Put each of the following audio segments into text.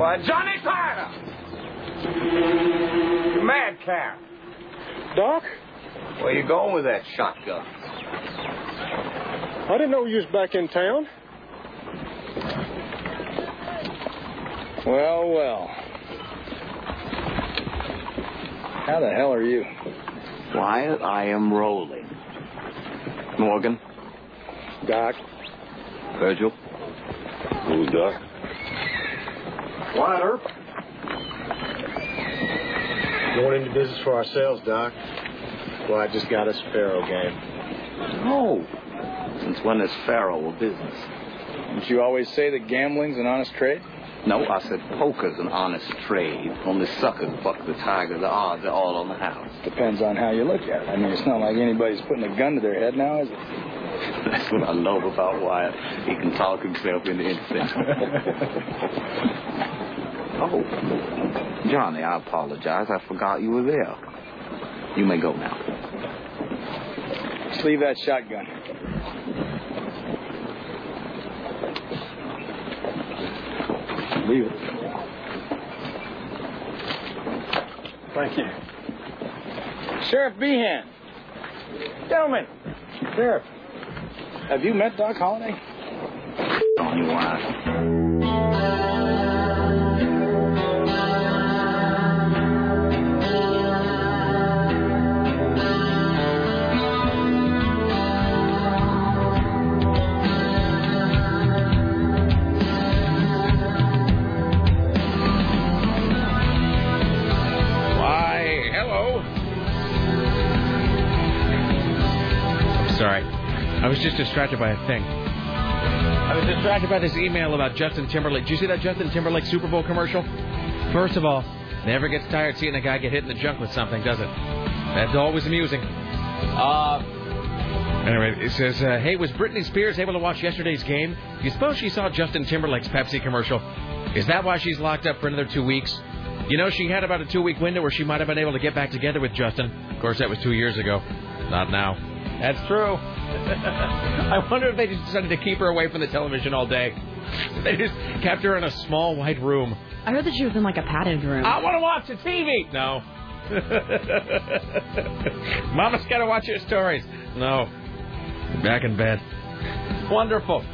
Why, Johnny Tyler! You madcap. Doc? Where you going with that shotgun? I didn't know you was back in town. Well, well. How the hell are you? Wyatt, I am rolling. Morgan? Doc. Virgil? Who's Doc? Wyatt Earp? Going into business for ourselves, Doc. Well, I just got us a Faro game. No. Since when is Faro a business? Didn't you always say that gambling's an honest trade? No, I said poker's an honest trade. Only suckers buck the tiger. The odds are all on the house. Depends on how you look at it. I mean, it's not like anybody's putting a gun to their head now, is it? That's what I love about Wyatt. He can talk himself into innocence. oh, Johnny, I apologize. I forgot you were there. You may go now. Just leave that shotgun. Leave it. Thank you. Sheriff Behan. Gentlemen. Sheriff. Have you met Doc Holliday? On you, Wyatt. Was just distracted by a thing. I was distracted by this email about Justin Timberlake. Did you see that Justin Timberlake Super Bowl commercial? First of all, never gets tired seeing a guy get hit in the junk with something, does it? That's always amusing. Uh, anyway, it says, uh, hey, was Britney Spears able to watch yesterday's game? Do you suppose she saw Justin Timberlake's Pepsi commercial? Is that why she's locked up for another two weeks? You know, she had about a two week window where she might have been able to get back together with Justin. Of course, that was two years ago. Not now. That's true. I wonder if they just decided to keep her away from the television all day. They just kept her in a small white room. I heard that she was in like a padded room. I want to watch the TV. No. Mama's got to watch her stories. No. Back in bed. Wonderful.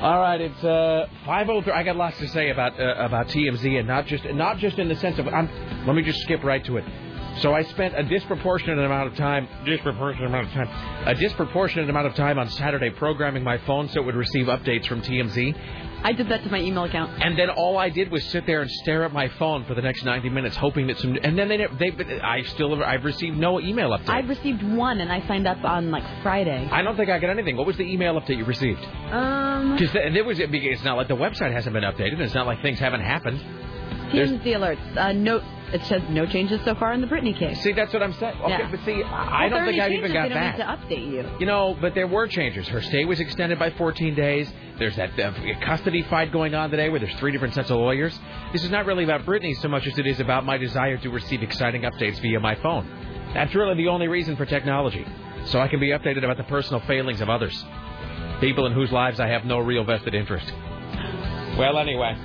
All right, it's uh 503. I got lots to say about uh, about TMZ and not just not just in the sense of I'm. Let me just skip right to it. So I spent a disproportionate amount of time, disproportionate amount of time, a disproportionate amount of time on Saturday programming my phone so it would receive updates from TMZ. I did that to my email account. And then all I did was sit there and stare at my phone for the next 90 minutes, hoping that some. And then they, they, I still, I've received no email update. I've received one, and I signed up on like Friday. I don't think I got anything. What was the email update you received? Um, Because there was, it's not like the website hasn't been updated. It's not like things haven't happened. There's- TMZ alerts. Uh, no, it says no changes so far in the Britney case. See, that's what I'm saying. Okay, Yeah. but see, I Well, I if there don't think I've even got that. need to update you. You know, but there were changes. Her stay was extended by 14 days. There's that uh, custody fight going on today where there's three different sets of lawyers. This is not really about Britney so much as it is about my desire to receive exciting updates via my phone. That's really the only reason for technology. So I can be updated about the personal failings of others. People in whose lives I have no real vested interest. Well, anyway.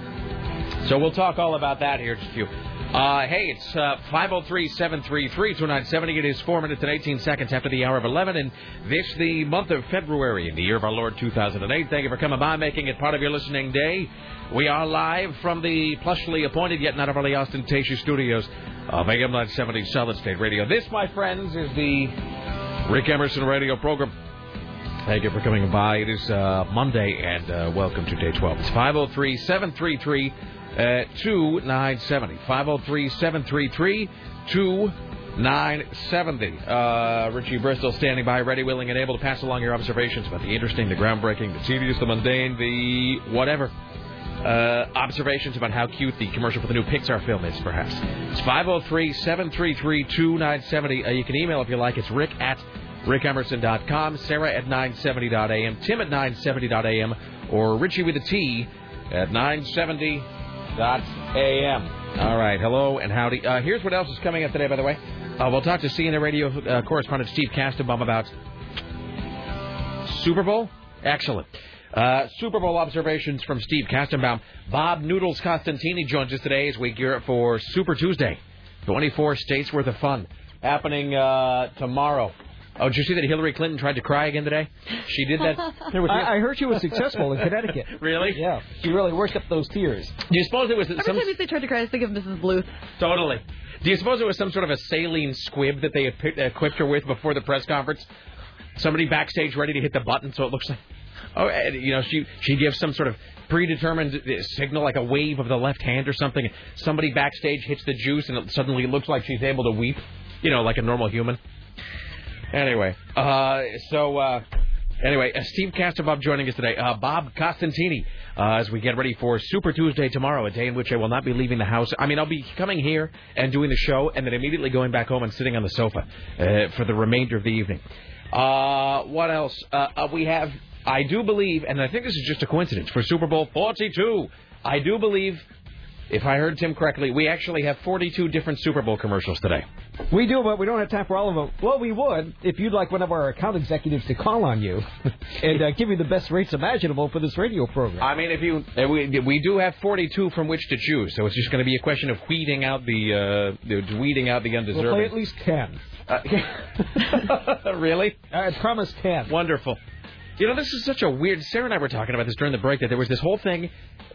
So we'll talk all about that here in just a few. Uh, hey, it's uh, 503-733-2970. It is 4 minutes and 18 seconds after the hour of 11, and this the month of February in the year of our Lord 2008. Thank you for coming by, making it part of your listening day. We are live from the plushly appointed yet not overly ostentatious studios of AM 970 Solid State Radio. This, my friends, is the Rick Emerson radio program. Thank you for coming by. It is uh, Monday, and uh, welcome to day 12. It's 503 733 2970. 503 733 2970. Uh, Richie Bristol standing by, ready, willing, and able to pass along your observations about the interesting, the groundbreaking, the tedious, the mundane, the whatever. Uh, observations about how cute the commercial for the new Pixar film is, perhaps. It's 503 733 2970. Uh, You can email if you like. It's rick at rickemerson.com, Sarah at 970.am, Tim at 970.am, or Richie with a T at 970.am. All right, hello and howdy. Uh, here's what else is coming up today, by the way. Uh, we'll talk to CNN radio uh, correspondent Steve Kastenbaum about Super Bowl. Excellent. Uh, Super Bowl observations from Steve Kastenbaum. Bob Noodles Costantini joins us today as we gear up for Super Tuesday. 24 states worth of fun happening uh, tomorrow. Oh, did you see that Hillary Clinton tried to cry again today? She did that. I, I heard she was successful in Connecticut. Really? Yeah. She really worked up those tears. Do you suppose it was Every some time you say tried to cry, I think of Mrs. Bluth. totally? Do you suppose it was some sort of a saline squib that they equipped her with before the press conference? Somebody backstage ready to hit the button, so it looks like. Oh, and, you know, she she gives some sort of predetermined uh, signal, like a wave of the left hand or something. Somebody backstage hits the juice, and it suddenly looks like she's able to weep. You know, like a normal human. Anyway, uh, so uh, anyway, uh, Steve Kastenbaum joining us today. Uh, Bob Costantini, uh, as we get ready for Super Tuesday tomorrow, a day in which I will not be leaving the house. I mean, I'll be coming here and doing the show, and then immediately going back home and sitting on the sofa uh, for the remainder of the evening. Uh, what else? Uh, uh, we have, I do believe, and I think this is just a coincidence for Super Bowl 42. I do believe. If I heard Tim correctly, we actually have 42 different Super Bowl commercials today. We do, but we don't have time for all of them. Well, we would if you'd like one of our account executives to call on you and uh, give you the best rates imaginable for this radio program. I mean, if you uh, we, we do have 42 from which to choose, so it's just going to be a question of weeding out the uh, the weeding out the undeserving. We'll play at least 10. Uh, really? I promise 10. Wonderful. You know, this is such a weird. Sarah and I were talking about this during the break that there was this whole thing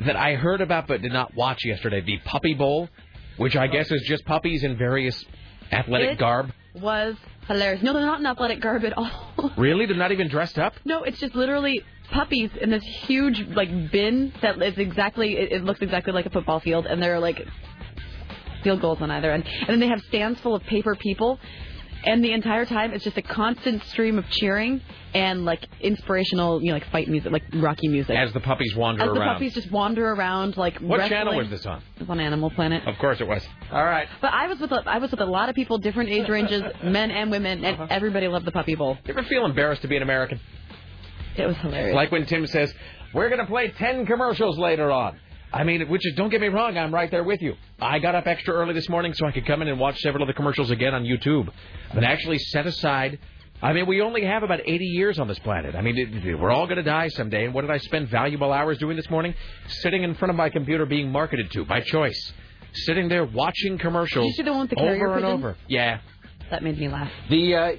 that I heard about but did not watch yesterday. The Puppy Bowl, which I guess is just puppies in various athletic It garb. Was hilarious. No, they're not in athletic garb at all. Really? They're not even dressed up? no, it's just literally puppies in this huge like bin that is exactly. It, it looks exactly like a football field, and they're like field goals on either end. And then they have stands full of paper people. And the entire time, it's just a constant stream of cheering and like inspirational, you know, like fight music, like Rocky music. As the puppies wander As the puppies just wander around, like what wrestling. channel was this on? It was on Animal Planet. Of course it was. All right. But I was with a, I was with a lot of people, different age ranges, men and women, and uh-huh. everybody loved the Puppy Bowl. You ever feel embarrassed to be an American? It was hilarious. Like when Tim says, "We're going to play ten commercials later on." I mean, which is don't get me wrong, I'm right there with you. I got up extra early this morning so I could come in and watch several of the commercials again on YouTube, but actually set aside. I mean, we only have about 80 years on this planet. I mean, it, it- we're all going to die someday. And what did I spend valuable hours doing this morning? Sitting in front of my computer, being marketed to by choice, sitting there watching commercials Did you see the one with the carrier over and pigeon? over. Yeah, that made me laugh. the uh,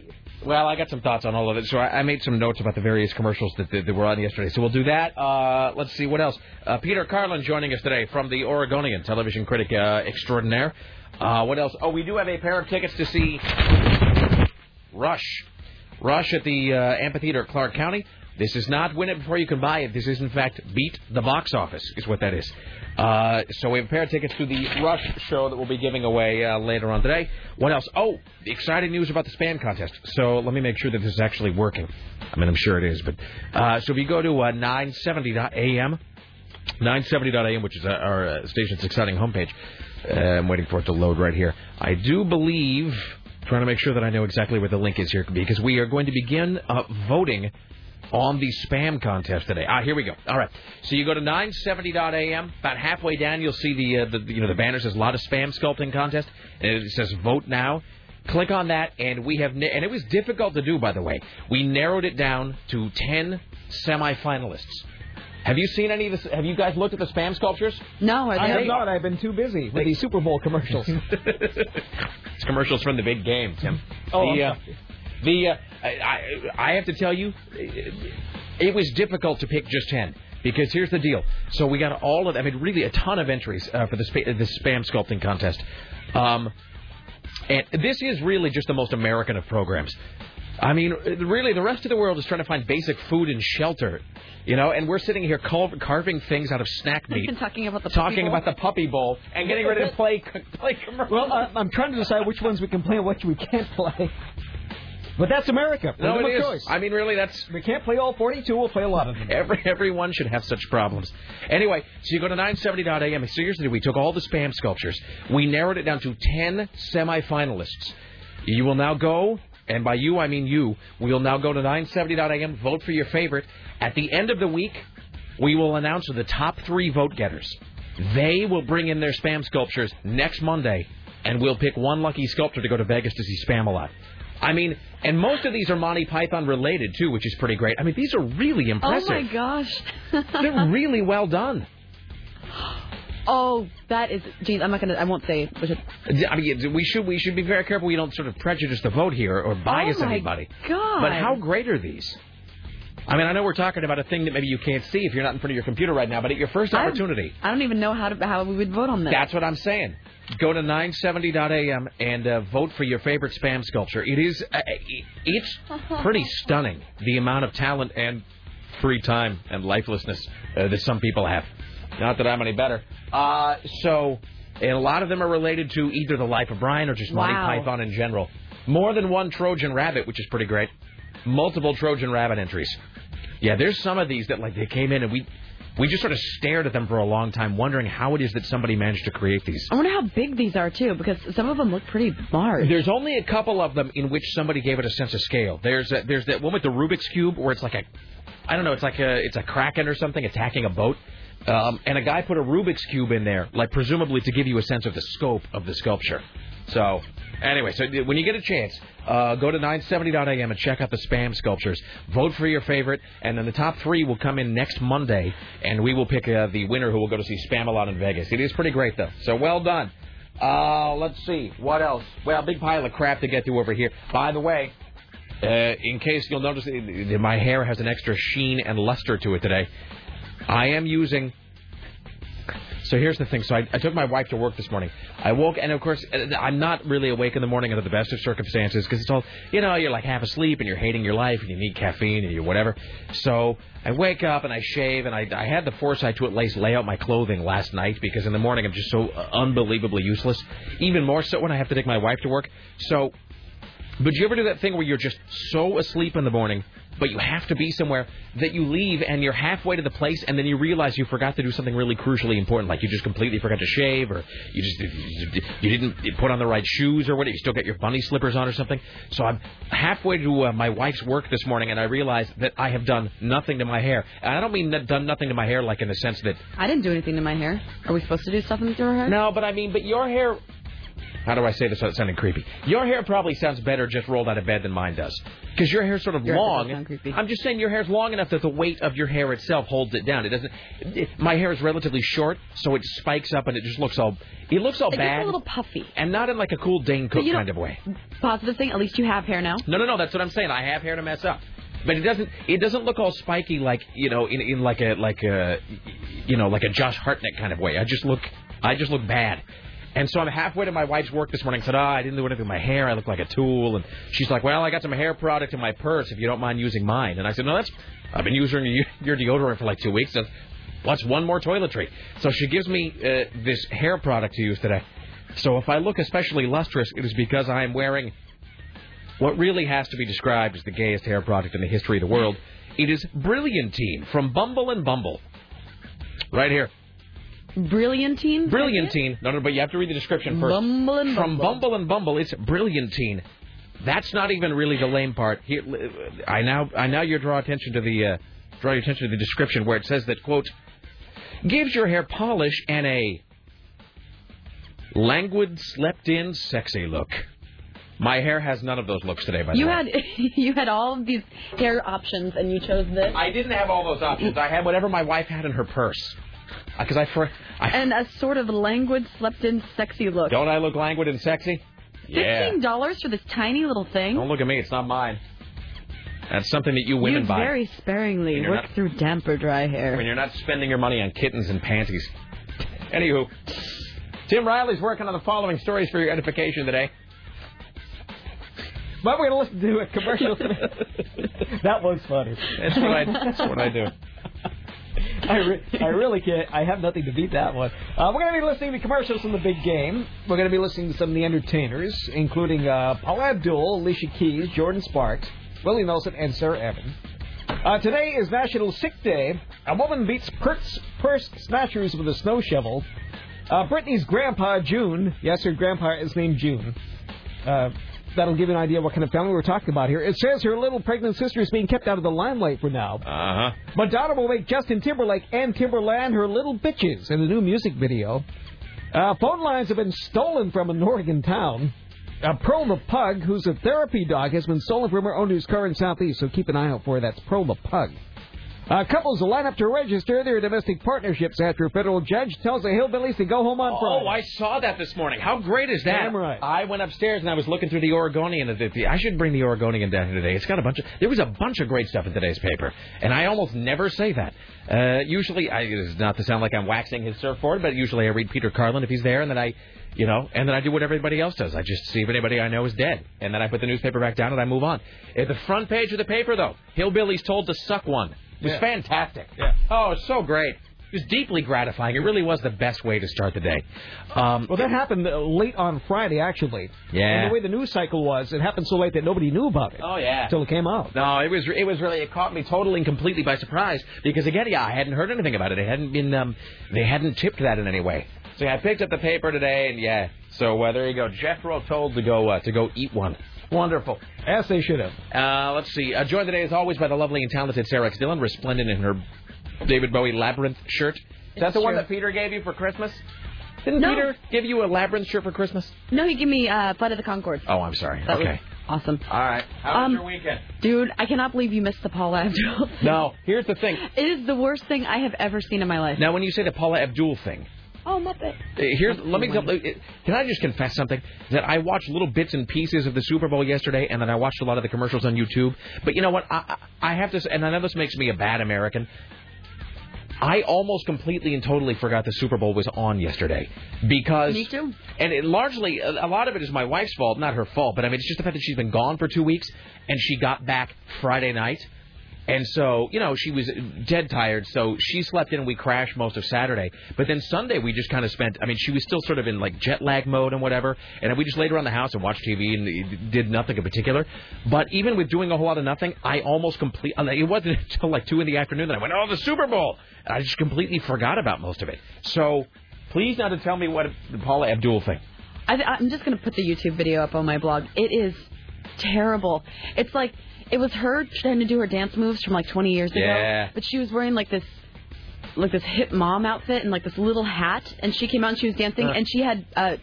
well, I got some thoughts on all of it, so I, I made some notes about the various commercials that, that, that were on yesterday. So we'll do that. Uh, let's see what else. Uh, Peter Carlin joining us today from the Oregonian, television critic uh, extraordinaire. Uh, what else? Oh, we do have a pair of tickets to see Rush. Rush at the uh, amphitheater at Clark County. This is not win it before you can buy it. This is in fact beat the box office, is what that is. Uh, so we have a pair of tickets to the Rush show that we'll be giving away uh, later on today. What else? Oh, the exciting news about the spam contest. So let me make sure that this is actually working. I mean, I'm sure it is, but uh, so if you go to uh, 970.am, 970.am, which is uh, our uh, station's exciting homepage. I'm waiting for it to load right here. I do believe, trying to make sure that I know exactly where the link is here, because we are going to begin uh, voting on the spam contest today. Ah, here we go. All right. So you go to 970.am. About halfway down, you'll see the, uh, the you know the banner says a lot of spam sculpting contest, and it says vote now. Click on that, and we have, na- and it was difficult to do, by the way. We narrowed it down to 10 semifinalists. Have you seen any of this? Have you guys looked at the spam sculptures? No, I I, have not. I've been too busy with these Super Bowl commercials. It's commercials from the big game, Tim. Oh, the, I'm uh, the uh, I, I I have to tell you, it was difficult to pick just ten because here's the deal. So we got all of, I mean, really a ton of entries uh, for the spa- the spam sculpting contest. Um, and this is really just the most American of programs. I mean, really, the rest of the world is trying to find basic food and shelter, you know, and we're sitting here car- carving things out of snack meat. We've been talking about the talking Puppy Bowl. about the puppy bowl, and getting ready to play play commercials. well, I, I'm trying to decide which ones we can play and which we can't play. But that's America. no, it of choice. I mean, really, that's we can't play all 42. We'll play a lot of them. Every, everyone should have such problems. Anyway, so you go to 970.am. Seriously, we took all the spam sculptures. We narrowed it down to 10 semifinalists. You will now go, and by you I mean you, we will now go to 970.am, vote for your favorite. At the end of the week, we will announce the top three vote getters. They will bring in their spam sculptures next Monday, and we'll pick one lucky sculptor to go to Vegas to see Spamalot. I mean, and most of these are Monty Python related too, which is pretty great. I mean, these are really impressive. Oh my gosh. They're really well done. Oh, that is. Geez, I'm not gonna. I won't say. I mean, we should we should be very careful we don't sort of prejudice the vote here or bias oh my anybody. God. But how great are these? I mean, I know we're talking about a thing that maybe you can't see if you're not in front of your computer right now, but at your first opportunity, I don't even know how to how we would vote on this. that's what I'm saying. Go to 970.am and uh, vote for your favorite spam sculpture. It is, uh, it's pretty stunning the amount of talent and free time and lifelessness uh, that some people have. Not that I'm any better. Uh, so, and a lot of them are related to either the life of Brian or just Monty Wow. Python in general. More than one Trojan Rabbit, which is pretty great. Multiple Trojan Rabbit entries. Yeah, there's some of these that like they came in and we we just sort of stared at them for a long time, wondering how it is that somebody managed to create these. I wonder how big these are too, because some of them look pretty large. There's only a couple of them in which somebody gave it a sense of scale. There's a, there's that one with the Rubik's cube where it's like a, I don't know, it's like a it's a kraken or something attacking a boat, um, and a guy put a Rubik's cube in there, like presumably to give you a sense of the scope of the sculpture. So anyway, so when you get a chance, uh, go to 970.am and check out the spam sculptures. Vote for your favorite, and then the top three will come in next Monday, and we will pick uh, the winner who will go to see Spamalot in Vegas. It is pretty great though, so well done. Uh, let's see what else. Well, big pile of crap to get through over here. By the way, uh, in case you'll notice, uh, my hair has an extra sheen and luster to it today. I am using. So here's the thing. So I, I took my wife to work this morning. I woke, and of course, uh, I'm not really awake in the morning under the best of circumstances because it's all, you know, you're like half asleep and you're hating your life and you need caffeine and you whatever. So I wake up and I shave and I, I had the foresight to at least lay out my clothing last night because in the morning I'm just so uh, unbelievably useless. Even more so when I have to take my wife to work. So but you ever do that thing where you're just so asleep in the morning, but you have to be somewhere that you leave and you're halfway to the place, and then you realize you forgot to do something really crucially important, like you just completely forgot to shave, or you just you didn't put on the right shoes or whatever. You still got your bunny slippers on or something. So I'm halfway to uh, my wife's work this morning, and I realize that I have done nothing to my hair. And I don't mean that done nothing to my hair like in the sense that I didn't do anything to my hair. Are we supposed to do something to her hair? no, but I mean, but your hair. How do I say this without sounding creepy? Your hair probably sounds better just rolled out of bed than mine does. Because your hair's sort of Your long. I'm just saying your hair's long enough that the weight of your hair itself holds it down. It doesn't. It, my hair is relatively short, so it spikes up and it just looks all. It looks all It bad. gets a little puffy. and not in like a cool Dane Cook kind of way. Positive thing. At least you have hair now. No, no, no. That's what I'm saying. I have hair to mess up, but it doesn't. It doesn't look all spiky like you know in in like a like a you know like a Josh Hartnett kind of way. I just look. I just look bad. And so I'm halfway to my wife's work this morning. Said, "Ah, I didn't do anything with my hair. I look like a tool." And she's like, "Well, I got some hair product in my purse. If you don't mind using mine." And I said, "No, that's. I've been using your- your deodorant for like two weeks. That's, what's one more toiletry?" So she gives me uh, this hair product to use today. So if I look especially lustrous, it is because I am wearing what really has to be described as the gayest hair product in the history of the world. It is Brilliantine from Bumble and Bumble. Right here. Brilliantine. Brilliantine. No, no, but you have to read the description first. Bumble and From Bumble. Bumble and Bumble, it's Brilliantine. That's not even really the lame part. Here, I now, I now you draw attention to the, uh, draw your attention to the description where it says that quote, gives your hair polish and a languid, slept-in, sexy look. My hair has none of those looks today. By the way. You way. had you had all of these hair options, and you chose this. I didn't have all those options. I had whatever my wife had in her purse. Uh, because I, for, I and a sort of languid, slept-in, sexy look. don't I look languid and sexy? Fifteen dollars for this tiny little thing. Don't look at me. It's not mine. That's something that you women you buy very sparingly work not- through damp or dry hair. when you're not spending your money on kittens and panties. Anywho, Tim Riley's working on the following stories for your edification today. But we're going to listen to a commercial that was funny. That's what I. That's what I do. I, re- I really can't. I have nothing to beat that one. Uh, we're going to be listening to commercials from the big game. We're going to be listening to some of the entertainers, including uh, Paula Abdul, Alicia Keys, Jordin Sparks, Willie Nelson, and Sara Evans. Uh, today is National Sick Day. A woman beats purse, purse snatchers with a snow shovel. Uh, Britney's grandpa, June. Yes, her grandpa is named June. Uh, that'll give you an idea what kind of family we're talking about here. It says her little pregnant sister is being kept out of the limelight for now. Uh huh. Madonna will make Justin Timberlake and Timbaland her little bitches in the new music video. Uh, phone lines have been stolen from an Oregon town. Uh, Pearl the Pug, who's a therapy dog, has been stolen from her owner's car in Southeast, so keep an eye out for her. That's Pearl the Pug. Uh, couples line up to register their domestic partnerships after a federal judge tells the hillbillies to go home on Friday. Oh, I saw that this morning. How great is that? Damn right. I went upstairs and I was looking through the Oregonian. The- the- I should bring the Oregonian down here today. It's got a bunch of. There was a bunch of great stuff in today's paper, and I almost never say that. Uh, usually, I, it's not to sound like I'm waxing his surfboard, but usually I read Peter Carlin if he's there, and then I, you know, and then I do what everybody else does. I just see if anybody I know is dead, and then I put the newspaper back down and I move on. At the front page of the paper, though, hillbillies told to suck one. It was Yeah. fantastic. Yeah. Oh, it's so great. It was deeply gratifying. It really was the best way to start the day. Um, Well, that happened uh, late on Friday, actually. Yeah. And the way the news cycle was, it happened so late that nobody knew about it oh yeah. until it came out. No, it was it was really it caught me totally and completely by surprise because again, yeah, I hadn't heard anything about it. It hadn't been um they hadn't tipped that in any way. So yeah, I picked up the paper today and yeah. So uh, there you go. Jethro told to go uh, to go eat one. Wonderful. As they should have. Uh, let's see. Uh, joined today as always by the lovely and talented Sarah X. Dillon, resplendent in her David Bowie Labyrinth shirt. Is that It's the one that Peter gave you for Christmas? Didn't No. Peter give you a Labyrinth shirt for Christmas? No, he gave me uh, Flight of the Conchords. Oh, I'm sorry. That okay. awesome. All right. How Um, was your weekend? Dude, I cannot believe you missed the Paula Abdul. No. Here's the thing. It is the worst thing I have ever seen in my life. Now, when you say the Paula Abdul thing, Oh, Muppet. Uh, Here's let me tell, uh, can I just confess something that I watched little bits and pieces of the Super Bowl yesterday, and then I watched a lot of the commercials on YouTube. But you know what? I, I have to, say, and I know this makes me a bad American. I almost completely and totally forgot the Super Bowl was on yesterday because Me too. and it largely a a lot of it is my wife's fault, not her fault. But I mean, it's just the fact that she's been gone for two weeks and she got back Friday night. And so, you know, she was dead tired, so she slept in and we crashed most of Saturday. But then Sunday we just kind of spent, I mean, she was still sort of in like jet lag mode and whatever. And we just laid around the house and watched TV and did nothing in particular. But even with doing a whole lot of nothing, I almost complete, uh, it wasn't until like 2 in the afternoon that I went, oh, the Super Bowl! And I just completely forgot about most of it. So please now to tell me what the Paula Abdul thing. I, I'm just going to put the YouTube video up on my blog. It is terrible. It's like it was her trying to do her dance moves from like 20 years ago, Yeah. but she was wearing like this like this hip mom outfit and like this little hat, and she came out and she was dancing, Uh. and she had. uh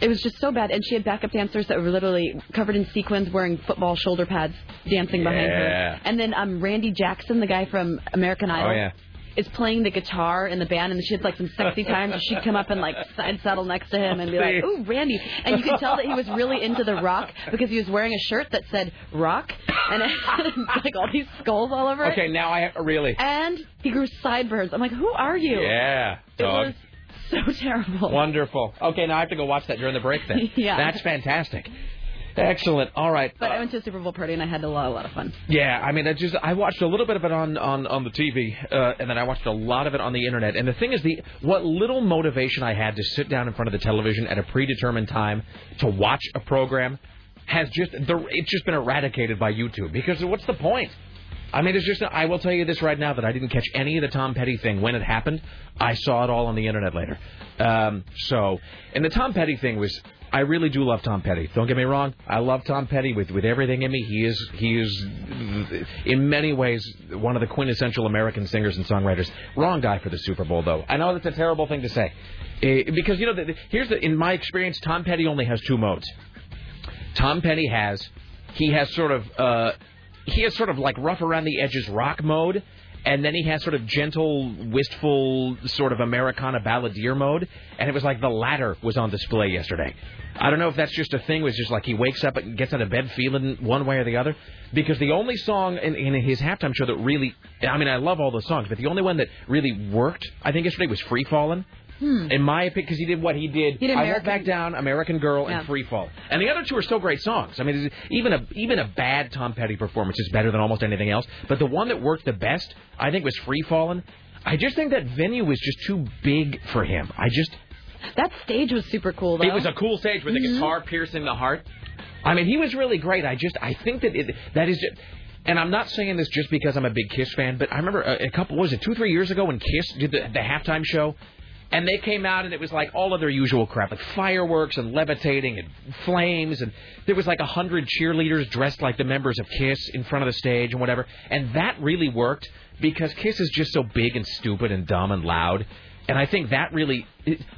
it was just so bad, and she had backup dancers that were literally covered in sequins, wearing football shoulder pads, dancing behind her. And then um Randy Jackson, the guy from American Idol, Oh, yeah. Is playing the guitar in the band, and she had like some sexy times. and She'd come up and like side saddle next to him and be like, "Ooh, Randy!" And you could tell that he was really into the rock because he was wearing a shirt that said "rock" and it had like all these skulls all over it. Okay, now I have. really. And he grew sideburns. I'm like, "Who are you?" Yeah, dog. It was so terrible. Wonderful. Okay, now I have to go watch that during the break then. Yeah. That's fantastic. Excellent. All right. But Uh, I went to a Super Bowl party and I had a lot, a lot of fun. yeah, I mean, I just I watched a little bit of it on on on the TV, uh, and then I watched a lot of it on the internet. And the thing is, the what little motivation I had to sit down in front of the television at a predetermined time to watch a program has just the it's just been eradicated by YouTube because what's the point? I mean, it's just I will tell you this right now that I didn't catch any of the Tom Petty thing when it happened. I saw it all on the internet later. Um, so, and the Tom Petty thing was. I really do love Tom Petty. Don't get me wrong. I love Tom Petty with, with everything in me. He is he is in many ways one of the quintessential American singers and songwriters. Wrong guy for the Super Bowl though. I know that's a terrible thing to say, Eh, because you know the, the- here's the in my experience, Tom Petty only has two modes. Tom Petty has he has sort of uh, he has sort of like rough around the edges rock mode, and then he has sort of gentle, wistful, sort of Americana balladeer mode, and it was like the latter was on display yesterday. I don't know if that's just a thing. Was just like he wakes up and gets out of bed feeling one way or the other. Because the only song in, in his halftime show that really, I mean, I love all the songs, but the only one that really worked, I think yesterday was "Free Fallin'." Hmm. In my opinion, because he did what he did. He did I won't back down, American Girl, Yeah. and Free Fall. And the other two are still great songs. I mean, even a even a bad Tom Petty performance is better than almost anything else. But the one that worked the best, I think, was Free Fallin'. I just think that venue was just too big for him. I just That stage was super cool, though. it was a cool stage with the guitar piercing the heart. I mean, he was really great. I just I think that it, that is. Just, and I'm not saying this just because I'm a big Kiss fan, but I remember a, a couple what was it two three years ago when Kiss did the, the halftime show. And they came out, and it was like all of their usual crap, like fireworks and levitating and flames, and there was like a hundred cheerleaders dressed like the members of Kiss in front of the stage and whatever. And that really worked because Kiss is just so big and stupid and dumb and loud. And I think that really,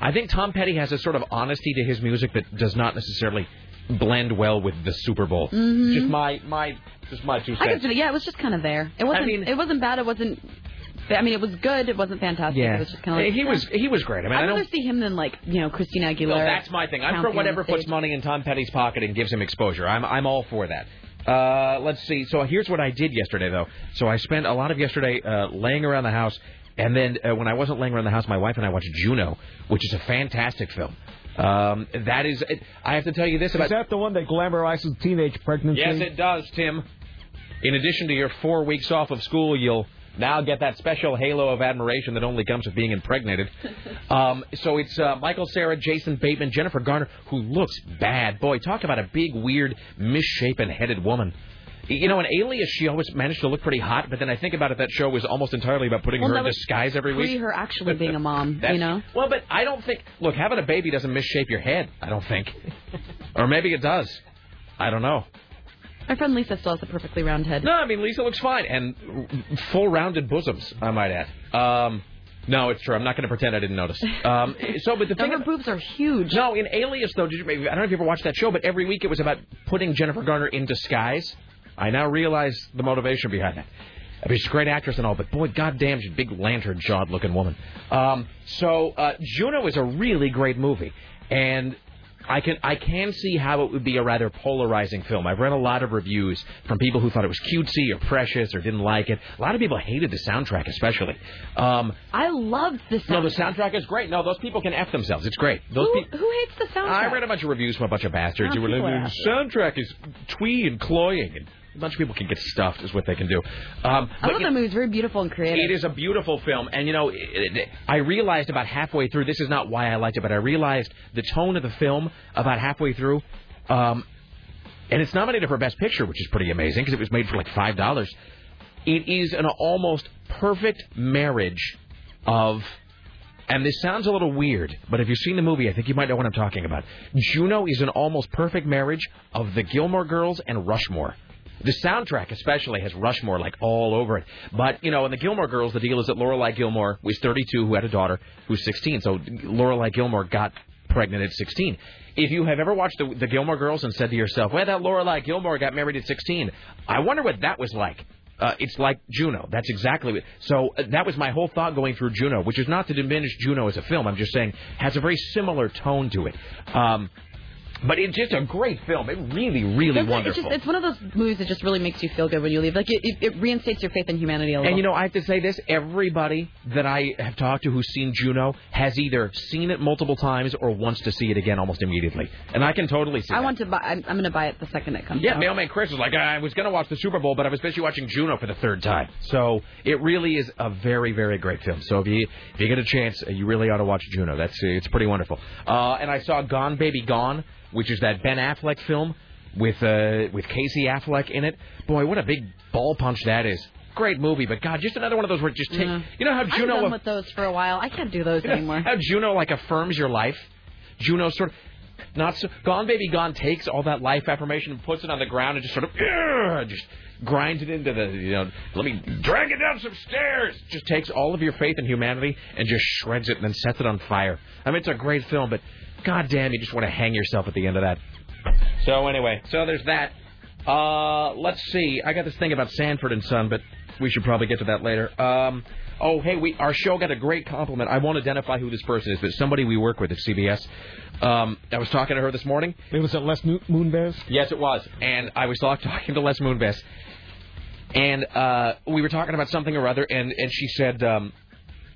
I think Tom Petty has a sort of honesty to his music that does not necessarily blend well with the Super Bowl. Mhm. Just my my just my two cents. I could, yeah, it was just kind of there. It wasn't. mean- it wasn't bad. It wasn't. I mean, it was good. It wasn't fantastic. Yeah, It was just kind of like, he was he was great. I mean, I'd I rather see him than like you know Christina Aguilera. Well, that's my thing. I'm for whatever puts money in Tom Petty's pocket and gives him exposure. I'm I'm all for that. Uh, let's see. So here's what I did yesterday, though. So I spent a lot of yesterday uh, laying around the house, and then uh, when I wasn't laying around the house, my wife and I watched Juno, which is a fantastic film. Um, that is, I have to tell you this about. Is that the one that glamorizes teenage pregnancy? Yes, it does, Tim. In addition to your four weeks off of school, you'll now get that special halo of admiration that only comes with being impregnated. Um, so it's uh, Michael Cera, Jason Bateman, Jennifer Garner, who looks bad. Boy, talk about a big, weird, misshapen headed woman. You know, in Alias, she always managed to look pretty hot, but then I think about it, that show was almost entirely about putting Well, her in disguise every week. Pre her actually being a mom, you know. Well, but I don't think. Look, having a baby doesn't misshape your head. I don't think, or maybe it does. I don't know. My friend Lisa still has a perfectly round head. No, I mean Lisa looks fine and full rounded bosoms. I might add. Um, no, it's true. I'm not going to pretend I didn't notice. Um, so, but the No, thing. her boobs are huge. No, in Alias though, did you, I don't know if you ever watched that show, but every week it was about putting Jennifer Garner in disguise. I now realize the motivation behind that. I mean, she's a great actress and all, but boy, goddamn, she's a big lantern-jawed looking woman. Um, so uh, Juno is a really great movie, and I can I can see how it would be a rather polarizing film. I've read a lot of reviews from people who thought it was cutesy or precious or didn't like it. A lot of people hated the soundtrack, especially. Um, I loved the soundtrack. no, the soundtrack is great. No, those people can f themselves. It's great. Those Who, people. who hates the soundtrack? I read a bunch of reviews from a bunch of bastards who were like, the soundtrack is twee and cloying, and a bunch of people can get stuffed, is what they can do. Um, I love that movie. It's very beautiful and creative. it is a beautiful film, and you know, it, it, I realized about halfway through. This is not why I liked it, but I realized the tone of the film about halfway through. Um, and it's nominated for Best Picture, which is pretty amazing because it was made for like five dollars. It is an almost perfect marriage of. And this sounds a little weird, but if you've seen the movie, I think you might know what I'm talking about. Juno is an almost perfect marriage of the Gilmore Girls and Rushmore. The soundtrack especially has Rushmore like all over it. But you know, in the Gilmore Girls, the deal is that Lorelai Gilmore was 32, who had a daughter who's 16. So Lorelai Gilmore got pregnant at 16. If you have ever watched the, the Gilmore Girls and said to yourself, "Well, that Lorelai Gilmore got married at 16," I wonder what that was like. Uh, it's like Juno. That's exactly what. So uh, that was my whole thought going through Juno, which is not to diminish Juno as a film. I'm just saying has a very similar tone to it. Um, but it's just a great film. It really, really That's- wonderful. It's, just, it's one of those movies that just really makes you feel good when you leave. Like it, it, it reinstates your faith in humanity a little. And you know, I have to say this: everybody that I have talked to who's seen Juno has either seen it multiple times or wants to see it again almost immediately. And I can totally see. I that. want to buy. I'm, I'm going to buy it the second it comes out. Yeah, out. Mailman Chris was like, I was going to watch the Super Bowl, but I was busy watching Juno for the third time. So it really is a very, very great film. So if you if you get a chance, you really ought to watch Juno. That's it's pretty wonderful. Uh, and I saw Gone Baby Gone, which is that Ben Affleck film with uh, with Casey Affleck in it. Boy, what a big ball punch that is. Great movie, but God, just another one of those where it just take. Yeah. You know how Juno done with those for a while. I can't do those you know anymore. How Juno like affirms your life. Juno sort of not so Gone Baby Gone takes all that life affirmation and puts it on the ground and just sort of just grinds it into the you know let me drag it down some stairs. Just takes all of your faith in humanity and just shreds it and then sets it on fire. I mean it's a great film, but god damn you just want to hang yourself at the end of that. So anyway, so there's that. Uh, let's see. I got this thing about Sanford and Son, but we should probably get to that later. Um, oh, hey, we our show got a great compliment. I won't identify who this person is, but somebody we work with at CBS. Um, I was talking to her this morning. It was at Les Moonves. Yes, it was, and I was talk- talking to Les Moonves, and uh, we were talking about something or other, and and she said. Um,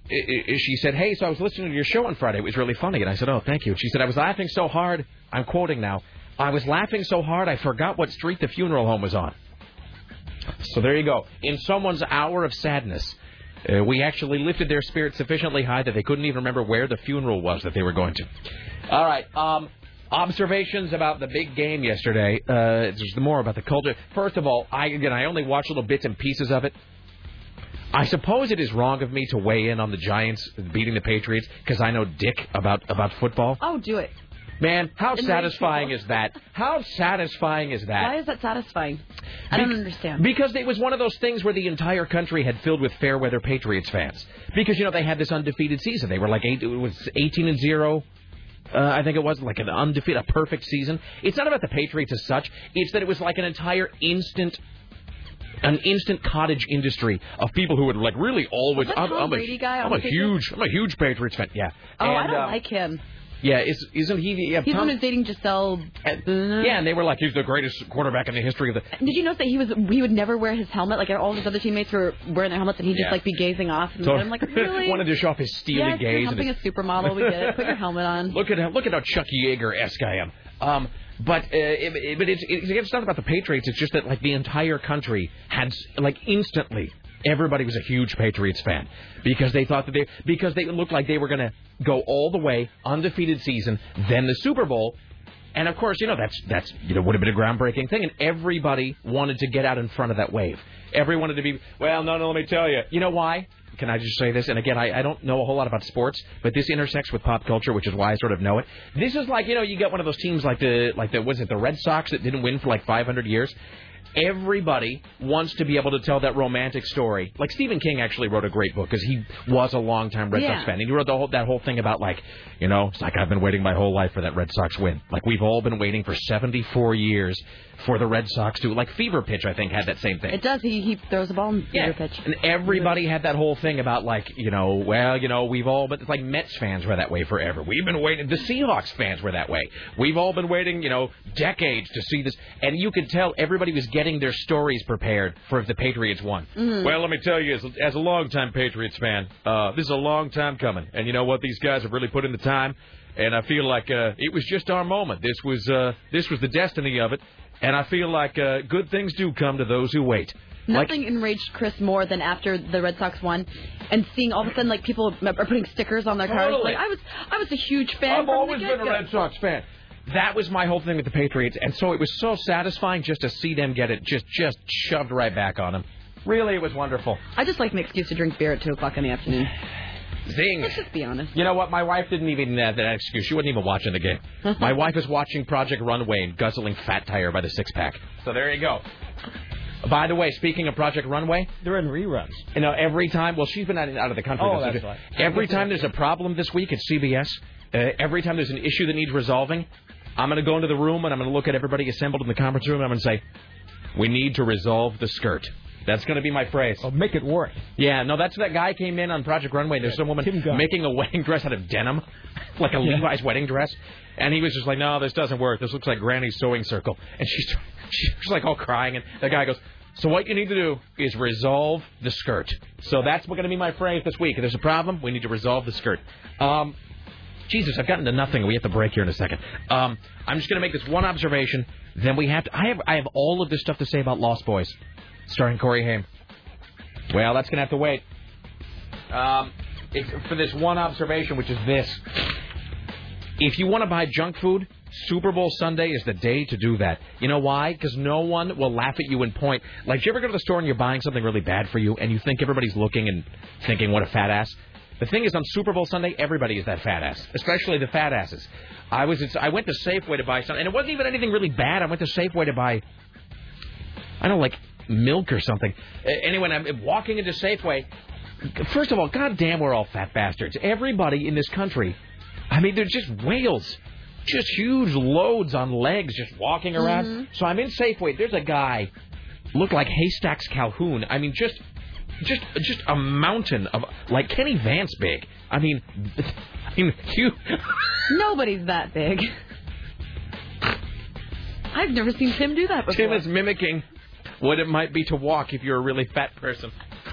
she said, "Hey, so I was listening to your show on Friday. It was really funny." And I said, "Oh, thank you." She said, "I was laughing so hard. I'm quoting now. I was laughing so hard I forgot what street the funeral home was on." So there you go. In someone's hour of sadness, uh, we actually lifted their spirits sufficiently high that they couldn't even remember where the funeral was that they were going to. All right. Um, observations about the big game yesterday. Uh, just more about the culture. First of all, I again I only watched little bits and pieces of it. I suppose it is wrong of me to weigh in on the Giants beating the Patriots because I know dick about about football. Oh, do it. Man, how satisfying people. is that? How satisfying is that? Why is that satisfying? I don't understand. Because it was one of those things where the entire country had filled with fair weather Patriots fans. Because you know they had this undefeated season. They were like eight, it was 18 and zero. Uh, I think it was like an undefeated, a perfect season. It's not about the Patriots as such. It's that it was like an entire instant, an instant cottage industry of people who would like really always. I'm, I'm a, guy I'm a huge, I'm a huge Patriots fan. Yeah. oh, I don't uh, like him. Yeah, is, isn't he? Yeah, He's the Tom- one who's dating Gisele. yeah, and they were like, he's the greatest quarterback in the history of the. Did you notice that he was he would never wear his helmet? Like all his other teammates were wearing their helmets, and he'd just like be gazing off. And So- I'm like, really? wanted to show off his steely yes, gaze. you're and a supermodel. We get it. Put your helmet on. Look at how look at how Chuck Yeager esque I am. Um, but uh, it, but it's it's not about the Patriots. It's just that like the entire country had like instantly everybody was a huge Patriots fan because they thought that they because they looked like they were going to go all the way undefeated season, then the Super Bowl. And of course, you know that's that's you know would have been a groundbreaking thing, and everybody wanted to get out in front of that wave. Everyone wanted to be well. No, no, let me tell you. You know why? Can I just say this? And again, I, I don't know a whole lot about sports, but this intersects with pop culture, which is why I sort of know it. This is like you know you get one of those teams like the like the was it the Red Sox that didn't win for like 500 years. Everybody wants to be able to tell that romantic story. Like Stephen King actually wrote a great book because he was a longtime Red Yeah. Sox fan. And he wrote the whole, that whole thing about like, you know, it's like I've been waiting my whole life for that Red Sox win. Like we've all been waiting for 74 years for the Red Sox to like Fever Pitch. I think had that same thing. It does. He he throws the ball in Yeah. yeah. pitch. And everybody had that whole thing about like, you know, well, you know, we've all but it's like Mets fans were that way forever. We've been waiting the Seahawks fans were that way. We've all been waiting, you know, decades to see this and you could tell everybody was getting their stories prepared for if the Patriots won. Well, let me tell you, as, as a longtime Patriots fan, uh, this is a long time coming. And you know what? These guys have really put in the time. And I feel like uh, it was just our moment. This was uh, this was the destiny of it. And I feel like uh, good things do come to those who wait. Like- Nothing enraged Chris more than after the Red Sox won, and seeing all of a sudden like people are putting stickers on their cars. Totally. Like I was, I was a huge fan. I've always the been a. Red Sox fan. That was my whole thing with the Patriots, and so it was so satisfying just to see them get it just just shoved right back on them. Really, it was wonderful. I just like an excuse to drink beer at two o'clock in the afternoon. Zing. Let's just be honest. You know what? My wife didn't even have that excuse. She wasn't even watching the game. My wife is watching Project Runway and guzzling Fat Tire by the six pack. So there you go. By the way, speaking of Project Runway, They're in reruns. you know, every time, well, she's been out, out of the country. Oh, that's right. Every time there's a problem this week at CBS, uh, every time there's an issue that needs resolving, I'm going to go into the room and I'm going to look at everybody assembled in the conference room and I'm going to say, we need to resolve the skirt. That's going to be my phrase. Oh, make it work. Yeah, no, that's that guy came in on Project Runway. There's some woman making a wedding dress out of denim, like a Yeah. Levi's wedding dress, and he was just like, "No, this doesn't work. This looks like Granny's sewing circle." And she's she's like all crying, and the guy goes, "So what you need to do is resolve the skirt." So that's going to be my phrase this week. If there's a problem, we need to resolve the skirt. Um, Jesus, I've gotten to nothing. We have to break here in a second. Um, I'm just going to make this one observation. Then we have to. I have I have all of this stuff to say about Lost Boys, starring Corey Haim. Well, that's going to have to wait. Um, it's for this one observation, which is this: if you want to buy junk food, Super Bowl Sunday is the day to do that. You know why? Because no one will laugh at you and point. Like, do you ever go to the store and you're buying something really bad for you, and you think everybody's looking and thinking, "What a fat ass." The thing is, on Super Bowl Sunday, everybody is that fat ass, especially the fat asses. I was, I went to Safeway to buy something, and it wasn't even anything really bad. I went to Safeway to buy I don't know, like milk or something. Anyway, I'm walking into Safeway. First of all, goddamn, we're all fat bastards. Everybody in this country, I mean, they're just whales. Just huge loads on legs just walking around. Mm-hmm. So I'm in Safeway. There's a guy, look like Haystacks Calhoun. I mean, just, just, just a mountain of like Kenny Vance big. I mean, I mean, you. Nobody's that big. I've never seen Tim do that before. Tim is mimicking what it might be to walk if you're a really fat person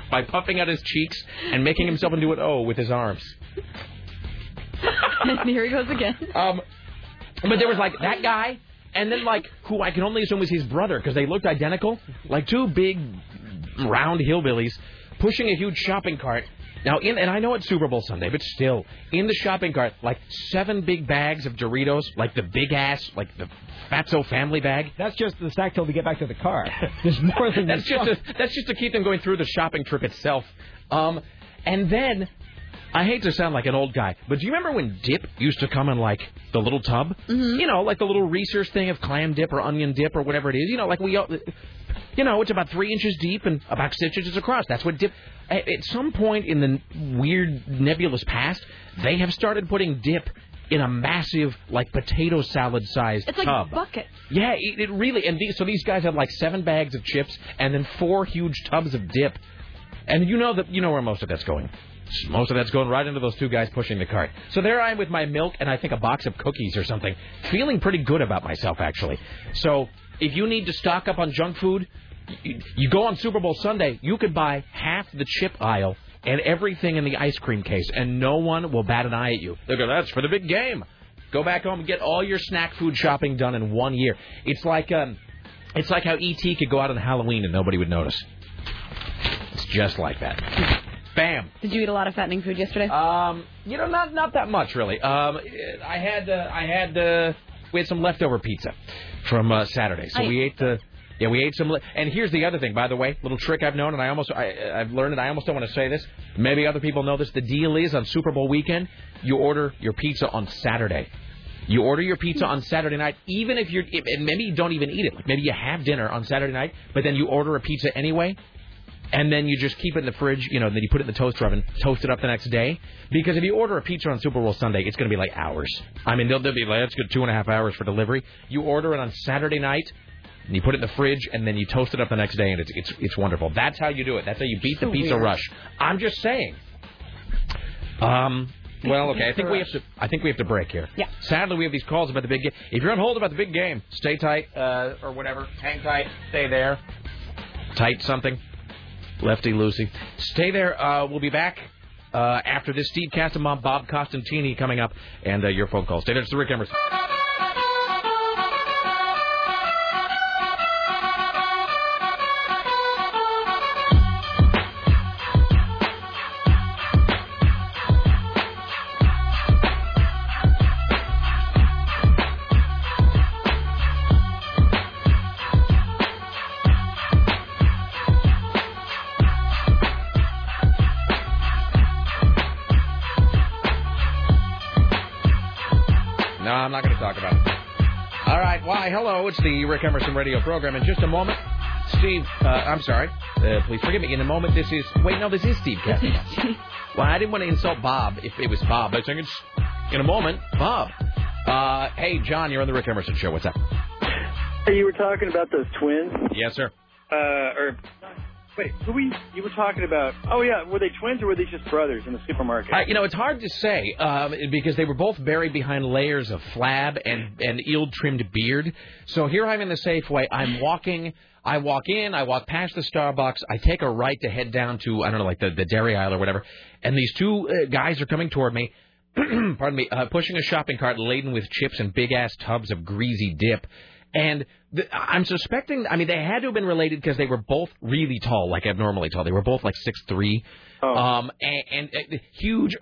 by puffing out his cheeks and making himself into an O with his arms. and here he goes again. Um, but there was like that guy, and then like who I can only assume was his brother because they looked identical, like two big round hillbillies pushing a huge shopping cart. Now, in and I know it's Super Bowl Sunday, but still, in the shopping cart, like seven big bags of Doritos, like the big ass, like the Fatso family bag. That's just the snack till we get back to the car. There's more than that's just trunk. to, that's just to keep them going through the shopping trip itself. Um, and then I hate to sound like an old guy, but do you remember when dip used to come in like the little tub? Mm-hmm. You know, like the little research thing of clam dip or onion dip or whatever it is. You know, like we, you know, it's about three inches deep and about six inches across. That's what dip. At at some point in the weird nebulous past, they have started putting dip in a massive like potato salad sized It's like tub. buckets. Yeah, it, it really. And these, so these guys have like seven bags of chips and then four huge tubs of dip. And you know that you know where most of that's going. Most of that's going right into those two guys pushing the cart. So there I am with my milk and I think a box of cookies or something, feeling pretty good about myself actually. So if you need to stock up on junk food, you, go on Super Bowl Sunday. You could buy half the chip aisle and everything in the ice cream case, and no one will bat an eye at you. They go, "That's for the big game." Go back home and get all your snack food shopping done in one year. It's like um, it's like how ET could go out on Halloween and nobody would notice. It's just like that. Bam. Did you eat a lot of fattening food yesterday? Um, you know, not not that much really. Um, I had uh, I had uh, we had some leftover pizza from uh, Saturday, so I- we ate the. Yeah, we ate some. Li- and here's the other thing, by the way, little trick I've known, and I almost I, I've learned, and I almost don't want to say this. Maybe other people know this. The deal is on Super Bowl weekend, you order your pizza on Saturday. You order your pizza on Saturday night, even if you're, and maybe you don't even eat it. Like maybe you have dinner on Saturday night, but then you order a pizza anyway, and then you just keep it in the fridge, you know, and then you put it in the toaster oven, toast it up the next day. Because if you order a pizza on Super Bowl Sunday, it's going to be like hours. I mean, they'll, they'll be like, that's good, two and a half hours for delivery. You order it on Saturday night, and you put it in the fridge, and then you toast it up the next day, and it's it's it's wonderful. That's how you do it. That's how you beat the pizza weird. rush. I'm just saying. Um. Well, okay. I think we have to. I think we have to break here. Yeah. Sadly, we have these calls about the big game. If you're on hold about the big game, stay tight uh, or whatever. Hang tight. Stay there. Tight something. Lefty loosey. Stay there. Uh, we'll be back uh, after this. Steve Kastenbaum, Bob Costantini coming up, and uh, your phone call. Stay there. It's the Rick Emerson. It's the Rick Emerson radio program. In just a moment, Steve, uh, I'm sorry. Uh, please forgive me. In a moment, this is. Wait, no, this is Steve Cassidy. well, I didn't want to insult Bob if it was Bob. I think it's. In a moment, Bob. Uh, hey, John, you're on the Rick Emerson show. What's up? Hey, you were talking about those twins, Yes, sir. uh, or wait, who we? You were talking about? Oh yeah, were they twins or were they just brothers in the supermarket? Uh, you know, it's hard to say um, because they were both buried behind layers of flab and and ill-trimmed beard. So here I'm in the Safeway. I'm walking. I walk in. I walk past the Starbucks. I take a right to head down to I don't know, like the the dairy aisle or whatever. And these two uh, guys are coming toward me. pardon me, uh, pushing a shopping cart laden with chips and big ass tubs of greasy dip. And the, I'm suspecting, I mean, they had to have been related because they were both really tall, like abnormally tall. They were both like six three, Oh. um, and, and, uh, huge.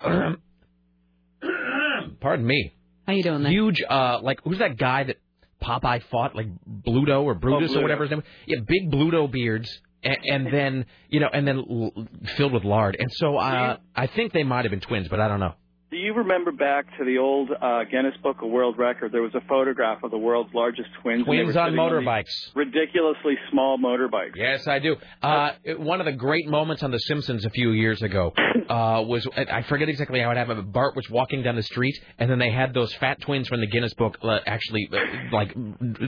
pardon me, How you doing there? huge. Uh, like who's that guy that Popeye fought, like Bluto or Brutus Oh, or whatever his name? Yeah, big Bluto beards. And, and then you know, and then l- filled with lard, and so uh, I think they might have been twins, but I don't know. Do you remember back to the old uh, Guinness Book of World Record? There was a photograph of the world's largest twins. Twins were on motorbikes. ridiculously small motorbikes. Yes, I do. Uh, one of the great moments on The Simpsons a few years ago uh, was I forget exactly how it happened, but Bart was walking down the street, and then they had those fat twins from the Guinness Book uh, actually uh, like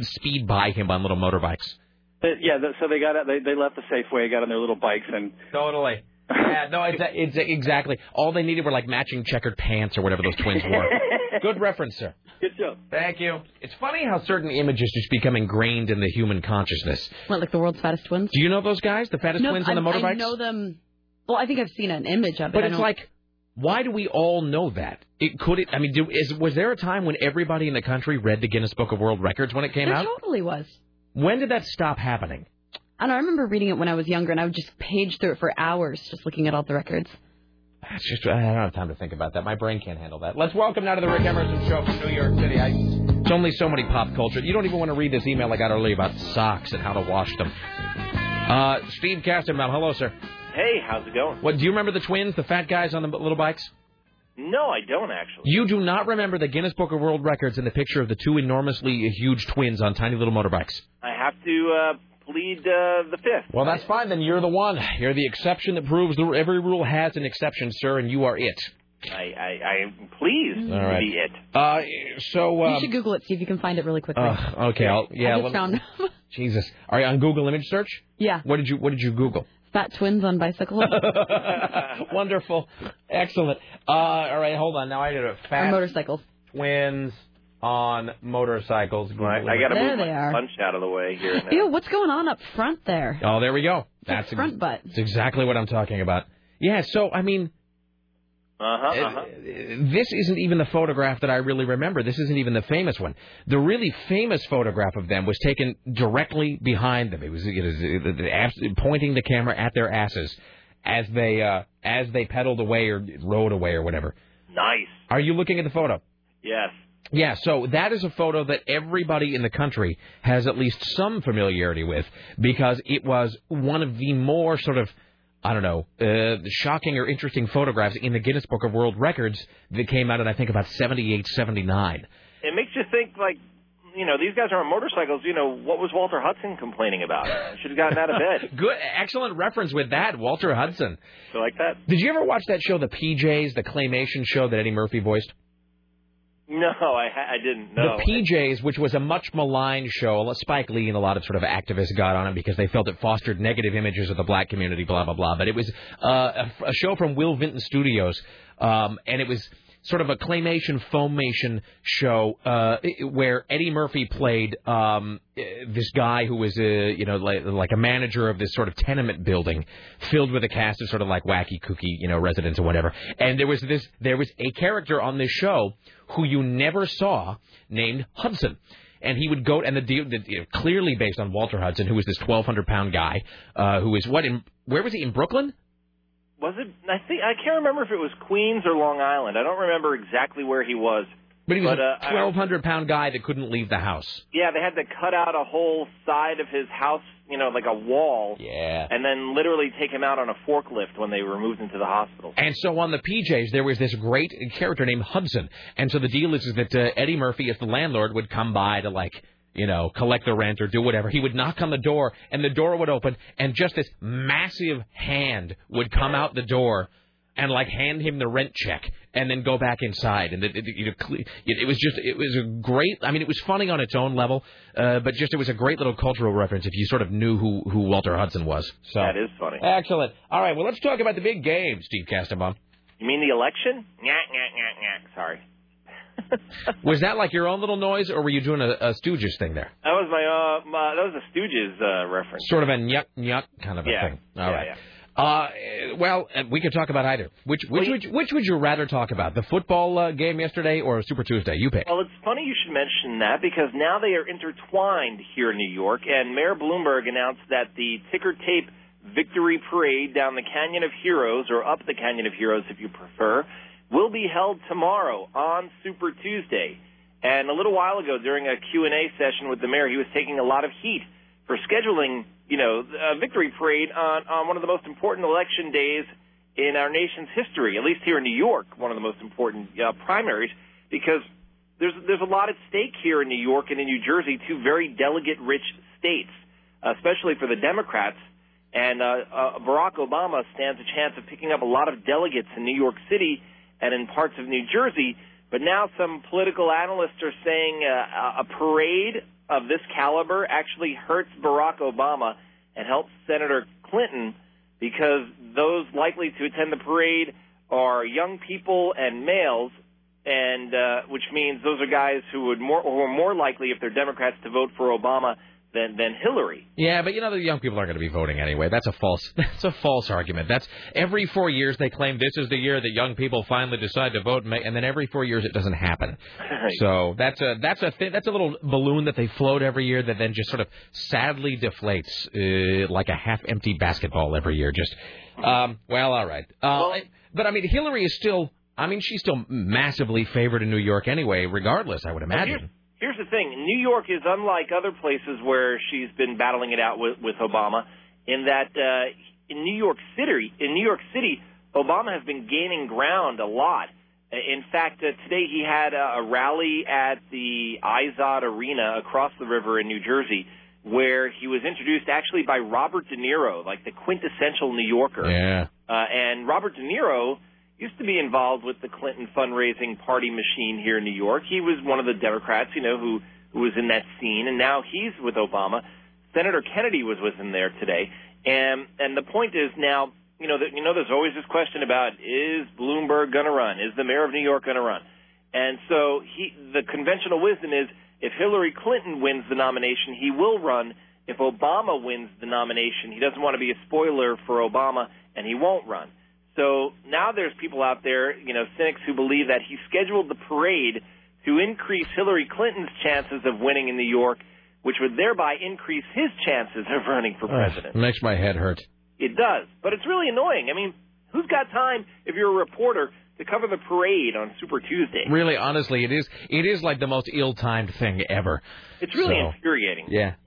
speed by him on little motorbikes. Uh, yeah, so they got out, they they left the Safeway, got on their little bikes, and Totally. Yeah, no, it's, it's exactly. All they needed were like matching checkered pants or whatever those twins wore. Good reference, sir. good job. Thank you. It's funny how certain images just become ingrained in the human consciousness. What, like the world's fattest twins? Do you know those guys, the fattest no, twins on the motorbikes? I know them. Well, I think I've seen an image of it. But it's like, why do we all know that? It could it? I mean, do, is was there a time when everybody in the country read the Guinness Book of World Records when it came there out? totally was. When did that stop happening? I don't know. I remember reading it when I was younger, and I would just page through it for hours, just looking at all the records. It's just I don't have time to think about that. My brain can't handle that. Let's welcome now to the Rick Emerson Show from New York City. I, it's only so many pop culture. You don't even want to read this email I got earlier about socks and how to wash them. Uh, Steve Kastenbaum, hello, sir. Hey, how's it going? What do you remember the twins, the fat guys on the little bikes? No, I don't actually. You do not remember the Guinness Book of World Records and the picture of the two enormously huge twins on tiny little motorbikes. I have to uh, plead uh, the fifth. Well, that's fine. Then you're the one. You're the exception that proves that every rule has an exception, sir, and you are it. I, I, I'm pleased All right. to be it. Uh, so. Um, you should Google it, see if you can find it really quickly. uh, okay, I'll, yeah. I let just me- found Jesus, are you on Google image search? yeah, What did you What did you Google? fat twins on bicycles Wonderful, excellent. Uh, all right, hold on. Now I did a or fat motorcycles. twins on motorcycles. Google I, I got to There move they my are. punch out of the way here. Now. Ew, what's going on up front there? Oh, there we go. It's a That's front butt. That's exactly what I'm talking about. Yeah. So I mean, Uh-huh, Uh, uh-huh. this isn't even the photograph that I really remember. This isn't even the famous one. The really famous photograph of them was taken directly behind them. It was, it was the- the abs- pointing the camera at their asses as they uh, as they pedaled away or rode away or whatever. Nice. Are you looking at the photo? Yes. Yeah, so that is a photo that everybody in the country has at least some familiarity with because it was one of the more sort of, I don't know, uh, shocking or interesting photographs in the Guinness Book of World Records that came out in, I think, about 78, 79. It makes you think, like, you know, these guys are on motorcycles. You know, what was Walter Hudson complaining about? Should have gotten out of bed. Good, excellent reference with that, Walter Hudson. So like that? Did you ever watch that show, The PJs, the claymation show that Eddie Murphy voiced? No, I I didn't know. The PJs, which was a much maligned show, Spike Lee and a lot of sort of activists got on it because they felt it fostered negative images of the black community, blah blah blah. But it was uh, a, a show from Will Vinton Studios, um, and it was sort of a claymation foamation show uh, where Eddie Murphy played um, this guy who was a you know like, like a manager of this sort of tenement building filled with a cast of sort of like wacky kooky you know residents or whatever. And there was this there was a character on this show who you never saw named Hudson. And he would go, and the deal, the, you know, clearly based on Walter Hudson, who was this 1,200 pound guy, uh, who is what in where was he in Brooklyn? Was it? I think I can't remember if it was Queens or Long Island. I don't remember exactly where he was. But he was But, uh, a 1,200 pound guy that couldn't leave the house. Yeah, they had to cut out a whole side of his house, you know, like a wall, Yeah. and then literally take him out on a forklift when they were moved into the hospital. And so on the PJs, there was this great character named Hudson. And so the deal is, is that uh, Eddie Murphy, as the landlord, would come by to like, you know, collect the rent or do whatever. He would knock on the door, and the door would open, and just this massive hand would come out the door and like hand him the rent check and then go back inside and it, it, you know, it, it was just it was a great I mean it was funny on its own level uh, but just it was a great little cultural reference if you sort of knew who who Walter Hudson was so That is funny. excellent all right well let's talk about the big game Steve Kastenbaum You mean the election? Nyah, nyah, nyah, nyah. Sorry. was that like your own little noise or were you doing a, a Stooges thing there That was my, uh, my that was a Stooges uh, reference. sort of a nyuk nyuk kind of a Yeah. thing all Yeah, right yeah. Uh, well, uh, we could talk about either. Which which would you, which would you rather talk about? The football uh, game yesterday or Super Tuesday? You pick. Well, it's funny you should mention that because now they are intertwined here in New York, and Mayor Bloomberg announced that the ticker tape victory parade down the Canyon of Heroes, or up the Canyon of Heroes if you prefer, will be held tomorrow on Super Tuesday. And a little while ago, during a Q&A session with the mayor, he was taking a lot of heat for scheduling, you know, a victory parade on, on one of the most important election days in our nation's history, at least here in New York, one of the most important uh, primaries, because there's there's a lot at stake here in New York and in New Jersey, two very delegate-rich states, especially for the Democrats. And uh, uh, Barack Obama stands a chance of picking up a lot of delegates in New York City and in parts of New Jersey. But now some political analysts are saying uh, a parade of this caliber actually hurts Barack Obama and helps Senator Clinton because those likely to attend the parade are young people and males, and uh, which means those are guys who would more who are more likely, if they're Democrats, to vote for Obama than than Hillary. Yeah, but you know the young people aren't going to be voting anyway. That's a false. That's a false argument. That's every four years they claim this is the year that young people finally decide to vote, and, then every four years it doesn't happen. So that's a that's a that's a little balloon that they float every year that then just sort of sadly deflates uh, like a half-empty basketball every year. Just um, well, all right. Uh, but I mean, Hillary is still. I mean, she's still massively favored in New York anyway, regardless. I would imagine. Here's the thing: New York is unlike other places where she's been battling it out with, with Obama, in that uh, in New York City, in New York City, Obama has been gaining ground a lot, In fact, uh, today he had a, a rally at the Izod Arena across the river in New Jersey, where he was introduced actually by Robert De Niro, like the quintessential New Yorker. Yeah. Uh, and Robert De Niro used to be involved with the Clinton fundraising party machine here in New York. He was one of the Democrats, you know, who who was in that scene, and now he's with Obama. Senator Kennedy was with him there today, and and the point is now, you know, that you know, there's always this question about is Bloomberg going to run? Is the mayor of New York going to run? And so he, the conventional wisdom is, if Hillary Clinton wins the nomination, he will run. If Obama wins the nomination, he doesn't want to be a spoiler for Obama, and he won't run. So now there's people out there, you know, cynics who believe that he scheduled the parade to increase Hillary Clinton's chances of winning in New York, which would thereby increase his chances of running for president. Ugh, makes my head hurt. It does, but it's really annoying. I mean, who's got time if you're a reporter to cover the parade on Super Tuesday? Really, honestly, it is it is like the most ill-timed thing ever. It's really So- infuriating. Yeah.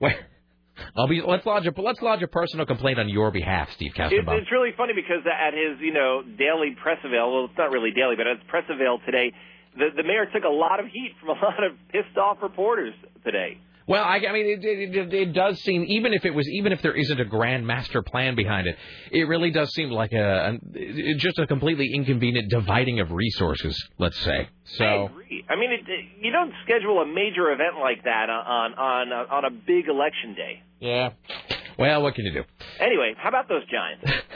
I'll be let's lodge a let's lodge a personal complaint on your behalf, Steve It, it's really funny because at his, you know, daily press avail, well, it's not really daily, but at his press avail today, the, the mayor took a lot of heat from a lot of pissed off reporters today. Well, I, I mean, it, it, it, does seem even if it was even if there isn't a grand master plan behind it, it really does seem like a, a just a completely inconvenient dividing of resources. Let's say I so. agree. I mean, it, it, you don't schedule a major event like that on on on, on a big election day. Yeah. Well, what can you do? Anyway, how about those Giants?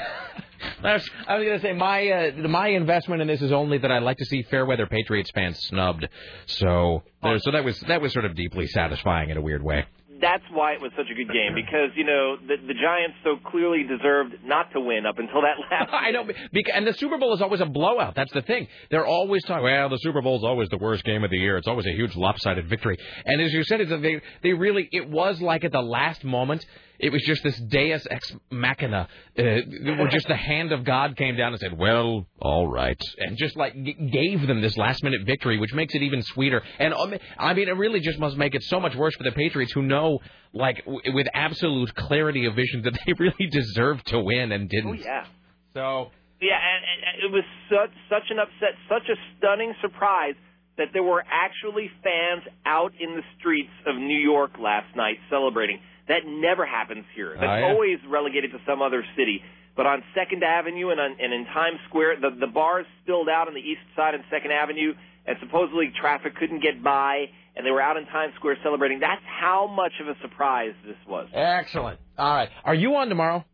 I was, I was going to say my uh, my investment in this is only that I like to see Fairweather Patriots fans snubbed. So there, so that was that was sort of deeply satisfying in a weird way. That's why it was such a good game because you know the the Giants so clearly deserved not to win up until that last. I know, because, and the Super Bowl is always a blowout. That's the thing. They're always talking. Well, the Super Bowl is always the worst game of the year. It's always a huge lopsided victory. And as you said, it's a, they they really it was like at the last moment. It was just this Deus ex machina, uh, where just the hand of God came down and said, "Well, all right," and just like g- gave them this last minute victory, which makes it even sweeter. And um, I mean, it really just must make it so much worse for the Patriots, who know, like, w- with absolute clarity of vision, that they really deserved to win and didn't. Oh yeah. So Yeah, and, and it was such such an upset, such a stunning surprise that there were actually fans out in the streets of New York last night celebrating. That never happens here. That's Oh, yeah. always relegated to some other city. But on Second Avenue and, on, and in Times Square, the the bars spilled out on the east side of Second Avenue, and supposedly traffic couldn't get by, and they were out in Times Square celebrating. That's how much of a surprise this was. Excellent. All right. Are you on tomorrow?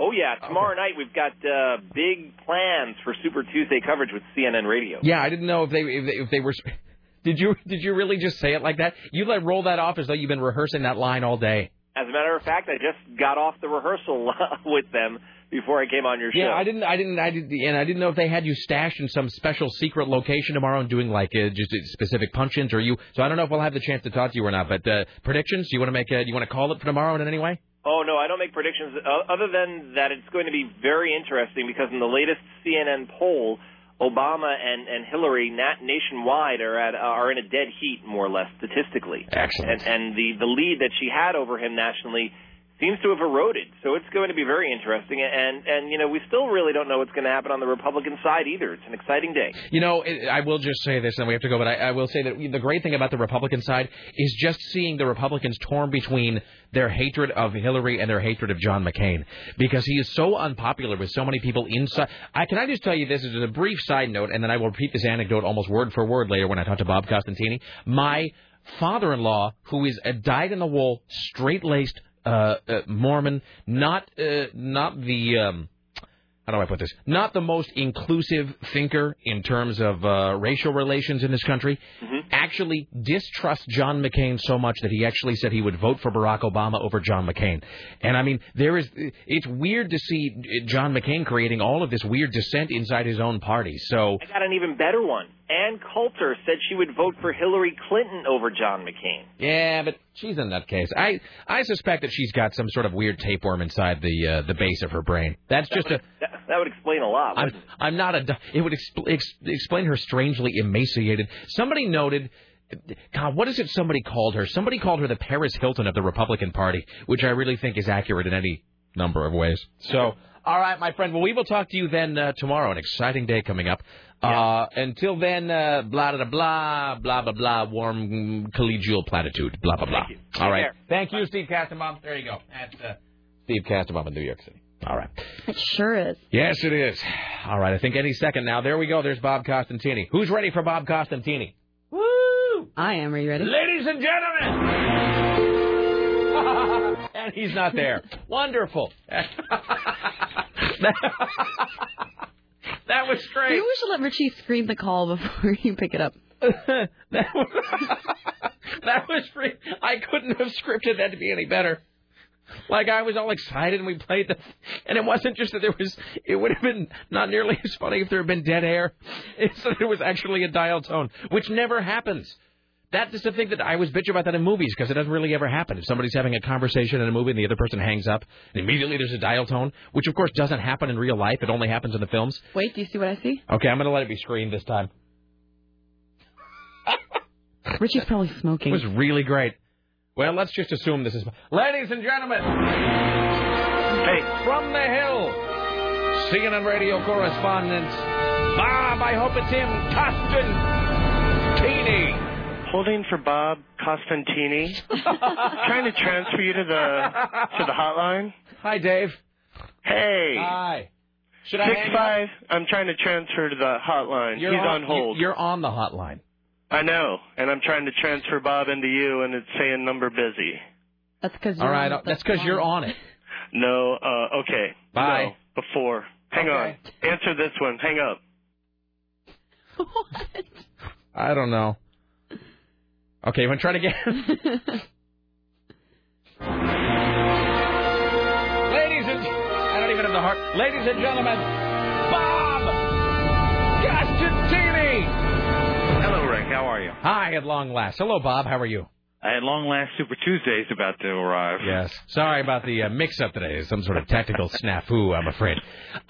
Oh yeah, tomorrow night we've got uh, big plans for Super Tuesday coverage with CNN Radio. Yeah, I didn't know if they if they, if they were. Did you did you really just say it like that? You let roll that off as though you've been rehearsing that line all day. As a matter of fact, I just got off the rehearsal with them before I came on your show. Yeah, I didn't I didn't I didn't, and I didn't know if they had you stashed in some special secret location tomorrow and doing like uh, just uh, specific punch-ins or you. So I don't know if we'll have the chance to talk to you or not. But uh, predictions? Do you want to make? A, you want to call it for tomorrow in any way? Oh no, I don't make predictions uh, other than that it's going to be very interesting because in the latest CNN poll, Obama and and Hillary nat- nationwide are at are in a dead heat more or less statistically. Excellent. And and the the lead that she had over him nationally seems to have eroded. So it's going to be very interesting and and you know, we still really don't know what's going to happen on the Republican side either. It's an exciting day. You know, I will just say this, and we have to go. But I, I will say that the great thing about the Republican side is just seeing the Republicans torn between their hatred of Hillary and their hatred of John McCain, because he is so unpopular with so many people inside. I can I just tell you this as a brief side note, and then I will repeat this anecdote almost word for word later when I talk to Bob Costantini. My father-in-law, who is a dyed-in-the-wool, straight-laced uh, uh, Mormon, not uh, not the. Um, how do I put this? Not the most inclusive thinker in terms of uh, racial relations in this country. Actually, distrusts John McCain so much that he actually said he would vote for Barack Obama over John McCain. And I mean, there is. It's weird to see John McCain creating all of this weird dissent inside his own party. So I got an even better one. Ann Coulter said she would vote for Hillary Clinton over John McCain. yeah, but she's in that case. I I suspect that she's got some sort of weird tapeworm inside the uh, the base of her brain. That's just a. That, that would explain a lot. I'm? I'm not a. It would expl- ex- explain her strangely emaciated. Somebody noted. God, what is it somebody called her? Somebody called her the Paris Hilton of the Republican Party, which I really think is accurate in any number of ways. So All right, my friend. Well, we will talk to you then uh, tomorrow. An exciting day coming up. Uh, until then, uh, blah, blah, blah, blah, blah, blah, warm collegial platitude, blah, blah, blah. All right. care. Thank you, Steve Kastenbaum. There you go. That's uh, Steve Kastenbaum in New York City. All right. It sure is. Yes, it is. All right. I think any second now. There we go. There's Bob Costantini. Who's ready for Bob Costantini? Woo! I am. Are you ready? Ladies and gentlemen! and he's not there. Wonderful. that was great. Maybe we should let Richie screen the call before you pick it up. that was, that was free. I couldn't have scripted that to be any better. Like I was all excited and we played the, and it wasn't just that there was. It would have been not nearly as funny if there had been dead air. It's that it was actually a dial tone, which never happens. That is the thing that I always bitch about that in movies because it doesn't really ever happen. If somebody's having a conversation in a movie and the other person hangs up, and immediately there's a dial tone, which of course doesn't happen in real life. It only happens in the films. Wait, do you see what I see? Okay, I'm going to let it be screened this time. Richie's probably smoking. It was really great. Well, let's just assume this is. Ladies and gentlemen, hey, from the Hill, CNN radio correspondent, Bob, I hope it's him, Costantini. Holding for Bob Costantini. Trying to transfer you to the to the hotline. Hi, Dave. Hey. Hi. Should I Six hang five. I'm trying to transfer to the hotline. You're He's on, on, hold. You're on the hotline. I know, and I'm trying to transfer Bob into you, and it's saying number busy. That's because All right, that's because you're on it. No. Uh, okay. Bye. No, before. Hang Okay. on. Answer this one. Hang up. What? I don't know. Okay, you want to try it again? Ladies and I don't even have the heart. Ladies and gentlemen, Bob Costantini. Hello, Rick. How are you? Hi, at long last. Hello, Bob. How are you? At long last, Super Tuesday is about to arrive. Yes. Sorry about the uh, mix-up today. Some sort of technical snafu, I'm afraid.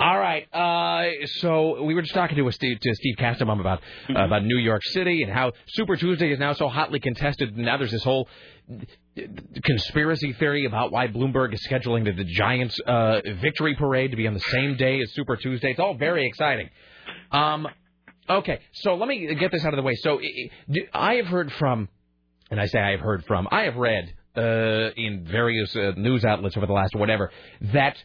All right. Uh, so we were just talking to, a Steve, to Steve about uh, about New York City and how Super Tuesday is now so hotly contested. Now there's this whole conspiracy theory about why Bloomberg is scheduling the, the Giants uh, victory parade to be on the same day as Super Tuesday. It's all very exciting. Um, okay, so let me get this out of the way. So I have heard from, and I say I have heard from, I have read uh, in various uh, news outlets over the last whatever that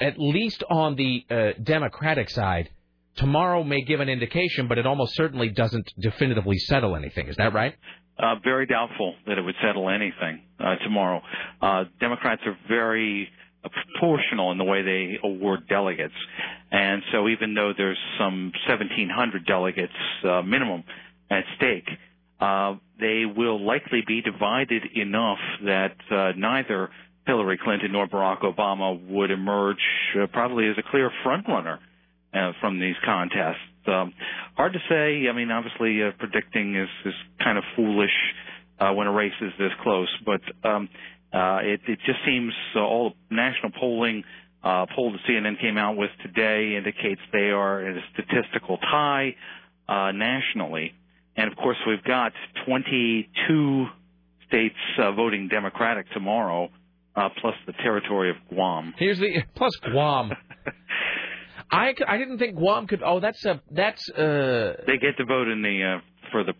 at least on the uh, Democratic side, tomorrow may give an indication, but it almost certainly doesn't definitively settle anything. Is that right? Uh, very doubtful that it would settle anything uh, tomorrow. Uh, Democrats are very proportional in the way they award delegates, and so even though there's some 1,700 delegates uh, minimum at stake, uh, they will likely be divided enough that uh, neither Hillary Clinton nor Barack Obama would emerge uh, probably as a clear frontrunner uh, from these contests. Um, hard to say. I mean, obviously, uh, predicting is is kind of foolish uh, when a race is this close. But um, uh, it it just seems uh, all national polling uh, poll that CNN came out with today indicates they are in a statistical tie uh, nationally. And of course, we've got 22 states uh, voting Democratic tomorrow, uh, plus the territory of Guam. Here's the plus Guam. I, I didn't think Guam could. Oh, that's a that's uh. They get to vote in the uh, for the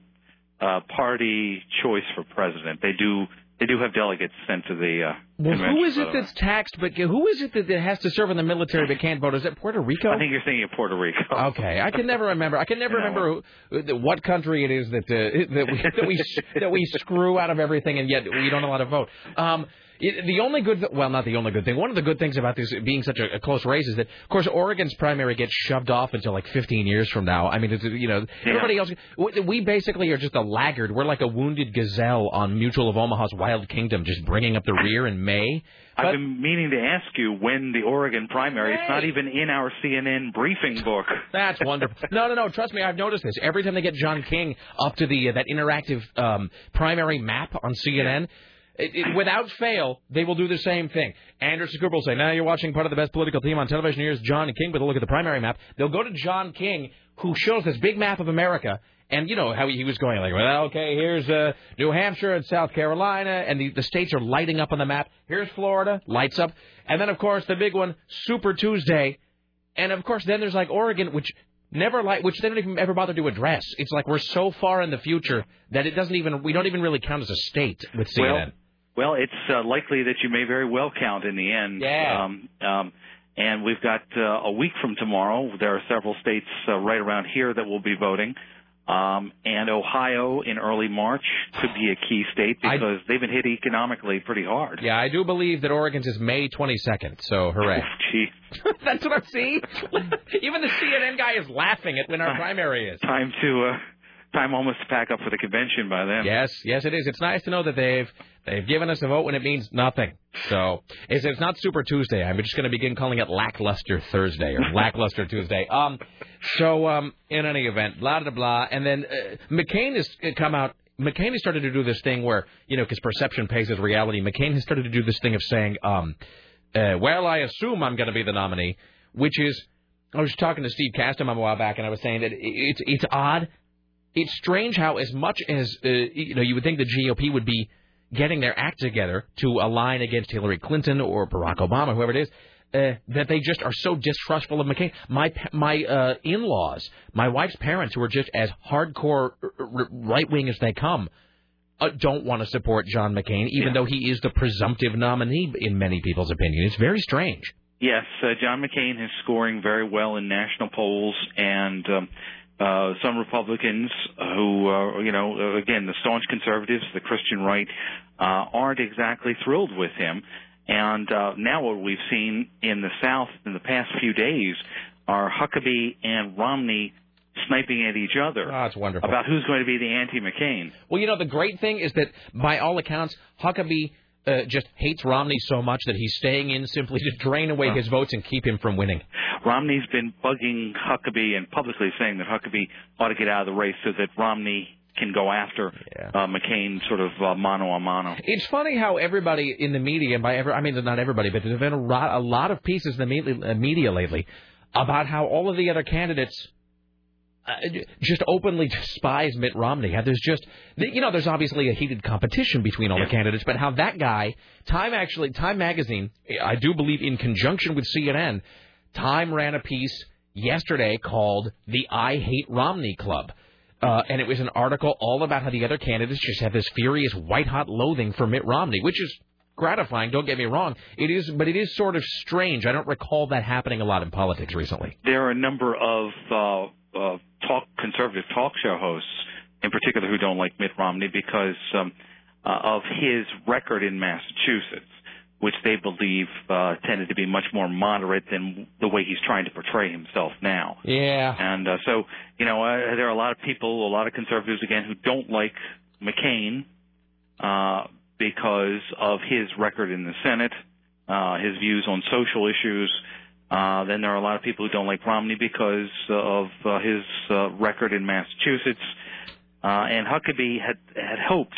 uh, party choice for president. They do they do have delegates sent to the. Uh, Well, who is it that's taxed, but who is it that has to serve in the military but can't vote? Is it Puerto Rico? I think you're thinking of Puerto Rico. Okay, I can never remember. I can never You know remember who, what country it is that uh, that we that we that we screw out of everything, and yet we don't allow to vote. Um, it, the only good, well, not the only good thing. One of the good things about this being such a, a close race is that, of course, Oregon's primary gets shoved off until like 15 years from now. I mean, it's, you know, everybody else. we- We basically are just a laggard. We're like a wounded gazelle on Mutual of Omaha's Wild Kingdom, just bringing up the rear in May. I've been meaning to ask you when the Oregon primary. It's not even in our CNN briefing book. That's wonderful. No, no, no. Trust me, I've noticed this. Every time they get John King up to the uh, that interactive um, primary map on CNN, it, it, without fail, they will do the same thing. Anderson Cooper will say, "Now you're watching part of the best political team on television. Here's John King." with they'll look at the primary map. They'll go to John King, who shows this big map of America. And you know how he was going like, well, okay, here's uh, New Hampshire and South Carolina, and the, the states are lighting up on the map. Here's Florida, lights up, and then of course the big one, Super Tuesday, and of course then there's like Oregon, which never like, which they don't even ever bother to address. It's like we're so far in the future that it doesn't even we don't even really count as a state with CNN. Well, well, it's uh, likely that you may very well count in the end. Yeah. Um, um, and we've got uh, a week from tomorrow. There are several states uh, right around here that will be voting. Um, and Ohio in early March could be a key state I- because they've been hit economically pretty hard. Yeah, I do believe that Oregon's is May 22nd. So hooray! Gee, That's what I'm seeing. Even the CNN guy is laughing at when our primary is. time to uh, time almost to pack up for the convention by then. Yes, yes, it is. It's nice to know that they've they've given us a vote when it means nothing. So it's, it's not Super Tuesday. I'm just going to begin calling it Lackluster Thursday or Lackluster Tuesday. Um, so um, in any event, blah blah blah, and then uh, McCain has come out. McCain has started to do this thing where you know because perception pays as reality. McCain has started to do this thing of saying, um, uh, "Well, I assume I'm going to be the nominee," which is. I was talking to Steve Castum a while back, and I was saying that it's it's odd it's strange how as much as uh, you know you would think the GOP would be getting their act together to align against Hillary Clinton or Barack Obama, whoever it is, uh, that they just are so distrustful of McCain. My my uh, in-laws, my wife's parents, who are just as hardcore right wing as they come. Uh, don't want to support John McCain, even though he is the presumptive nominee in many people's opinion. It's very strange. Yes, uh, John McCain is scoring very well in national polls, and um, uh, some Republicans who, uh, you know, uh, again, the staunch conservatives, the Christian right, uh, aren't exactly thrilled with him. And uh, now what we've seen in the South in the past few days are Huckabee and Romney sniping at each other Oh, it's wonderful. about who's going to be the anti-McCain. Well, you know, the great thing is that by all accounts, Huckabee uh, just hates Romney so much that he's staying in simply to drain away his votes and keep him from winning. Romney's been bugging Huckabee and publicly saying that Huckabee ought to get out of the race so that Romney can go after uh, McCain sort of uh, mano a mano. It's funny how everybody in the media, and by every, I mean not everybody, but there's been a lot, a lot of pieces in the uh, media lately about how all of the other candidates uh, just openly despise Mitt Romney. There's just, you know, there's obviously a heated competition between all the candidates, but how that guy, Time actually, Time magazine, I do believe in conjunction with CNN, Time ran a piece yesterday called the I Hate Romney Club. Uh, and it was an article all about how the other candidates just have this furious white hot loathing for Mitt Romney, which is gratifying. Don't get me wrong. It is, but it is sort of strange. I don't recall that happening a lot in politics recently. There are a number of uh, uh, talk conservative talk show hosts, in particular, who don't like Mitt Romney because um, uh, of his record in Massachusetts, which they believe uh, tended to be much more moderate than the way he's trying to portray himself now. Yeah. And uh, so, you know, uh, there are a lot of people, a lot of conservatives again, who don't like McCain uh, because of his record in the Senate, uh, his views on social issues. Uh, then there are a lot of people who don't like Romney because of uh, his uh, record in Massachusetts. Uh, and Huckabee had had hoped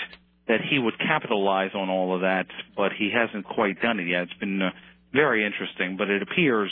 that he would capitalize on all of that, but he hasn't quite done it yet. It's been uh, very interesting, but it appears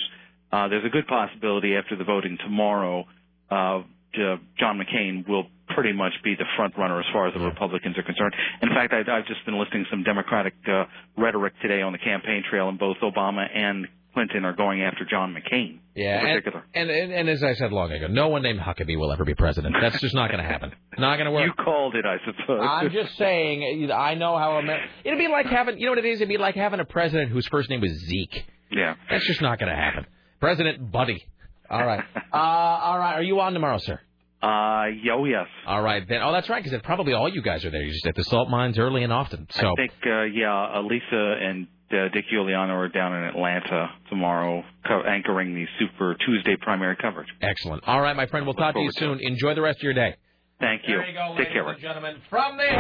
uh, there's a good possibility after the voting tomorrow, uh, uh, John McCain will pretty much be the front runner as far as the Republicans are concerned. In fact, I, I've just been listening to some Democratic uh, rhetoric today on the campaign trail, and both Obama and Clinton are going after John McCain Yeah, in particular. and, and and as I said long ago, no one named Huckabee will ever be president. That's just not going to happen. Not going to work. You called it, I suppose. I'm just saying. I know how Amer- it'd be like having. You know what it is? It'd be like having a president whose first name was Zeke. Yeah. That's just not going to happen. President Buddy. All right. uh, all right. Are you on tomorrow, sir? Uh, yo, yes. All right then. Oh, that's right. Because probably all you guys are there. You're just at the salt mines early and often. So I think, uh, yeah, Elisa and Dick Uliano are down in Atlanta tomorrow, co- anchoring the Super Tuesday primary coverage. excellent. All right, my friend. We'll talk to you soon. Enjoy the rest of your day. Thank you. There you go, Take care. and gentlemen. From the hill,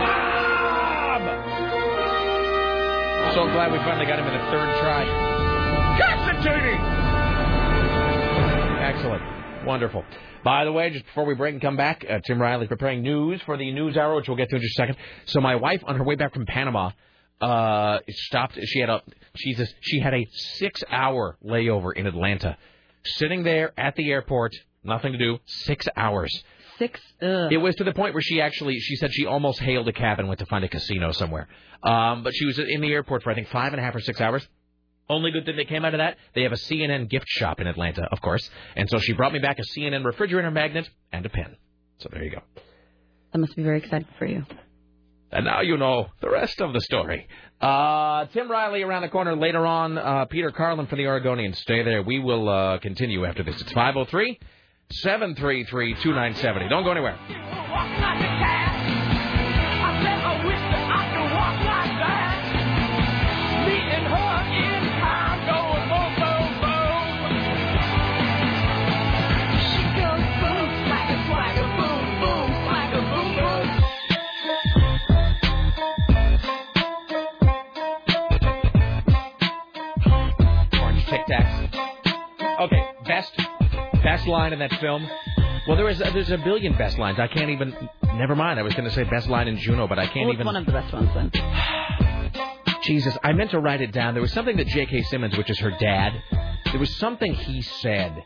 Bob. So glad we finally got him in the third try. Constantine. Excellent. Wonderful. By the way, just before we break and come back, uh, Tim Riley preparing news for the news hour, which we'll get to in just a second. So my wife, on her way back from Panama, uh, stopped. She had a Jesus. She had a six-hour layover in Atlanta, sitting there at the airport, nothing to do. Six hours. six. Ugh. It was to the point where she actually she said she almost hailed a cab and went to find a casino somewhere. Um, but she was in the airport for I think five and a half or six hours. Only good thing that came out of that, they have a CNN gift shop in Atlanta, of course. And so she brought me back a CNN refrigerator magnet and a pen. So there you go. That must be very exciting for you. And now you know the rest of the story. Uh, Tim Riley around the corner later on. Uh, Peter Carlin from the Oregonian. Stay there. We will uh, continue after this. It's 503 733 2970. Don't go anywhere. Best line in that film. Well, there is uh, there's a billion best lines. I can't even. Never mind. I was going to say best line in Juno, but I can't it's even. one of the best ones then. Jesus, I meant to write it down. There was something that J.K. Simmons, which is her dad, there was something he said.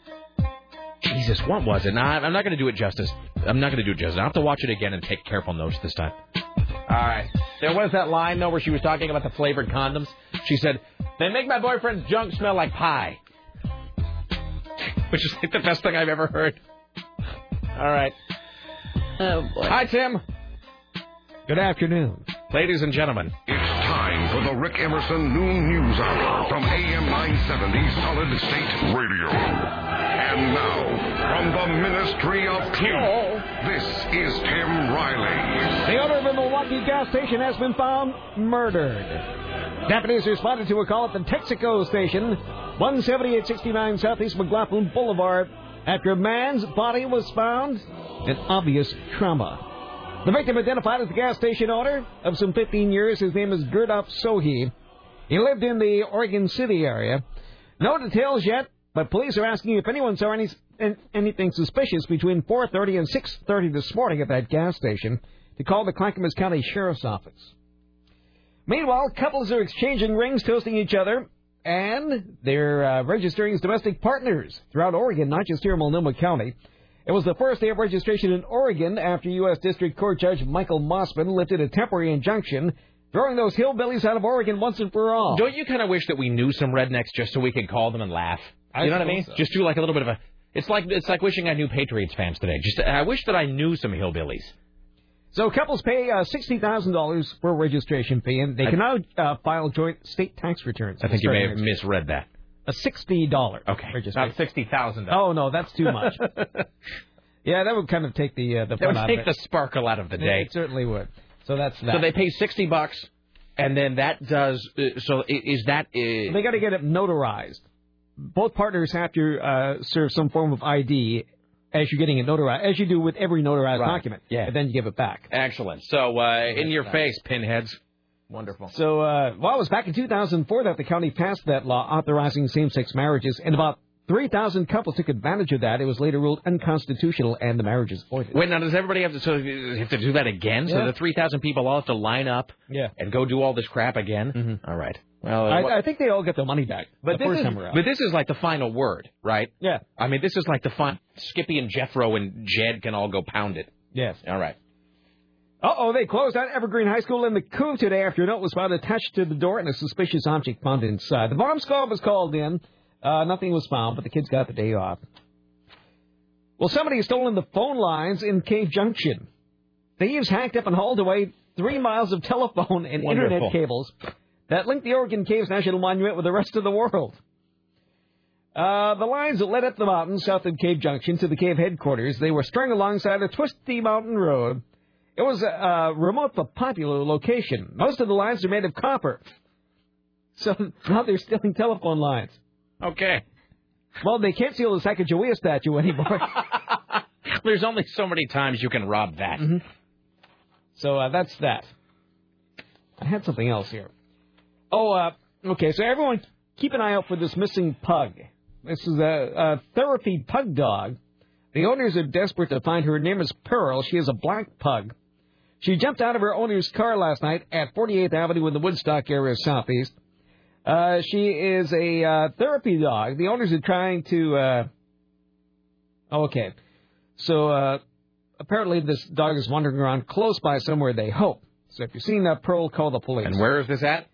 Jesus, what was it? Now, I'm not going to do it justice. I'm not going to do it justice. I'll have to watch it again and take careful notes this time. All right. There was that line, though, where she was talking about the flavored condoms. She said, they make my boyfriend's junk smell like pie. Which is like the best thing I've ever heard. All right. Oh, boy. Hi, Tim. Good afternoon. Ladies and gentlemen. It's time for the Rick Emerson Noon News Hour from AM 970 Solid State Radio. And now, from the Ministry of Truth, this is Tim Riley. The owner of a Milwaukie gas station has been found murdered. Deputies responded to a call at the Texaco station, 17869 Southeast McLoughlin Boulevard, after a man's body was found in obvious trauma. The victim identified as the gas station owner of some 15 years. His name is Gurdap Sohi. He lived in the Oregon City area. No details yet, but police are asking if anyone saw any, anything suspicious between 4.30 and 6.30 this morning at that gas station to call the Clackamas County Sheriff's Office. Meanwhile, couples are exchanging rings, toasting each other, and they're uh, registering as domestic partners throughout Oregon, not just here in Multnomah County. It was the first day of registration in Oregon after U.S. District Court Judge Michael Mossman lifted a temporary injunction, throwing those hillbillies out of Oregon once and for all. Don't you kind of wish that we knew some rednecks just so we could call them and laugh? I You know what I mean? so. Just do like a little bit of a. It's like it's like wishing I knew Patriots fans today. Just I wish that I knew some hillbillies. So couples pay uh, sixty thousand dollars for a registration fee, and they I- can now uh, file joint state tax returns. I think you may have misread that. A sixty dollar Okay, not sixty thousand. Oh no, that's too much. yeah, that would kind of take the uh, the That would out take of the sparkle out of the day. It certainly would. So that's that. So they pay sixty bucks, and then that does. Uh, so is that? Uh, They got to get it notarized. Both partners have to uh, serve some form of ID as you're getting it notarized, as you do with every notarized Right. document. Yeah. And then you give it back. excellent. So uh, in your Right. face, pinheads. Wonderful. So, uh, well, it was back in 2004 that the county passed that law authorizing same-sex marriages, and about 3,000 couples took advantage of that. It was later ruled unconstitutional, and the marriages voided. Wait, now does everybody have to so have to do that again? So the three thousand people all have to line up Yeah. and go do all this crap again? All right. Well, uh, I, I think they all get their money back But this, is, but this is like the final word, right? Yeah. I mean, this is like the fun. Skippy and Jeffro and Jed can all go pound it. Yes. All right. Uh-oh, they closed down Evergreen High School in the coup today after a note was found attached to the door and a suspicious object found inside. The bomb squad was called in. Uh, nothing was found, but the kids got the day off. Well, somebody has stolen the phone lines in Cave Junction. Thieves hacked up and hauled away three miles of telephone and Wonderful. internet cables that linked the Oregon Caves National Monument with the rest of the world. Uh, the lines that led up the mountain south of Cave Junction to the cave headquarters, they were strung alongside a twisty mountain road. It was a, a remote but popular location. Most of the lines are made of copper. So now they're stealing telephone lines. Okay. Well, they can't steal the Sacagawea statue anymore. There's only so many times you can rob that. So uh, that's that. I had something else here. Oh, uh, okay. So everyone, keep an eye out for this missing pug. This is a, a therapy pug dog. The owners are desperate to find her. Her name is Pearl. She is a black pug. She jumped out of her owner's car last night at 48th Avenue in the Woodstock area southeast. Uh, she is a uh, therapy dog. The owners are trying to. Uh... Okay, so uh, apparently, this dog is wandering around close by somewhere. They hope. So if you've seen that Pearl, call the police. And where is this at?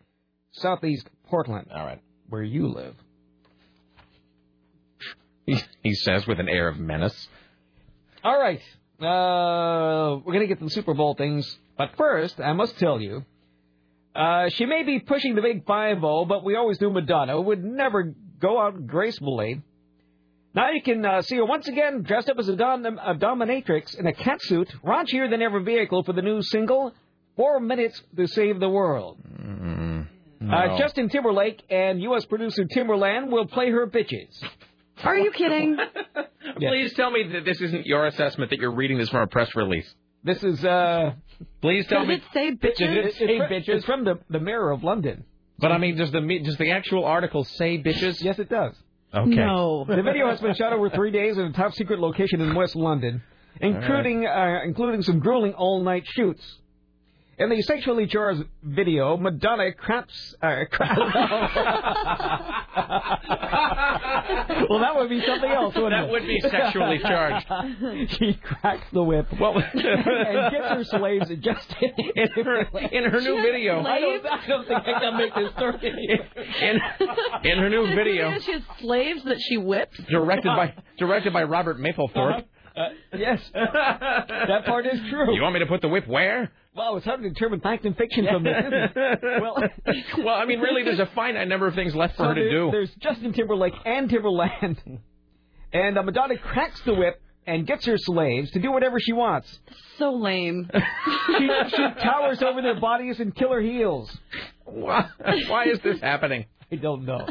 Southeast Portland. All right. Where you live. He, he says with an air of menace. All right. Uh, we're going to get to the Super Bowl things. But first, I must tell you, uh, she may be pushing the big 5-0, but we always knew Madonna would never go out gracefully. Now you can uh, see her once again dressed up as a, dom- a dominatrix in a catsuit, raunchier than ever vehicle for the new single, Four Minutes to Save the World. Uh, Justin Timberlake and U.S. producer Timbaland will play her bitches. Are you kidding? Please tell me that this isn't your assessment that you're reading this from a press release. This is, uh... Please tell Does me. it say bitches? Does it It's, say fr- bitches? it's from the, the Mirror of London. But I mean, does the does the actual article say bitches? Yes, it does. Okay. No. The video has been shot over three days in a top secret location in West London, including uh, including some grueling all night shoots. In the sexually charged video, Madonna craps. Uh, cra- well, that would be something else, wouldn't That it? would be sexually charged. she cracks the whip Well, and gets her slaves just in her in her new video. I don't, I don't think I can make this story. In, in her new video, She has slaves that she whips. directed by directed by Robert Mapplethorpe. Uh, yes, that part is true. You want me to put the whip where? Well, it's hard to determine fact and fiction from this. Isn't it? Well, well, I mean, really, there's a finite number of things left for so her to there- do. There's Justin Timberlake and Timbaland, and uh, Madonna cracks the whip and gets her slaves to do whatever she wants. So lame. She, she towers over their bodies and killer heels. Why, why is this happening? I don't know.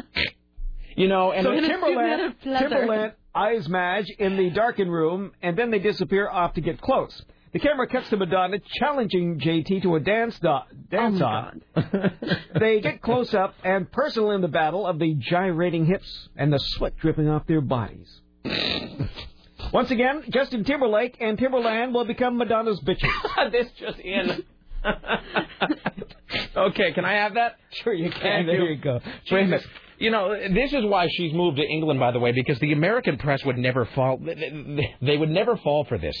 You know, and so Timbaland, suit of leather. Timbaland eyes Madge in the darkened room, and then they disappear off to get close. The camera cuts to Madonna challenging JT to a dance do- dance Oh, off. they get close up and personal in the battle of the gyrating hips and the sweat dripping off their bodies. Once again, Justin Timberlake and Timbaland will become Madonna's bitches. this just in. okay, can I have that? Sure, you can. There you. go. Wait a minute. You know, this is why she's moved to England, by the way, because the American press would never fall. They would never fall for this.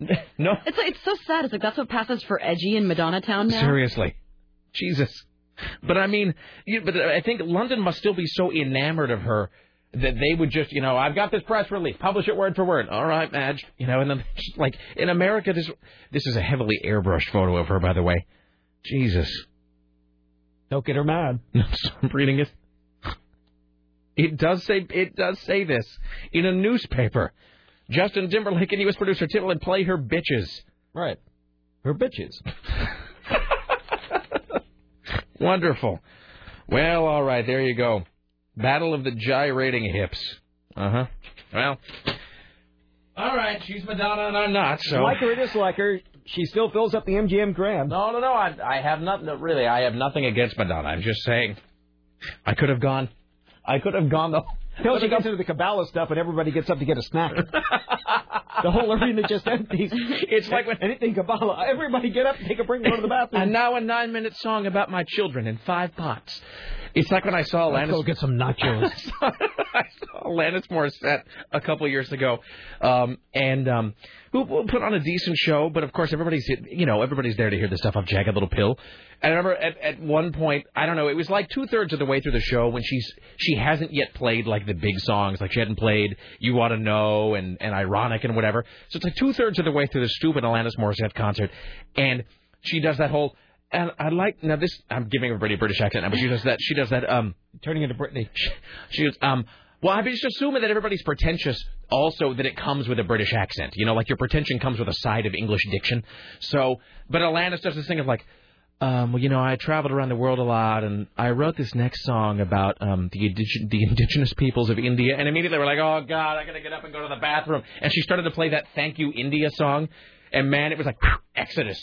No, It's like, it's so sad. It's like that's what passes for edgy in Madonna Town now. seriously, Jesus. But I mean, you, but I think London must still be so enamored of her that they would just, you know, I've got this press release, publish it word for word. All right, Madge. You know, and then just like in America, this this is a heavily airbrushed photo of her, by the way. Jesus. Don't get her mad. No, I'm reading it. It does say it does say this in a newspaper. Justin Timberlake and U.S. producer Timbaland play her bitches. Right. Her bitches. Wonderful. Well, all right, there you go. Battle of the gyrating hips. Uh huh. Well, all right. She's Madonna and I'm not. So Like her or dislike her, she still fills up the MGM Grand. no, no, no. I, I have nothing. Really, I have nothing against Madonna. I'm just saying, I could have gone. I could have gone the. Until she gets into the Kabbalah stuff and everybody gets up to get a snack. the whole arena just empties. It's like when anything Kabbalah. Everybody get up and take a break go to the bathroom. And now a nine-minute song about my children in five pots. It's like when I saw Let's go get some nachos. I saw Alanis Morissette a couple of years ago, um, and um, who put on a decent show. But of course, everybody's you know everybody's there to hear the stuff off Jagged Little Pill. And I remember at, at one point, I don't know, it was like two thirds of the way through the show when she's she hasn't yet played like the big songs, like she hadn't played "You Ought to Know" and and "Ironic" and whatever. So it's like two thirds of the way through the stupid Alanis Morissette concert, and she does that whole. And I like now this. I'm giving everybody a British accent now, but she does that. She does that. Um, Turning into Britney. she goes, um, well, I'm just assuming that everybody's pretentious. Also, that it comes with a British accent. You know, like your pretension comes with a side of English diction. So, but Alanis does this thing of like, um, well, you know, I traveled around the world a lot, and I wrote this next song about um, the indig- the indigenous peoples of India. And immediately we're like, oh God, I gotta get up and go to the bathroom. And she started to play that "Thank You India" song, and man, it was like Exodus.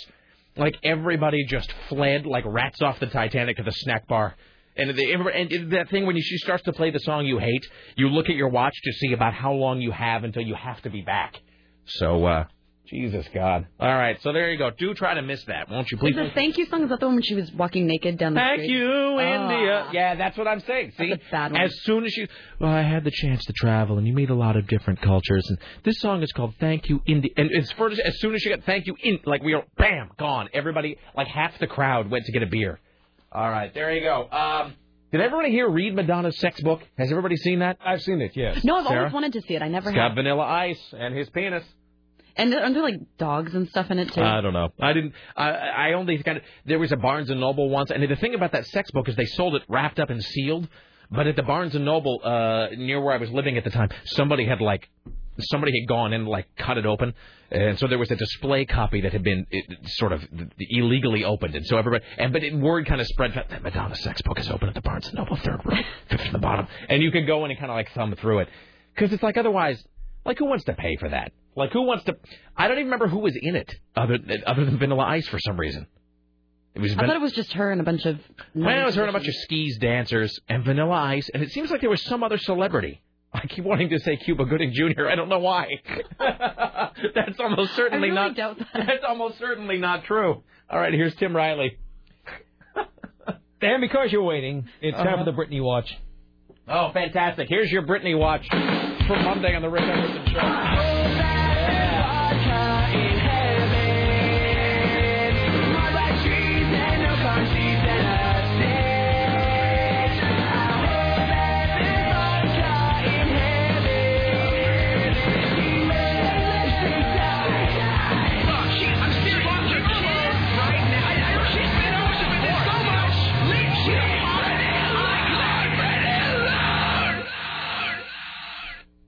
Like everybody just fled like rats off the Titanic to the snack bar. And, the, and that thing when she starts to play the song you hate, you look at your watch to see about how long you have until you have to be back. So, uh, Jesus God. All right, so there you go. Do try to miss that, won't you, please? Is the thank you song is that the one when she was walking naked down the Thank street? you, Oh. India. Yeah, that's what I'm saying. See, That's a bad one. as soon as you, well, I had the chance to travel, and you meet a lot of different cultures, and this song is called "Thank You, India." And it's first, as soon as you get "Thank You," in like we are, bam, gone. Everybody, like half the crowd, went to get a beer. All right, there you go. Um, did everybody here read Madonna's sex book? Has everybody seen that? I've seen it. Yes. No, I've Sarah? always wanted to see it. I never It's got. Vanilla Ice and his penis. And aren't there like dogs and stuff in it too? I don't know. I didn't. I I only got. There was a Barnes and Noble once, and the thing about that sex book is they sold it wrapped up and sealed. But at the Barnes and Noble uh, near where I was living at the time, somebody had like somebody had gone in and like cut it open, and so there was a display copy that had been it, sort of illegally opened, and so everybody and but it, word kind of spread that Madonna sex book is open at the Barnes and Noble third row, fifth from the bottom, and you could go in and kind of like thumb through it, because it's like otherwise, like who wants to pay for that? Like who wants to? I don't even remember who was in it other other than Vanilla Ice for some reason. It was. I thought it was just her and a bunch of. well, I was hearing a bunch of skis dancers and Vanilla Ice, and it seems like there was some other celebrity. I keep wanting to say Cuba Gooding Jr. I don't know why. That's almost certainly I really not. doubt that. That's almost certainly not true. All right, here's Tim Riley. And because you're waiting, it's time Uh-huh. for the Britney Watch. Oh, fantastic! Here's your Britney watch for Monday on the Rick Emerson Show.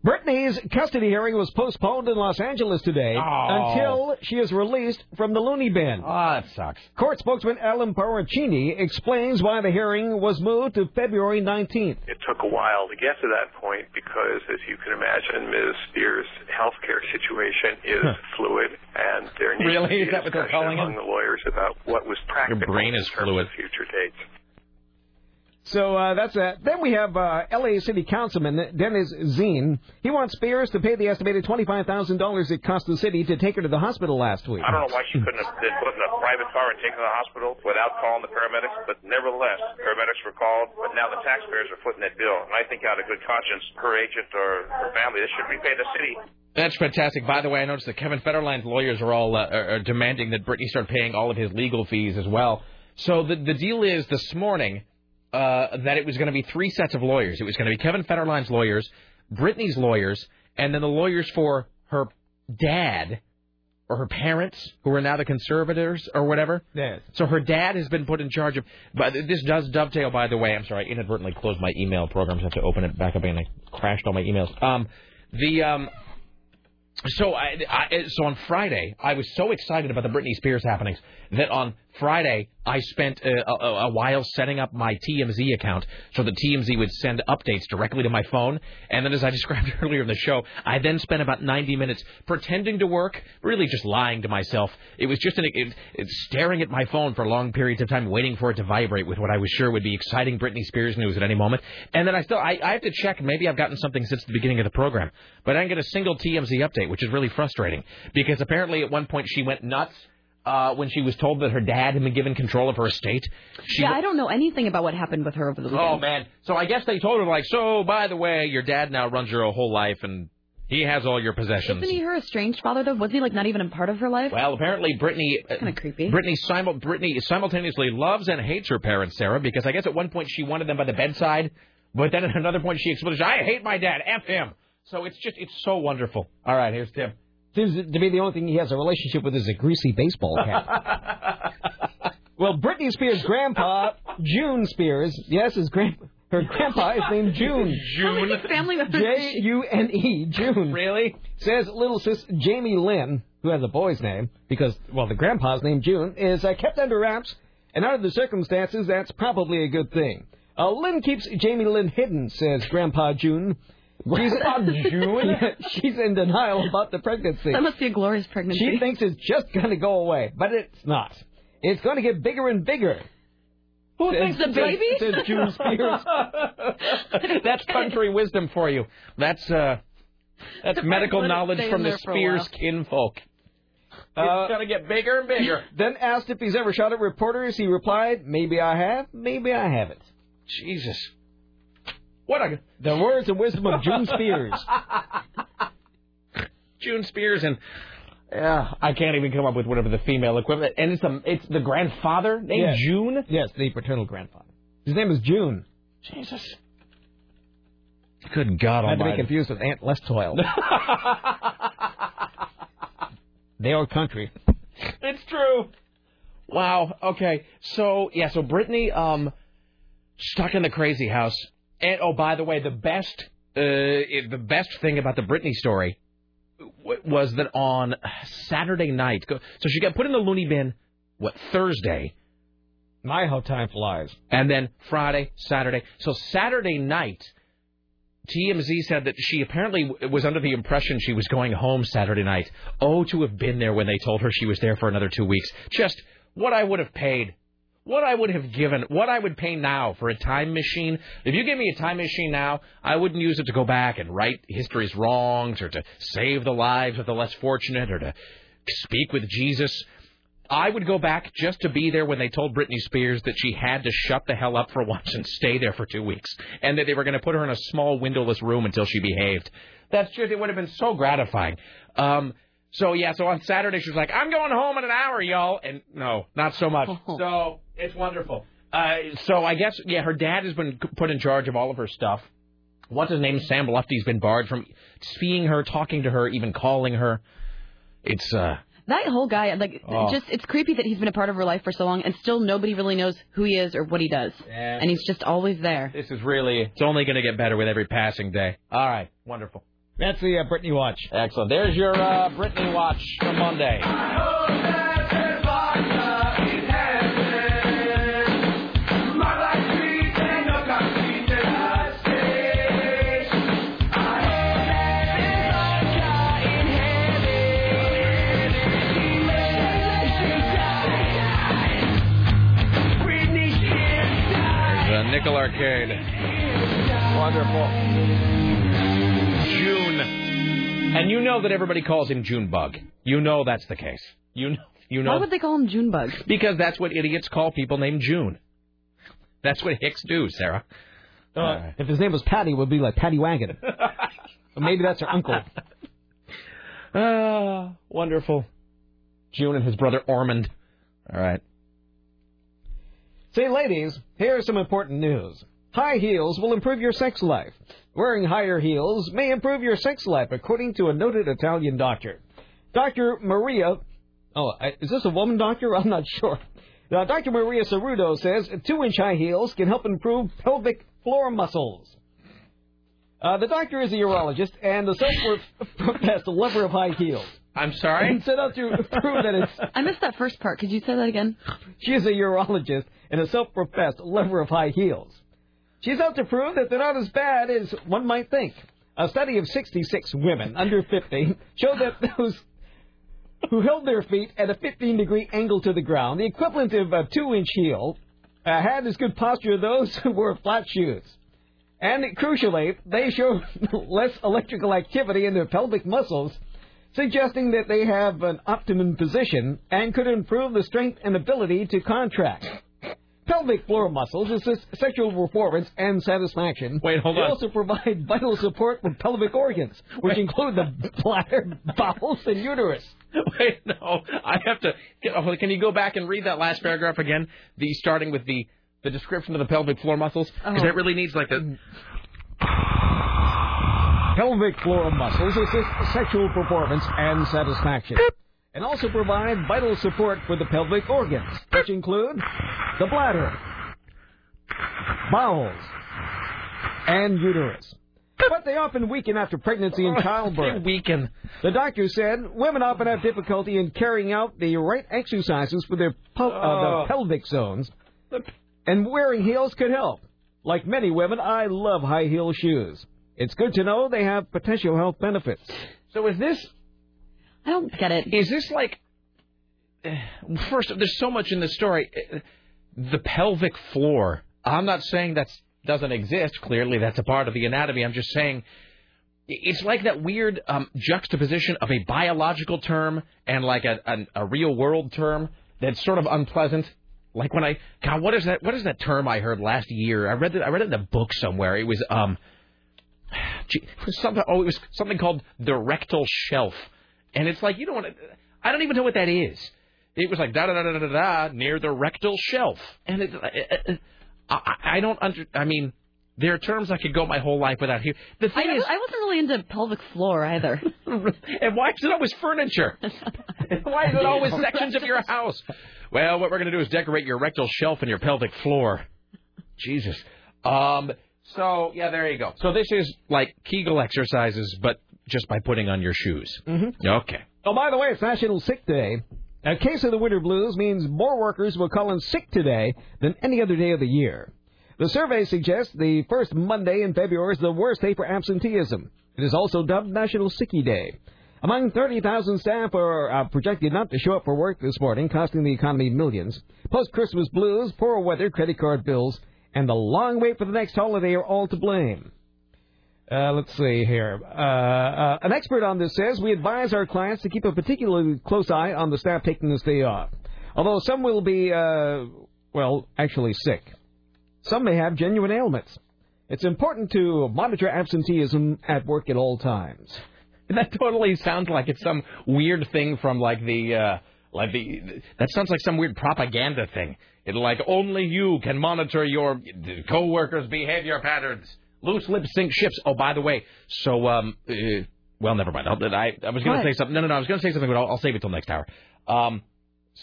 Britney's custody hearing was postponed in Los Angeles today Oh. until she is released from the loony bin. Oh, that sucks. Court spokesman Allan Parachini explains why the hearing was moved to February 19th. It took a while to get to that point because, as you can imagine, Ms. Spears' healthcare situation is fluid, and there needs Really? to be Is that what they're discussion calling it? among the lawyers about what was practical brain in is terms fluid. of future dates. So uh, that's that. Then we have uh, L.A. City Councilman Dennis Zine. He wants Spears to pay the estimated $25,000 it cost the city to take her to the hospital last week. I don't know why she couldn't have been put in a private car and taken to the hospital without calling the paramedics, but nevertheless, paramedics were called, but now the taxpayers are footing that bill. And I think out of good conscience, her agent or her family, this should repay the city. That's fantastic. By the way, I noticed that Kevin Federline's lawyers are all uh, are are demanding that Britney start paying all of his legal fees as well. So the the deal is this morning uh, that it was going to be three sets of lawyers. It was going to be Kevin Federline's lawyers, Britney's lawyers, and then the lawyers for her dad or her parents, who are now the conservators or whatever. Yes. So her dad has been put in charge of. But this does dovetail, by the way. I'm sorry, I inadvertently closed my email programs. I have to open it back up again. I crashed all my emails. Um, the um, so I, I so on Friday I was so excited about the Britney Spears happenings that on Friday I spent a, a, a while setting up my TMZ account so that TMZ would send updates directly to my phone. And then, as I described earlier in the show, I then spent about 90 minutes pretending to work, really just lying to myself. It was just an, it, it, staring at my phone for long periods of time, waiting for it to vibrate with what I was sure would be exciting Britney Spears news at any moment. And then I still I, I have to check. Maybe I've gotten something since the beginning of the program, but I didn't get a single TMZ update, which is really frustrating because apparently at one point she went nuts uh, when she was told that her dad had been given control of her estate. She yeah, I don't know anything about what happened with her over the weekend. Oh man! So I guess they told her like, so by the way, your dad now runs your whole life and he has all your possessions. Isn't he her estranged father though? Was he like not even a part of her life? Well, apparently Britney, kind of creepy. Britney, simul- Britney simultaneously loves and hates her parents, Sarah, because I guess at one point she wanted them by the bedside, but then at another point she exploded, I hate my dad, F him. So it's just, it's so wonderful. All right, here's Tim. Seems to be the only thing he has a relationship with is a greasy baseball cap. well, Britney Spears' grandpa, June Spears, yes, his grand her grandpa is named June. How many family members? J U N E, June. Really? Says little sis Jamie Lynn, who has a boy's name, because, well, the grandpa's name June, is uh, kept under wraps, and under the circumstances, that's probably a good thing. Uh, Lynn keeps Jamie Lynn hidden, says Grandpa June. She's, June? she's in denial about the pregnancy. That must be a glorious pregnancy. She thinks it's just going to go away, but it's not. It's going to get bigger and bigger. Who Says- thinks the says- baby? says June Spears. that's country wisdom for you. That's uh, that's medical knowledge from the there for a Spears while. kinfolk. Uh, it's gonna get bigger and bigger. Then asked if he's ever shot at reporters, he replied, "Maybe I have, maybe I haven't." Jesus. What a the words and wisdom of June Spears. June Spears and yeah, I can't even come up with whatever the female equivalent. And it's the it's the grandfather named Yes. June. Yes, the paternal grandfather. His name is June. Jesus. Good God Not to be confused with Aunt Les Toil. they are country. It's true. Wow. Okay. So yeah. So Britney, um, stuck in the crazy house. And oh, by the way, the best, uh, the best thing about the Britney story w- was that on Saturday night, so she got put in the loony bin. What Thursday? My how time flies. And then Friday, Saturday. So Saturday night, TMZ said that she apparently was under the impression she was going home Saturday night. Oh, to have been there when they told her she was there for another two weeks. Just what I would have paid. What I would have given, what I would pay now for a time machine. If you give me a time machine now, I wouldn't use it to go back and right history's wrongs or to save the lives of the less fortunate or to speak with Jesus. I would go back just to be there when they told Britney Spears that she had to shut the hell up for once and stay there for two weeks, and that they were going to put her in a small windowless room until she behaved. That's just it would have been so gratifying. Um, so yeah, so on Saturday she was like, "I'm going home in an hour, y'all," and no, not so much. So it's wonderful. Uh, so I guess yeah, her dad has been put in charge of all of her stuff. What's his name? Sam Lutfi's been barred from seeing her, talking to her, even calling her. It's uh That whole guy, like, Oh. just it's creepy that he's been a part of her life for so long, and still nobody really knows who he is or what he does, Yeah. and he's just always there. This is really, it's only going to get better with every passing day. All right, wonderful. That's the uh, Britney watch. Excellent. There's your uh, Britney watch for Monday. There's uh, Nickel Arcade. Wonderful. June. And you know that everybody calls him Junebug. You know that's the case. You know, you know Why would they call him Junebug? because that's what idiots call people named June. That's what Hicks do, Sarah. Uh, if his name was Patty, it would be like Patty Wagon. Or maybe that's her uncle. Ah, wonderful. June and his brother Ormond. All right. Say, ladies, here's some important news. High heels will improve your sex life. Wearing higher heels may improve your sex life, according to a noted Italian doctor. Dr. Maria. Oh, is this a woman doctor? I'm not sure. Now, Dr. Maria Cerruto says two inch high heels can help improve pelvic floor muscles. Uh, the doctor is a urologist and a self-professed lover of high heels. I'm sorry? And set out to prove that it's I missed that first part. Could you say that again? she is a urologist and a self-professed lover of high heels. She's out to prove that they're not as bad as one might think. A study of 66 women under 50 showed that those who held their feet at a 15 degree angle to the ground, the equivalent of a 2 inch heel, uh, had as good posture as those who wore flat shoes. And crucially, they showed less electrical activity in their pelvic muscles, suggesting that they have an optimum position and could improve the strength and ability to contract. Pelvic floor muscles assist sexual performance and satisfaction. Wait, hold they on. also provide vital support for pelvic organs, which include the bladder, bowels, and uterus. Wait, no. I have to. oh, Can you go back and read that last paragraph again? The starting with the the description of the pelvic floor muscles, oh. because Oh. that really needs like the. Mm. Pelvic floor muscles assist sexual performance and satisfaction, and also provide vital support for the pelvic organs, which include the bladder, bowels, and uterus. But they often weaken after pregnancy and childbirth. They weaken. The doctor said women often have difficulty in carrying out the right exercises for their pel- uh, Oh. the pelvic zones, and wearing heels could help. Like many women, I love high heel shoes. It's good to know they have potential health benefits. So is this? I don't get it. Is this like? eh, First, there's so much in this story. The pelvic floor. I'm not saying that doesn't exist. Clearly, that's a part of the anatomy. I'm just saying, it's like that weird um, juxtaposition of a biological term and like a, a a real world term that's sort of unpleasant. Like when I God, what is that? What is that term I heard last year? I read it. I read it in a book somewhere. It was um, gee, something. Oh, it was something called the rectal shelf, and it's like you don't want to. I don't even know what that is. It was like da da da da da da near the rectal shelf, and it. Uh, uh, uh, it I, I don't under. I mean, there are terms I could go my whole life without hearing. The thing I, is, I wasn't really into pelvic floor either. and why is it always furniture? why is it always sections of your house? Well, what we're going to do is decorate your rectal shelf and your pelvic floor. Jesus. Um. So yeah, there you go. So this is like Kegel exercises, but just by putting on your shoes. Mm-hmm. Okay. Oh, by the way, it's National Sick Day. A case of the winter blues means more workers will call in sick today than any other day of the year. The survey suggests the first Monday in February is the worst day for absenteeism. It is also dubbed National Sicky Day. Among 30,000 staff are uh, projected not to show up for work this morning, costing the economy millions. Post-Christmas blues, poor weather, credit card bills, and the long wait for the next holiday are all to blame. Uh, let's see here. Uh, uh, an expert on this says we advise our clients to keep a particularly close eye on the staff taking this day off. Although some will be, uh, well, actually sick. Some may have genuine ailments. It's important to monitor absenteeism at work at all times. That totally sounds like it's some weird thing from like the uh like the that sounds like some weird propaganda thing. It like only you can monitor your coworkers' behavior patterns. Loose lip sink ships. Oh, by the way, so um, uh, well, never mind. I'll, I I was going to say something. No, no, no. I was going to say something, but I'll, I'll save it till next hour. Um,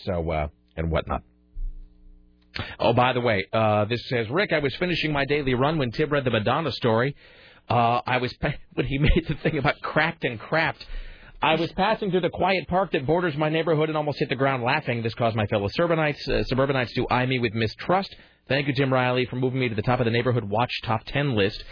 so uh, and whatnot. Oh, by the way, uh, this says Rick. I was finishing my daily run when Tim read the Madonna story. Uh, I was pa- when he made the thing about cracked and crapped. I was passing through the quiet park that borders my neighborhood and almost hit the ground laughing. This caused my fellow suburbanites, uh, suburbanites to eye me with mistrust. Thank you, Jim Riley, for moving me to the top of the neighborhood watch top 10 list.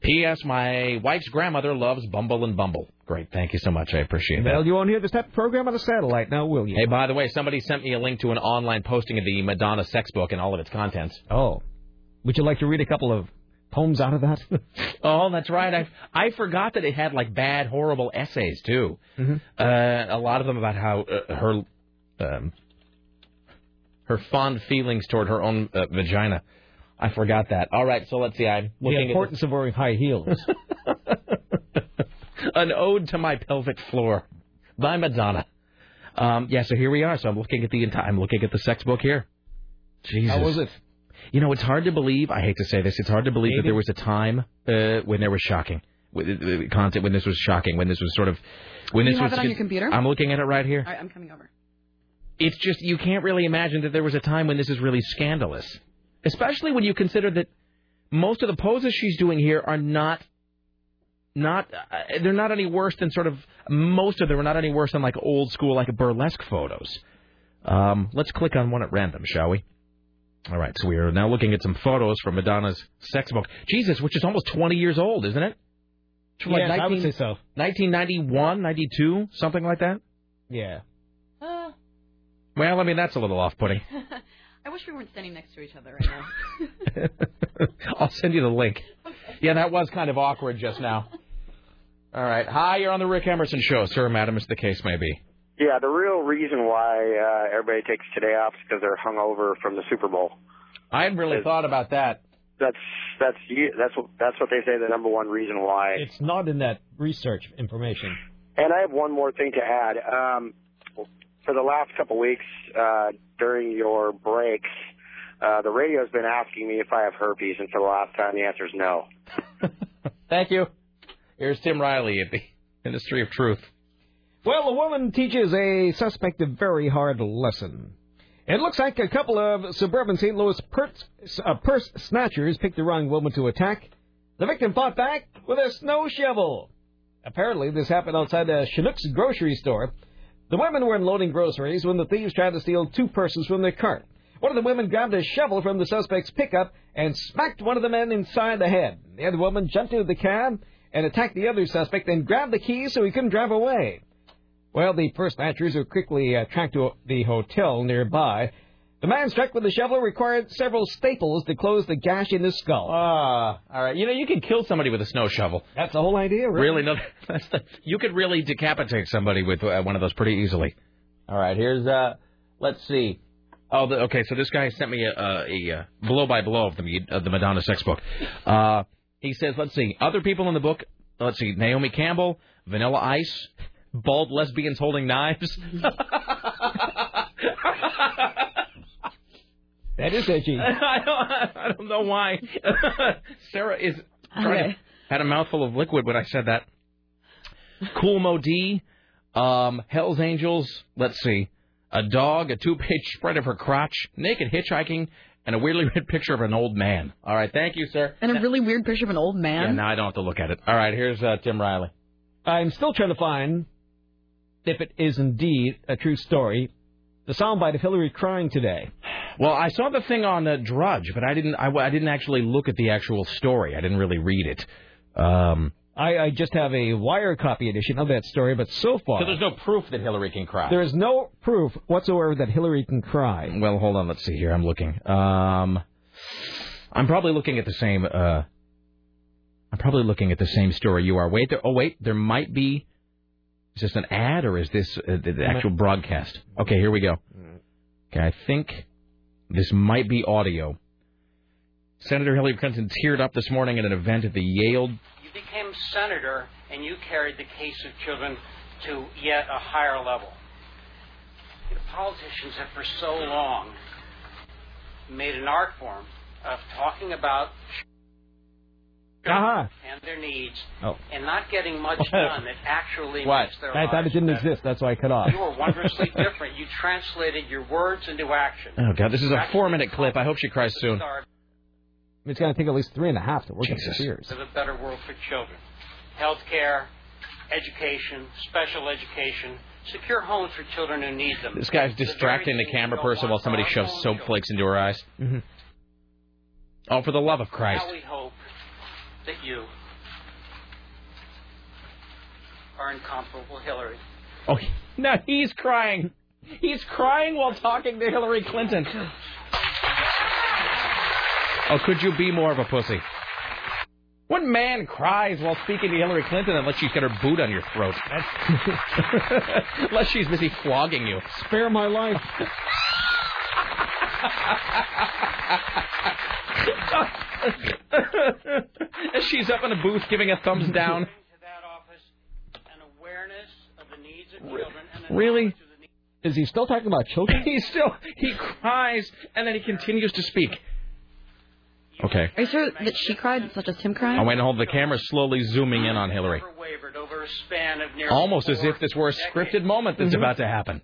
P.S. My wife's grandmother loves Bumble and Bumble. Great. Thank you so much. I appreciate that. Well, you won't hear this type of program on a satellite now, will you? Hey, by the way, somebody sent me a link to an online posting of the Madonna sex book and all of its contents. Oh. Would you like to read a couple of poems out of that? Oh, that's right. I I forgot that it had like bad, horrible essays too. Mhm. Uh, a lot of them about how uh, her um, her fond feelings toward her own uh, vagina. I forgot that. All right, so let's see. I'm the looking importance of wearing high heels. an ode to my pelvic floor by Madonna. Um, yeah, so here we are. So I'm looking at the entire. I'm looking at the sex book here. Jesus. How was it? You know, it's hard to believe. I hate to say this. It's hard to believe that there was a time uh, when there was shocking uh, content. When this was shocking. When this was sort of. When Do this you have was. it on your computer? I'm looking at it right here. All right, I'm coming over. It's just you can't really imagine that there was a time when this is really scandalous, especially when you consider that most of the poses she's doing here are not. Not, uh, they're not any worse than sort of most of them are not any worse than like old school like burlesque photos. Um, let's click on one at random, shall we? All right, so we are now looking at some photos from Madonna's sex book. Jesus, which is almost 20 years old, isn't it? It's from, Yes, I would say so. 1991, 92, something like that. Yeah. Well, I mean that's a little off-putting. I wish we weren't standing next to each other right now. I'll send you the link. Yeah, that was kind of awkward just now. All right, hi, you're on the Rick Emerson show, sir, madam, as the case may be. Yeah, the real reason why uh, everybody takes today off is because they're hungover from the Super Bowl. I hadn't really thought about that. That's that's you- that's what that's what they say the number one reason why. It's not in that research information. And I have one more thing to add. Um, for the last couple weeks, uh, during your breaks, uh, the radio's been asking me if I have herpes, and for the last time, the answer is no. Thank you. Here's Tim Riley at the Ministry of Truth. Well, a woman teaches a suspect a very hard lesson. It looks like a couple of suburban St. Louis purse, uh, purse snatchers picked the wrong woman to attack. The victim fought back with a snow shovel. Apparently, this happened outside a Schnucks grocery store. The women were unloading groceries when the thieves tried to steal two purses from their cart. One of the women grabbed a shovel from the suspect's pickup and smacked one of the men inside the head. The other woman jumped into the cab and attacked the other suspect and grabbed the keys so he couldn't drive away. Well, the first snatchers were quickly uh, tracked to the hotel nearby. The man struck with the shovel required several staples to close the gash in his skull. Ah, all right. You know, you can kill somebody with a snow shovel. That's the whole idea, really. Really, no, that's the, you could really decapitate somebody with uh, one of those pretty easily. All right, here's uh, let's see. Oh, the, okay. So this guy sent me a, a, a uh, blow by blow of the of the Madonna sex book. Uh, he says, let's see, other people in the book. Let's see, Naomi Campbell, Vanilla Ice, bald lesbians holding knives. That is edgy. I don't, I don't know why. Sarah is trying Okay. to, had a mouthful of liquid when I said that. Kool Moe Dee, um, Hell's Angels. Let's see, a dog, a two-page spread of her crotch, naked hitchhiking, and a weirdly red picture of an old man. All right, thank you, sir. And a really weird picture of an old Yeah, man. now I don't have to look at it. All right, here's uh, Tim Riley. I'm still trying to find if it is indeed a true story. The soundbite of Hillary crying today. Well, I saw the thing on uh, Drudge, but I didn't. I, I didn't actually look at the actual story. I didn't really read it. Um, I, I just have a wire copy edition of that story, but so far so there's no proof that Hillary can cry. there is no proof whatsoever that Hillary can cry. Well, hold on. Let's see here. I'm looking. Um, I'm probably looking at the same. Uh, I'm probably looking at the same story you are. Wait. There, oh, wait. There might be. Is this an ad or is this uh, the, the actual broadcast? Okay, here we go. Okay, I think this might be audio. Senator Hillary Clinton teared up this morning at an event at the Yale. You became senator and you carried the case of children to yet a higher level. You know, politicians have for so long made an art form of talking about Uh-huh. and their needs Oh. and not getting much done that actually What? makes their I thought it didn't better. exist. That's why I cut off. You were wondrously different. You translated your words into action. Oh God, this is a four-minute clip. I hope she cries soon. It's going to take at least three and a half to work in Jesus. six years. of a better world for children. Health care, education, special education, secure homes for children who need them. This guy's distracting the camera person while somebody shoves soap flakes into her eyes. Mm-hmm. Oh, for the love of Christ. Now we hope that you are incomparable Hillary. Oh, no, he's crying. He's crying while talking to Hillary Clinton. Oh, could you be more of a pussy? What man cries while speaking to Hillary Clinton unless she's got her boot on your throat? unless she's busy flogging you. Spare my life. As she's up in a booth giving a thumbs down. Awareness of the needs of children and Really? Is he still talking about children? He still he cries and then he continues to speak. Okay. Are you sure that she cried, such as him crying? Oh, wait, hold the camera slowly zooming in on Hillary. wavered over a span of nearly Almost as if this were a scripted moment that's mm-hmm. about to happen.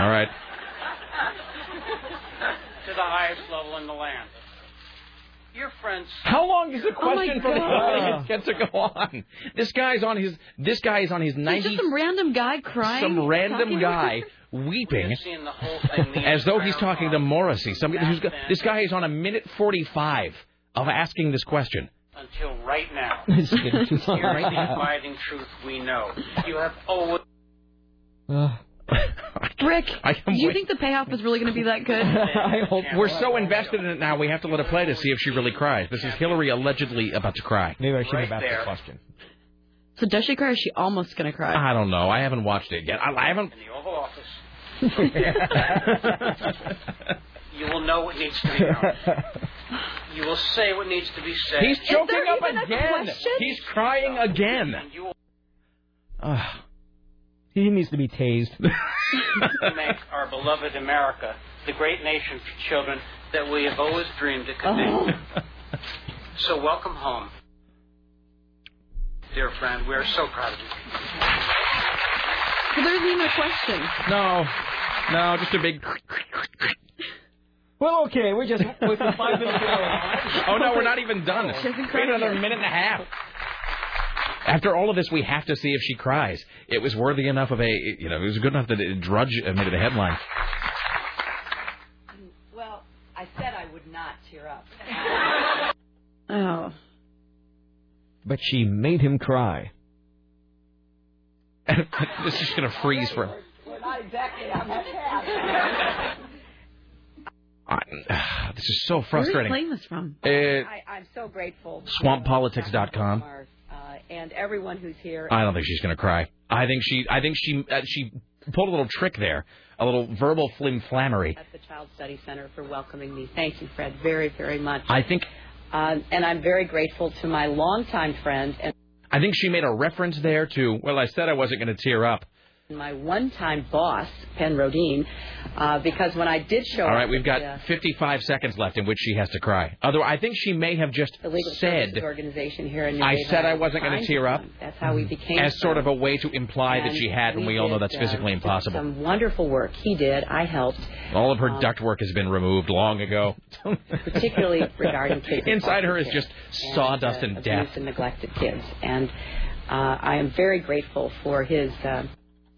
All right. To the highest level in the land. Your friends. How long is the Oh, question for the God. get to go on? This guy's on his this guy is on his It's ninety just some random guy crying. some random guy weeping the whole thing the as though he's talking to Morrissey. Some, who's, got- this guy is on a minute forty five of asking this question. until right now. It's getting too long. Here's the abiding truth we know. You have always Rick, I do you wait- think the payoff is really going to be that good? I hope We're so invested in it now, we have to let it play to see if she really cries. This is Hillary allegedly about to cry. Maybe I should have Right asked the question. So does she cry? Or is she almost going to cry? I don't know. I haven't watched it yet. I, I haven't. in the Oval Office. You will know what needs to be known. You will say what needs to be said. He's choking up again. He's crying again. And you will Ugh. He needs to be tased. make our beloved America the great nation for children that we have always dreamed it could be. Oh. So welcome home. Dear friend, we are so proud of you. So there's even a question. no, no, just a big. Well, okay, we're just with the five minutes ago. Oh no, we're not even done. She hasn't We cried have another yet. minute and a half. After all of this, we have to see if she cries. It was worthy enough of a, you know, it was good enough that it Drudge made it a headline. Well, I said I would not tear up. Oh. But she made him cry. this is gonna freeze for. When I exactly on that path. I, this is so frustrating. Where are you playing this from? Uh, I, I'm so grateful. SwampPolitics.com. Uh, and everyone who's here. I don't think she's going to cry. I think she. I think she. Uh, she pulled a little trick there, a little verbal flim flammery. At the Child Study Center for welcoming me. Thank you, Fred, very, very much. I think. Uh, and I'm very grateful to my longtime friend and I think she made a reference there to. Well, I said I wasn't going to tear up. My one-time boss, Penn Rhodeen, uh, because when I did show All up right, we've got uh, 55 seconds left in which she has to cry. Otherwise, I think she may have just said. Organization here in New I said I was wasn't going to tear up. That's how we became As sort of a way to imply that she had, and we, we all know did, that's uh, physically impossible. Some wonderful work he did. I helped, All of her um, ductwork has been removed long ago. particularly regarding kids. Inside her is just sawdust and, and uh, death. abused and neglected kids. And uh, I am very grateful for his. Uh,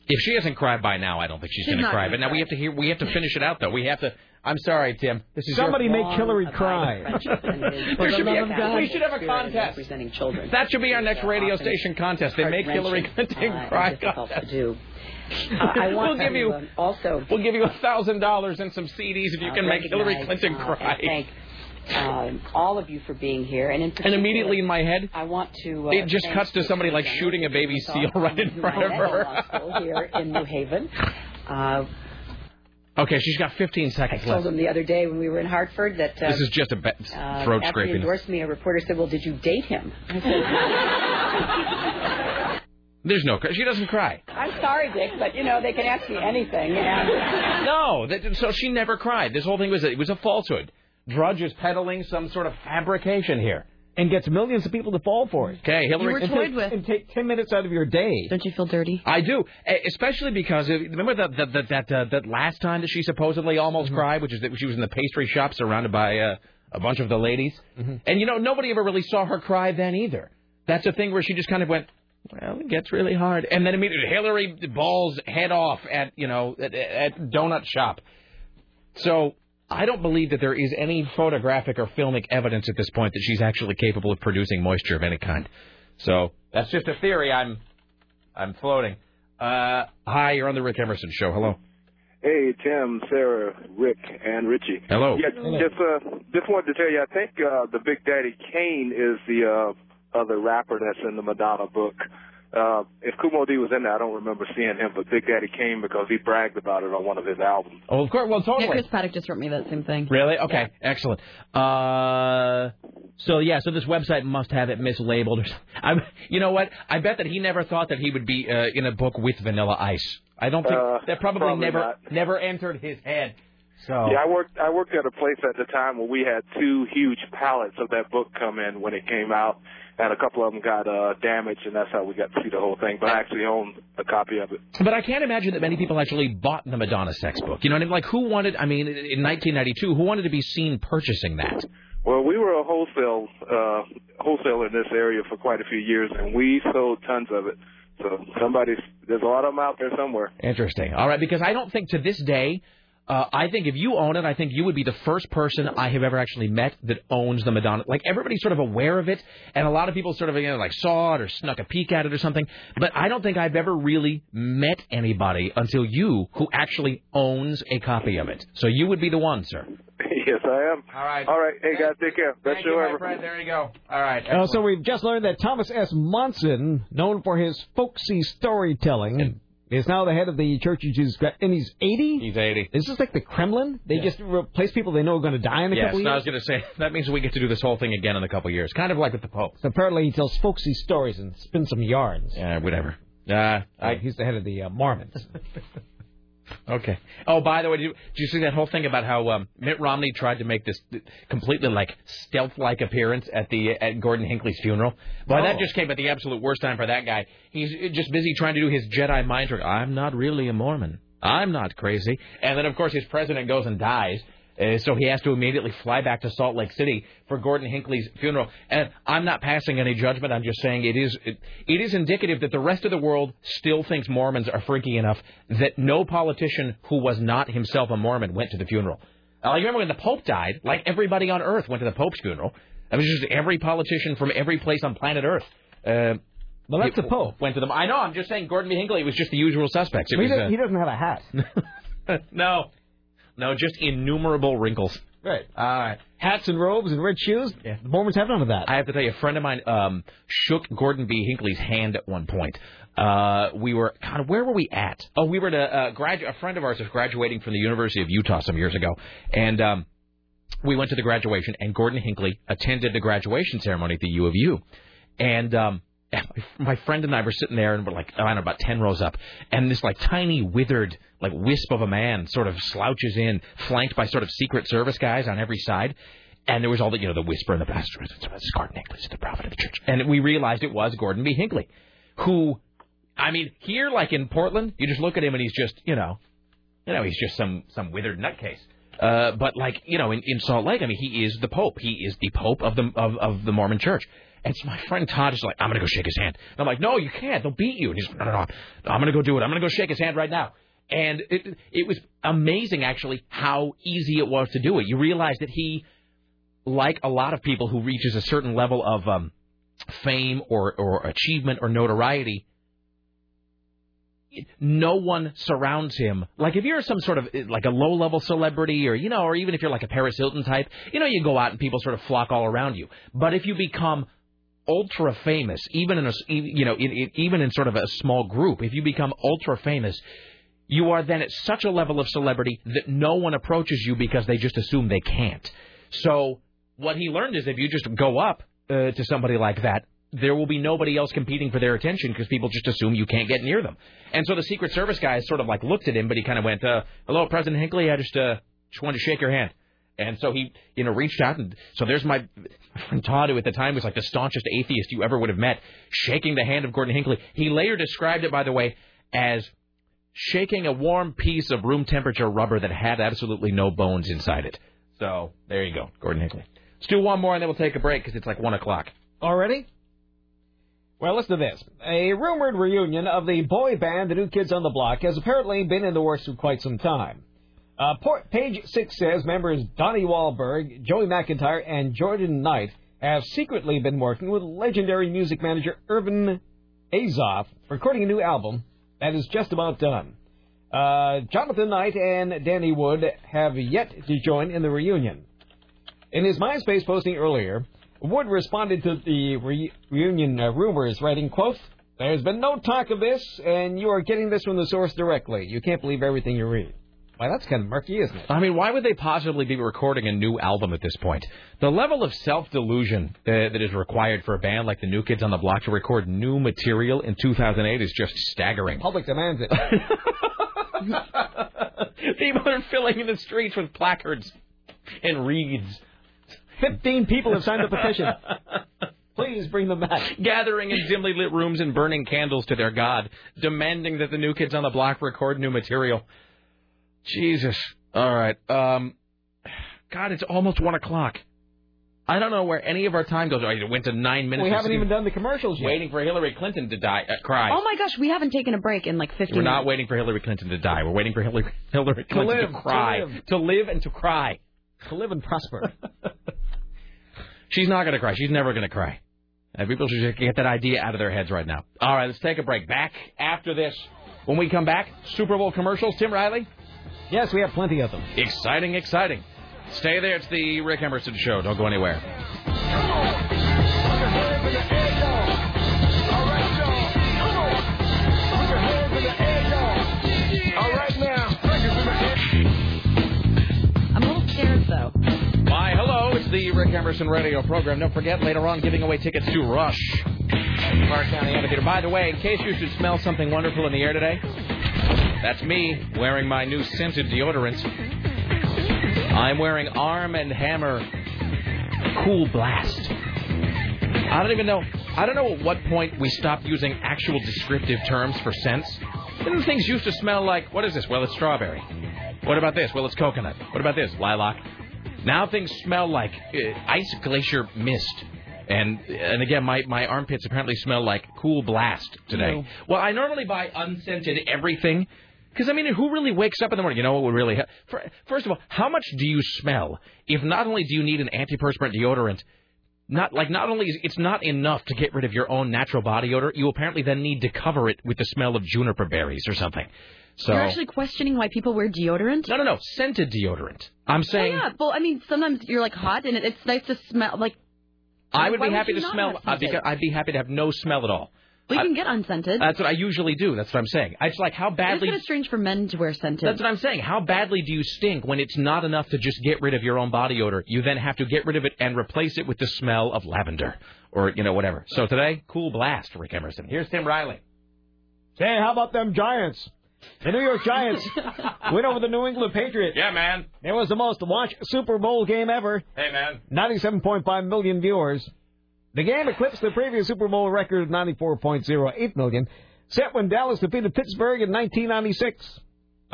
If she hasn't cried by now, I don't think she's, She's going to cry. But now we have to hear. We have to finish it out, though. We have to. I'm sorry, Tim. This is Somebody make Hillary cry. there should be a, we should have a contest. representing children. That should be our next uh, radio station contest. They make Hillary Clinton uh, cry. difficult contest. do. Uh, I want we'll give you also. We'll give you a thousand dollars and some CDs if you uh, can make Hillary recognize, Clinton uh, cry. Um, all of you for being here, and in And immediately in my head, I want to. Uh, it just cuts to somebody like shooting a baby seal right in front of her. here in New Haven. Uh, Okay, she's got 15 seconds left. I told left. him the other day when we were in Hartford that uh, This is just a ba- uh, throat after he scraping. endorsed me, a reporter said, "Well, did you date him?" I said, There's no. She doesn't cry. "I'm sorry, Dick, but you know they can ask me anything." And No, that, so she never cried. This whole thing was a, it was a falsehood. Drudge is peddling some sort of fabrication here. And gets millions of people to fall for it. Okay, Hillary. and take, And take 10 minutes out of your day. Don't you feel dirty? I do, especially because uh, remember that that that that, uh, that last time that she supposedly almost Mm-hmm. cried, which is that she was in the pastry shop surrounded by uh, a bunch of the ladies, Mm-hmm. and you know nobody ever really saw her cry then either. That's a thing where she just kind of went, well, it gets really hard, and then immediately Hillary balls head off at you know at, at donut shop. So I don't believe that there is any photographic or filmic evidence at this point that she's actually capable of producing moisture of any kind. So that's just a theory. I'm I'm floating. Uh, hi, you're on the Rick Emerson show. Hello. Hey, Tim, Sarah, Rick, and Richie. Hello. Yeah, just uh, just wanted to tell you, I think uh, the Big Daddy Kane is the uh, other rapper that's in the Madonna book. Uh, if Kool Moe Dee was in there, I don't remember seeing him, but Big Daddy Kane because he bragged about it on one of his albums. Oh, of course. Well, totally. Yeah. Chris Paddock just wrote me that same thing. Really? Okay. Excellent. Uh, so yeah, so this website must have it mislabeled. Or something. I, you know what? I bet that he never thought that he would be uh, in a book with Vanilla Ice. I don't think Uh, that probably, probably never not. never entered his head. So Yeah, I worked I worked at a place at the time where we had two huge pallets of that book come in when it came out, and a couple of them got uh, damaged, and that's how we got to see the whole thing. But I actually own a copy of it. But I can't imagine that many people actually bought the Madonna sex book. You know what I mean? Like, who wanted? I mean, in 1992, who wanted to be seen purchasing that? Well, we were a wholesale uh, wholesaler in this area for quite a few years, and we sold tons of it. So somebody's there's a lot of them out there somewhere. Interesting. All right, because I don't think to this day, uh, I think if you own it, I think you would be the first person I have ever actually met that owns the Madonna. Like everybody's sort of aware of it, and a lot of people sort of you know like saw it or snuck a peek at it or something. But I don't think I've ever really met anybody until you who actually owns a copy of it. So you would be the one, sir. yes, I am. All right. All right. Hey guys, take care. Best show ever. There you go. All right. Uh, so we've just learned that Thomas S. Monson, known for his folksy storytelling, is now the head of the Church of Jesus Christ, and he's 80. He's 80. Is this like the Kremlin? They just replace people they know are going to die in a Yes, couple no, I was going to say that means we get to do this whole thing again in a couple years, kind of like with the Pope. So apparently he tells folksy stories and spins some yarns. Yeah, whatever. Uh, I, he's the head of the uh, Mormons. Okay. Oh, by the way, did you, did you see that whole thing about how um, Mitt Romney tried to make this completely like stealth-like appearance at the at Gordon Hinckley's funeral? Boy, that Oh. just came at the absolute worst time for that guy. He's just busy trying to do his Jedi mind trick. I'm not really a Mormon. I'm not crazy. And then, of course, his president goes and dies. Uh, so he has to immediately fly back to Salt Lake City for Gordon Hinckley's funeral. And I'm not passing any judgment. I'm just saying it is it, it is indicative that the rest of the world still thinks Mormons are freaky enough that no politician who was not himself a Mormon went to the funeral. Uh, like remember when the Pope died? Like everybody on Earth went to the Pope's funeral. I mean, just every politician from every place on planet Earth. Uh, Well, that's the Pope. Went to them. I know. I'm just saying. Gordon B. Hinckley was just the usual suspects. He, was, doesn't, uh, he doesn't have a hat. no, no, just innumerable wrinkles. Right. All right. Hats and robes and red shoes. Yeah. The Mormons have none of that. I have to tell you, a friend of mine um, shook Gordon B. Hinckley's hand at one point. Uh, we were, God, where were we at? Oh, we were at a, uh, gradu- a friend of ours was graduating from the University of Utah some years ago, and um, we went to the graduation, and Gordon Hinckley attended the graduation ceremony at the U of U, and um, my friend and I were sitting there, and we're like, I don't know, about ten rows up, and this like tiny withered like wisp of a man sort of slouches in, flanked by sort of Secret Service guys on every side. And there was all the, you know, the whisper in the pastor. It's Gordon Hinckley, it's the prophet of the church. And we realized it was Gordon B. Hinckley, who, I mean, here, like in Portland, you just look at him and he's just, you know, you know, he's just some some withered nutcase. Uh, but like, you know, in, in Salt Lake, I mean, he is the Pope. He is the Pope of the of, of the Mormon Church. And so my friend Todd is like, I'm gonna go shake his hand. And I'm like, No, you can't. They'll beat you. And he's like, No, no, no. I'm gonna go do it. I'm gonna go shake his hand right now. And it it was amazing actually how easy it was to do it. You realize that he, like a lot of people who reaches a certain level of um, fame or or achievement or notoriety, no one surrounds him. Like if you're some sort of like a low level celebrity or you know, or even if you're like a Paris Hilton type, you know, you go out and people sort of flock all around you. But if you become ultra famous, even in a you know, in, in, even in sort of a small group, if you become ultra famous, you are then at such a level of celebrity that no one approaches you because they just assume they can't. So what he learned is if you just go up uh, to somebody like that, there will be nobody else competing for their attention because people just assume you can't get near them. And so the Secret Service guy sort of like looked at him, but he kind of went, uh, "Hello, President Hinckley. I just uh, just wanted to shake your hand." And so he, you know, reached out, and so there's my friend Todd, who at the time was like the staunchest atheist you ever would have met, shaking the hand of Gordon Hinckley. He later described it, by the way, as shaking a warm piece of room temperature rubber that had absolutely no bones inside it. So there you go, Gordon Hinckley. Let's do one more, and then we'll take a break because it's like one o'clock. Already? Well, listen to this. A rumored reunion of the boy band, the New Kids on the Block, has apparently been in the works for quite some time. Uh, page 6 says members Donnie Wahlberg, Joey McIntyre, and Jordan Knight have secretly been working with legendary music manager Irvin Azoff, recording a new album that is just about done. Uh, Jonathan Knight and Danny Wood have yet to join in the reunion. In his MySpace posting earlier, Wood responded to the re- reunion uh, rumors, writing, quote, There's been no talk of this, and you are getting this from the source directly. You can't believe everything you read. Why, that's kind of murky, isn't it? I mean, why would they possibly be recording a new album at this point? The level of self-delusion uh, that is required for a band like the New Kids on the Block to record new material in 2008 is just staggering. Public demands it. People are filling in the streets with placards and reeds. Fifteen people have signed the petition. Please bring them back. Gathering in dimly lit rooms and burning candles to their God, demanding that the New Kids on the Block record new material. Jesus. All right. Um, God, it's almost one o'clock. I don't know where any of our time goes. Oh, it went to nine minutes. We haven't even done the commercials yet. Waiting for Hillary Clinton to die. Uh, cry. Oh my gosh, we haven't taken a break in like 50 We're minutes. not waiting for Hillary Clinton to die. We're waiting for Hillary, Hillary Clinton live, to to cry. live. To live and to cry. To live and prosper. She's not going to cry. She's never going to cry. Uh, people should get that idea out of their heads right now. All right, let's take a break. Back after this. When we come back, Super Bowl commercials. Tim Riley? Yes, we have plenty of them. Exciting, exciting. Stay there. It's the Rick Emerson Show. Don't go anywhere. All right now. I'm a little scared though. Why, hello. It's the Rick Emerson radio program. Don't forget, later on, giving away tickets to Rush. Clark County Amphitheater. By the way, in case you should smell something wonderful in the air today, that's me wearing my new scented deodorant. I'm wearing Arm and Hammer Cool Blast. I don't even know. I don't know at what point we stopped using actual descriptive terms for scents. Didn't things used to smell like, what is this? Well, it's strawberry. What about this? Well, it's coconut. What about this? Lilac. Now things smell like uh, ice glacier mist. And and again, my, my armpits apparently smell like cool blast today. No. Well, I normally buy unscented everything. Because, I mean, who really wakes up in the morning? You know what would really help? First of all, how much do you smell if not only do you need an antiperspirant deodorant, not like not only is it's not enough to get rid of your own natural body odor, you apparently then need to cover it with the smell of juniper berries or something. So You're actually questioning why people wear deodorant? no, no, no, scented deodorant. I'm saying Oh, yeah. Well, I mean, sometimes you're like hot, and it, it's nice to smell. Like I would Why be happy you to smell. I'd be. I'd be happy to have no smell at all. We I- can get unscented. That's what I usually do. That's what I'm saying. It's like how badly. it's badly. kind of strange for men to wear scented. That's what I'm saying. How badly do you stink when it's not enough to just get rid of your own body odor? You then have to get rid of it and replace it with the smell of lavender or you know whatever. So today, cool blast, Rick Emerson. Here's Tim Riley. Hey, how about them Giants? The New York Giants win over the New England Patriots. Yeah, man. It was the most watched Super Bowl game ever. Hey, man. 97.5 million viewers. The game eclipsed the previous Super Bowl record of 94.08 million, set when Dallas defeated Pittsburgh in 1996.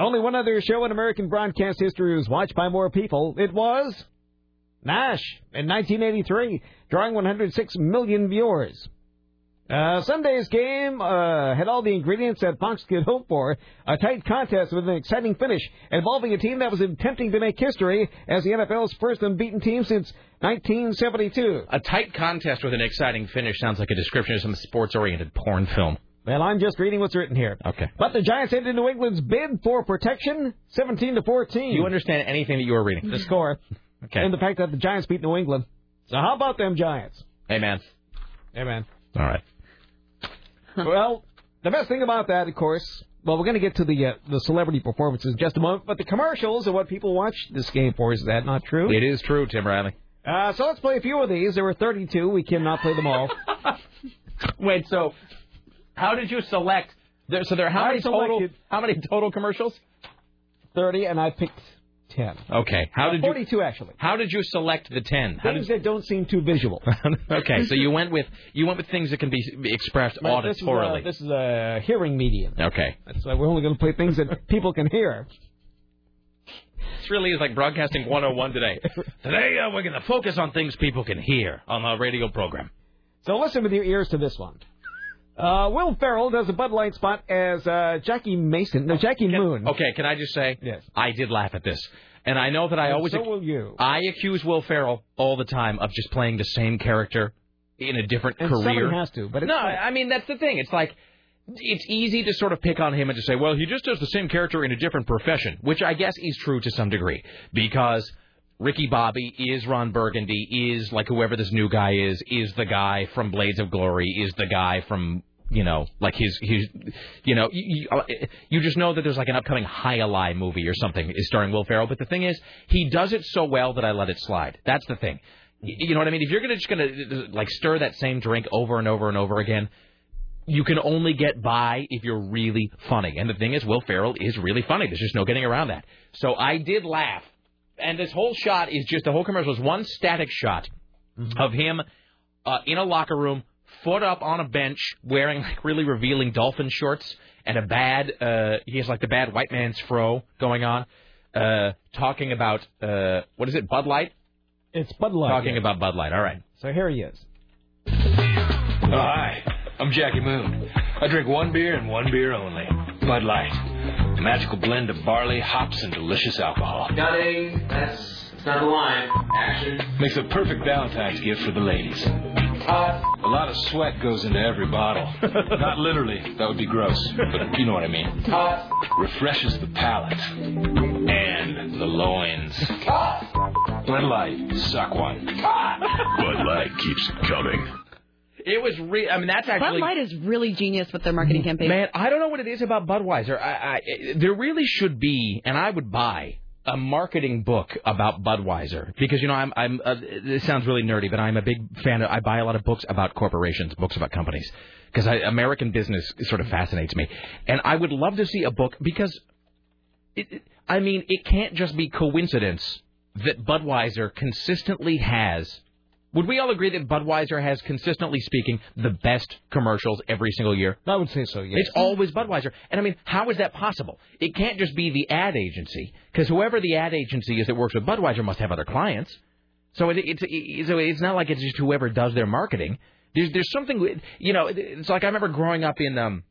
Only one other show in American broadcast history was watched by more people. It was M*A*S*H in 1983, drawing 106 million viewers. Uh, Sunday's game uh, had all the ingredients that Fox could hope for. A tight contest with an exciting finish involving a team that was attempting to make history as the NFL's first unbeaten team since 1972. A tight contest with an exciting finish sounds like a description of some sports-oriented porn film. Well, I'm just reading what's written here. Okay. But the Giants ended New England's bid for protection, 17 to 14. You understand anything that you were reading? the score, Okay. and the fact that the Giants beat New England. So how about them Giants? Hey, Amen. Hey, man. All right. well, the best thing about that, of course, well, we're going to get to the uh, the celebrity performances in just a moment, but the commercials are what people watch this game for. Is that not true? It is true, Tim Riley. Uh, so let's play a few of these. There were 32. We cannot play them all. Wait, so how did you select? There, so there are how I many total? How many total commercials? 30, and I picked 10. Okay. How Uh, did you? 42 actually. How did you select the ten? How Things did? that don't seem too visual. okay, so you went with you went with things that can be expressed Right, this is, auditorily. a, this is a hearing medium. Okay. That's why we're only going to play things that people can hear. This really is like broadcasting 101 today. Today uh, we're going to focus on things people can hear on our radio program. So listen with your ears to this one. Uh, Will Ferrell does a Bud Light spot as uh, Jackie Mason. No, Jackie Moon. Okay, can I just say? Yes. I did laugh at this. And I know that I And always so will you. I accuse Will Ferrell all the time of just playing the same character in a different And career. somebody has to, but no. I mean that's the thing. It's like it's easy to sort of pick on him and to say, well, he just does the same character in a different profession, which I guess is true to some degree because Ricky Bobby is Ron Burgundy, is like whoever this new guy is, is the guy from Blades of Glory, is the guy from you know, like his his, you know, you, you, uh, you just know that there's like an upcoming High Ally movie or something is starring Will Ferrell. But the thing is, he does it so well that I let it slide. That's the thing. You know what I mean? If you're gonna just gonna like stir that same drink over and over and over again, you can only get by if you're really funny. And the thing is, Will Ferrell is really funny. There's just no getting around that. So I did laugh. And this whole shot is just the whole commercial is one static shot of him uh, in a locker room, foot up on a bench, wearing like really revealing dolphin shorts and a bad. Uh, he has like the bad white man's fro going on, uh, talking about uh, what is it, Bud Light? It's Bud Light. Talking yeah. about Bud Light. All right. So here he is. Hi, I'm Jackie Moon. I drink one beer and one beer only Bud Light. A magical blend of barley, hops, and delicious alcohol. Cutting. That's it's not a line. Action. Makes a perfect Valentine's gift for the ladies. Cut. A lot of sweat goes into every bottle. Not literally, that would be gross, but you know what I mean. Cut. Refreshes the palate. And the loins. Bud Light, suck one. Bud Light keeps coming. It was re- I mean, that's actually Bud. Light is really genius with their marketing campaign. Man, I don't know what it is about Budweiser. I, I, there really should be, and I would buy a marketing book about Budweiser because you know I'm I'm. Uh, this sounds really nerdy, but I'm a big fan. Of, I buy a lot of books about corporations, books about companies, because American business sort of fascinates me, and I would love to see a book because, it, it- I mean, it can't just be coincidence that Budweiser consistently has. Would we all agree that Budweiser has, consistently speaking, the best commercials every single year? I would say so, yes. It's always Budweiser. And I mean, how is that possible? It can't just be the ad agency, because whoever the ad agency is that works with Budweiser must have other clients. So it, it's it, so it's not like it's just whoever does their marketing. There's there's something you know. It's like I remember growing up in um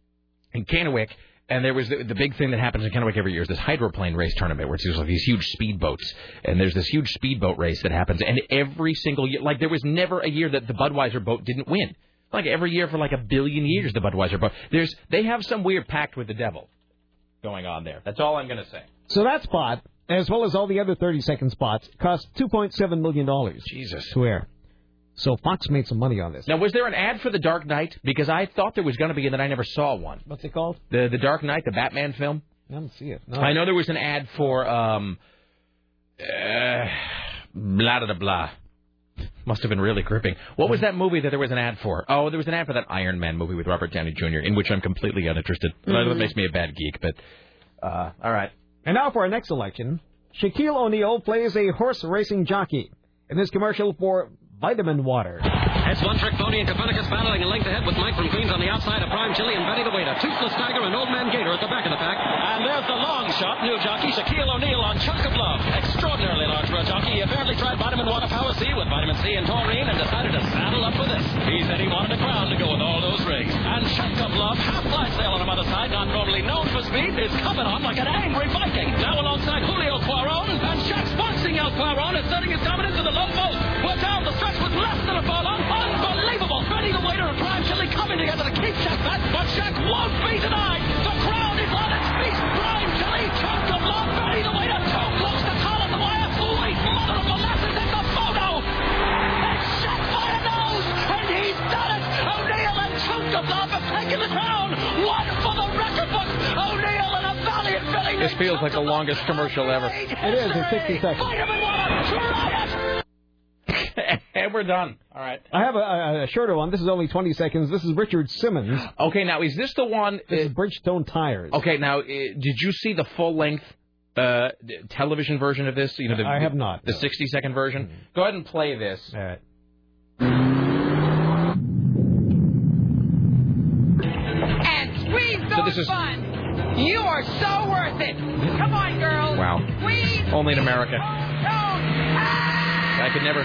in Kennewick. And there was the, the big thing that happens in Kennewick every year is this hydroplane race tournament where it's just like these huge speedboats. And there's this huge speedboat race that happens. And every single year, like there was never a year that the Budweiser boat didn't win. Like every year for like a billion years, the Budweiser boat. There's they have some weird pact with the devil going on there. That's all I'm going to say. So that spot, as well as all the other 30 second spots, cost $2.7 million. Jesus. To air. So Fox made some money on this. Now, was there an ad for The Dark Knight? Because I thought there was going to be, and then I never saw one. What's it called? The The Dark Knight, the Batman film. I don't see it. No. I know there was an ad for um, uh, blah blah blah. Must have been really gripping. What was that movie that there was an ad for? Oh, there was an ad for that Iron Man movie with Robert Downey Jr. in which I'm completely uninterested. That Mhm. makes me a bad geek, but uh, all right. And now for our next election, Shaquille O'Neal plays a horse racing jockey in this commercial for vitamin water. It's one trick pony and Copernicus battling a length ahead with Mike from Queens on the outside of Prime Chili and Betty the Waiter. Toothless Tiger and Old Man Gator at the back of the pack. And there's the long shot. New jockey Shaquille O'Neal on of Love. Extraordinarily large for a jockey. He apparently tried vitamin water power C with vitamin C and taurine and decided to saddle up for this. He said he wanted a crown to go with all those rings. And of Love, half flat sail on the other side, not normally known for speed, is coming on like an angry Viking. Now alongside Julio Cuaron and Shaq's boxing out Cuaron asserting his dominance in the low post. We're down the stretch with less than a furlong. Unbelievable. Betty the Waiter and Prime Chili coming together to keep Shaq back, but Shaq won't be denied. The crowd is on its feet. Prime Chili, Chock of Love, Betty the Waiter. Choke looks to Colin the wire. Wait, mother of molasses in the photo. It's Shaq by a nose, and he's done it. O'Neal and Choke of Love have taken the crown. One for the record book. O'Neal and a valiant Billy. This feels like the longest commercial ever. It is in 60 seconds. Vitamin water, try it. and we're done. All right. I have a, a, a shorter one. This is only 20 seconds. This is Richard Simmons. Okay, now is this the one? This is Bridgestone Tires. Okay, now uh, did you see the full length uh, television version of this? You know, the, I have not, The 60 second version. Go ahead and play this. All right. And squeeze those So this is- funds. You are so worth it. Come on, girls. Wow. Squeeze. Only in America. I could never.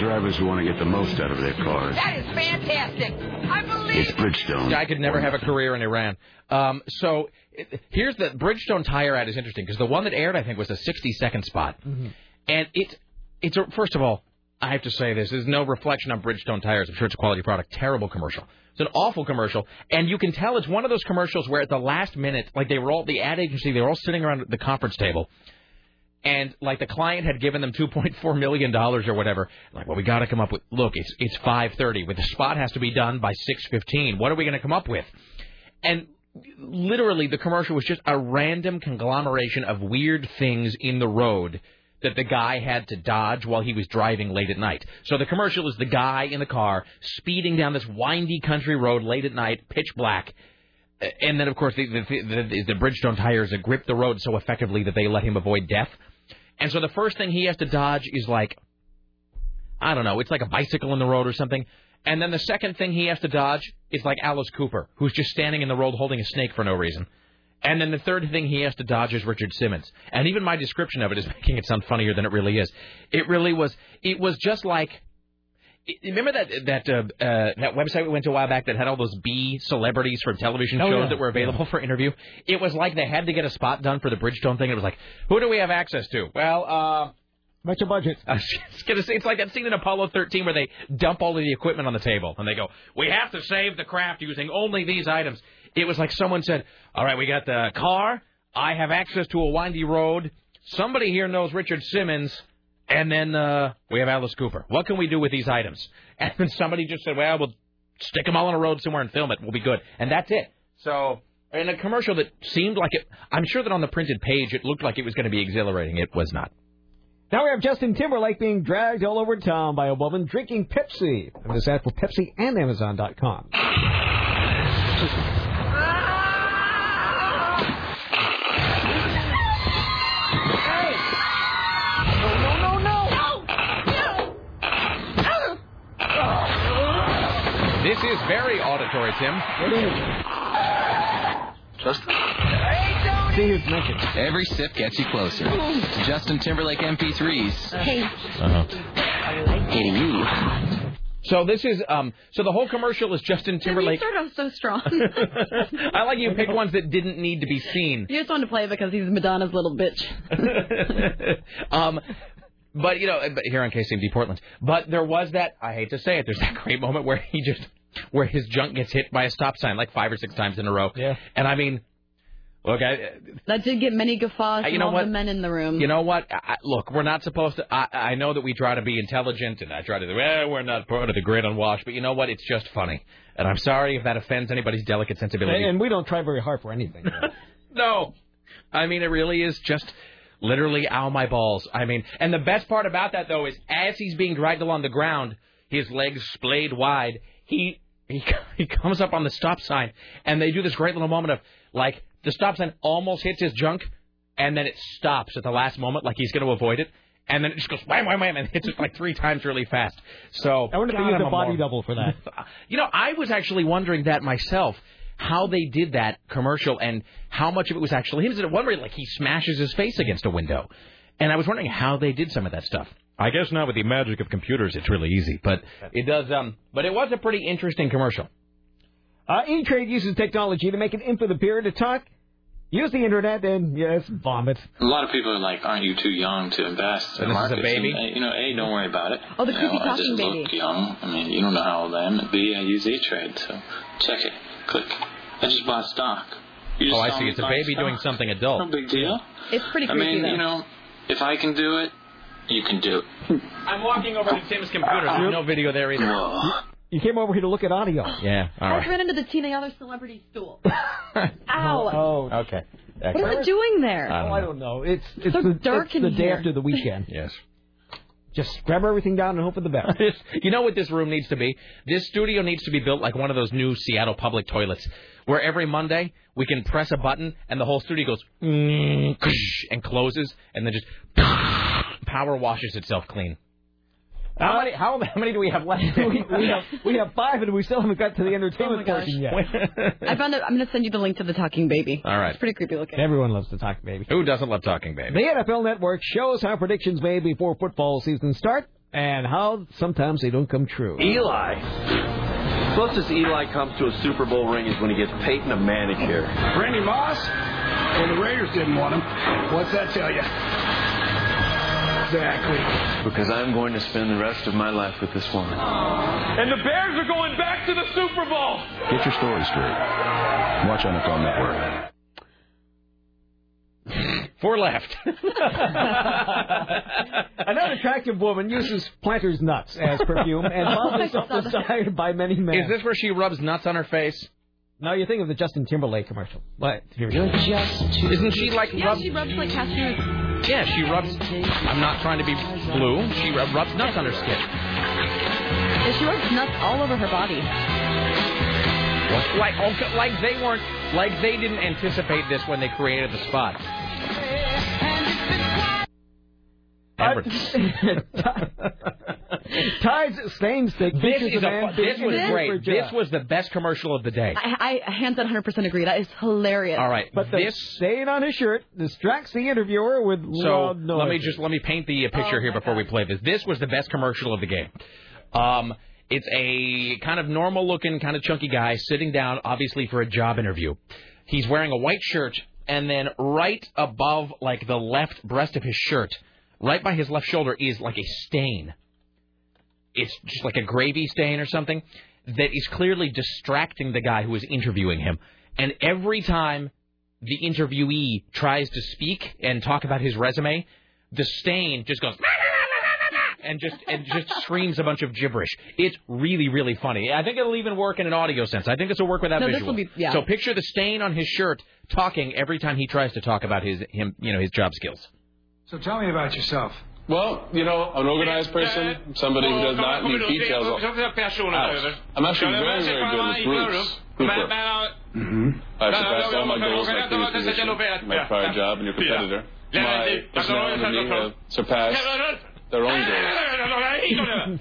The drivers who want to get the most out of their cars. That is fantastic. I believe. It's Bridgestone. I could never have a career in Iran. Um, so it, here's the Bridgestone tire ad is interesting because the one that aired I think was a 60 second spot, and it's it's a, first of all I have to say this is no reflection on Bridgestone tires. I'm sure it's a quality product. Terrible commercial. It's an awful commercial, and you can tell it's one of those commercials where at the last minute, like they were all the ad agency, they were all sitting around the conference table. And like the client had given them 2.4 million dollars or whatever. Like, well, we got to come up with. Look, it's it's 5:30. With the spot has to be done by 6:15. What are we going to come up with? And literally, the commercial was just a random conglomeration of weird things in the road that the guy had to dodge while he was driving late at night. So the commercial is the guy in the car speeding down this windy country road late at night, pitch black. And then, of course, the, the, the, the Bridgestone tires grip the road so effectively that they let him avoid death. And so the first thing he has to dodge is like, I don't know, it's like a bicycle in the road or something. And then the second thing he has to dodge is like Alice Cooper, who's just standing in the road holding a snake for no reason. And then the third thing he has to dodge is Richard Simmons. And even my description of it is making it sound funnier than it really is. It really was. It was just like. Remember that that uh, uh, that website we went to a while back that had all those B celebrities from television Oh, shows yeah. that were available for interview? It was like they had to get a spot done for the Bridgestone thing. It was like, who do we have access to? Well, uh, What's your budget? I was gonna say it's like that scene in Apollo 13 where they dump all of the equipment on the table and they go, "We have to save the craft using only these items." It was like someone said, "All right, we got the car. I have access to a windy road. Somebody here knows Richard Simmons." And then uh, we have Alice Cooper. What can we do with these items? And then somebody just said, "Well, we'll stick them all on a road somewhere and film it. We'll be good." And that's it. So, in a commercial that seemed like it, I'm sure that on the printed page it looked like it was going to be exhilarating. It was not. Now we have Justin Timberlake being dragged all over town by a woman drinking Pepsi. And this ad for Pepsi and Amazon.com. This is very auditory, Tim. It is. Justin? See who's mentioned. Every sip gets you closer to Justin Timberlake MP3s. Hey. Uh-huh. Hey to you. So this is um. So the whole commercial is Justin Timberlake. You Timberlake. started off so strong. I like you pick ones that didn't need to be seen. you just wanted to play because he's Madonna's little bitch. um, but you know, but here on KCMD Portland. But there was that. I hate to say it. There's that great moment where he just, where his junk gets hit by a stop sign like five or six times in a row. Yeah. And I mean, look, I, That did get many guffaws you from know all what? the men in the room. You know what? I, look, we're not supposed to. I, I know that we try to be intelligent, and I try to. Well, we're not part of the great unwashed, but you know what? It's just funny, and I'm sorry if that offends anybody's delicate sensibility. And we don't try very hard for anything. no, I mean it really is just literally ow my balls. I mean, and the best part about that though is as he's being dragged along the ground, his legs splayed wide. He he he comes up on the stop sign, and they do this great little moment of like the stop sign almost hits his junk, and then it stops at the last moment, like he's going to avoid it. And then it just goes wham, wham, wham, and hits it like three times really fast. So I wonder if they used I'm a body double for that. You know, I was actually wondering that myself, how they did that commercial and how much of it was actually him. Is it one where like he smashes his face against a window? And I was wondering how they did some of that stuff. I guess now with the magic of computers, it's really easy, but it does. Um, but it was a pretty interesting commercial. Uh, E-Trade uses technology to make it infinite period to talk, use the internet, and yes, vomit. A lot of people are like, "Aren't you too young to invest So in this is a baby? And, uh, you know, a don't worry about it. Oh, the you creepy know, I just baby. look young. I mean, you don't know how old I am. And B, I use E Trade, so check it. Click. I just bought stock. You just Oh, I see. It's a baby stock. doing something adult. No big deal. It's pretty creepy. I mean, though. you know, if I can do it, you can do it. I'm walking over to Tim's computer. There's no video there either. You came over here to look at audio. Yeah. All I right. ran into the Tina Other celebrity stool. Ow! Oh, oh, okay. What is it doing there? Oh, I don't know. It's it's So the, dark it's in the day after the weekend. yes. Just grab everything down and hope for the best. you know what this room needs to be? This studio needs to be built like one of those new Seattle public toilets, where every Monday we can press a button and the whole studio goes mm, and closes, and then just power washes itself clean. How uh, many? How, how many do we have left? we, we have we have five, and we still haven't got to the oh entertainment Oh portion yet. I found it. I'm going to send you the link to the talking baby. All right. It's pretty creepy looking. Everyone loves to talk, baby. Who doesn't love talking, baby? The NFL Network shows how predictions made before football season start and how sometimes they don't come true. Eli. Closest Eli comes to a Super Bowl ring is when he gets Peyton a manicure. Randy Moss? Well, the Raiders didn't want him. What's that tell you? Exactly. Because I'm going to spend the rest of my life with this woman. And the Bears are going back to the Super Bowl. Get your story straight. Watch NFL Network. Four left. Another attractive woman uses planter's nuts as perfume and oh fondly self-desired by many men. Is this where she rubs nuts on her face? No, you think of the Justin Timberlake commercial. What? Here we go. Isn't she like Yeah, rub? she rubs like cashew nuts. Yeah, she rubs. I'm not trying to be blue. She rubs nuts on her skin. Yeah, she rubs nuts all over her body. Like, oh, okay, like they weren't, like they didn't anticipate this when they created the spot. Tide's stain stick. This is a a, man fu- this was a great. fridge, This was the best commercial of the day. I, I hands 100% agree. That is hilarious. All right, But the this. stain on his shirt distracts the interviewer with So loud noise. let me just let me paint the uh, picture here before we play this. This was the best commercial of the game. Um, it's a kind of normal looking, kind of chunky guy sitting down, obviously for a job interview. He's wearing a white shirt, and then right above, like the left breast of his shirt, right by his left shoulder, is like a stain. It's just like a gravy stain or something that is clearly distracting the guy who is interviewing him. And every time the interviewee tries to speak and talk about his resume, the stain just goes and just and just screams a bunch of gibberish. It's really really funny. I think it'll even work in an audio sense. I think this will work without No, this visual. will be- yeah. So picture the stain on his shirt talking every time he tries to talk about his him you know his job skills. So tell me about yourself. Well, you know, an organized person, somebody who does not need details. Alex, I'm actually very, very good with groups. Group work. Mm-hmm. I've surpassed all my goals in my previous position, my prior job, and your competitor. My personality and me have surpassed their own girls.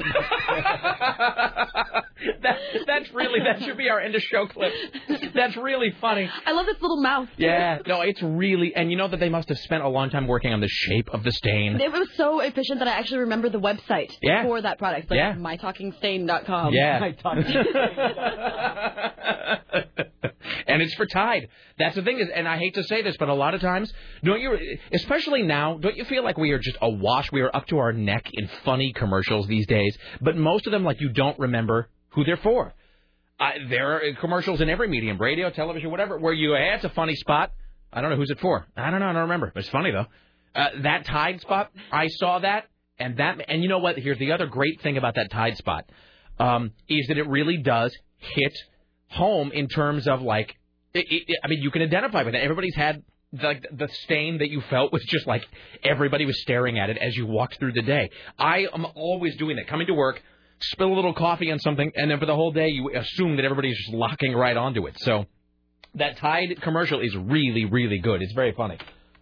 that, that's really that should be our end of show clip. That's really funny. I love this little mouth. Yeah, no, it's really, and you know that they must have spent a long time working on the shape of the stain. It was so efficient that I actually remember the website Yeah. for that product. Like Yeah. mytalkingstain.com. Yeah. My talking and it's for Tide. That's the thing is, and I hate to say this, but a lot of times, don't you, especially now, don't you feel like we are just awash? We are up to our neck in funny commercials these days, but most of them, like, you don't remember who they're for. Uh, there are commercials in every medium, radio, television, whatever, where you, hey, it's a funny spot. I don't know who's it for. I don't know. I don't remember. It's funny though. Uh, that Tide spot, I saw that, and that, and you know what? Here's the other great thing about that Tide spot, um, is that it really does hit home in terms of like, it, it, I mean, you can identify with it. Everybody's had like the stain that you felt was just like everybody was staring at it as you walked through the day. I am always doing that. Coming to work, spill a little coffee on something, and then for the whole day you assume that everybody's just locking right onto it. So that Tide commercial is really, really good. It's very funny.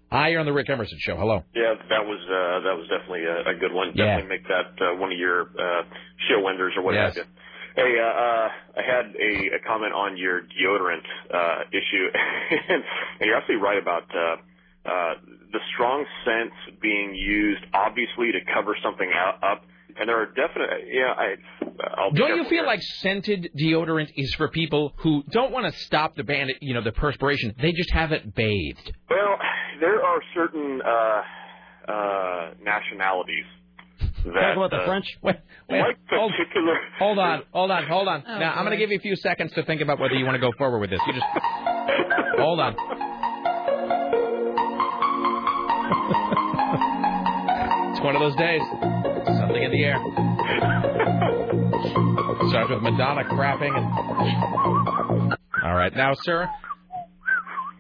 Hi, you're on the Rick Emerson Show. Hello. Yeah, that was uh, that was definitely a, a good one. Yeah. Definitely make that uh, one of your uh, show enders or what Yes. Hey, uh, uh, I had a, a comment on your deodorant uh, issue, and you're absolutely right about uh, uh, the strong scents being used, obviously to cover something up. And there are definite, yeah, I, I'll Don't you feel here. like scented deodorant is for people who don't want to stop the band, you know, the perspiration? They just haven't bathed. Well, there are certain uh, uh, nationalities that Talk about the uh, French. Wait, wait, like hold- particular. Hold on, hold on, hold on. Oh, now I'm going to give you a few seconds to think about whether you want to go forward with this. You just hold on. It's one of those days. Something in the air. Starts with Madonna crapping and. All right, now, sir.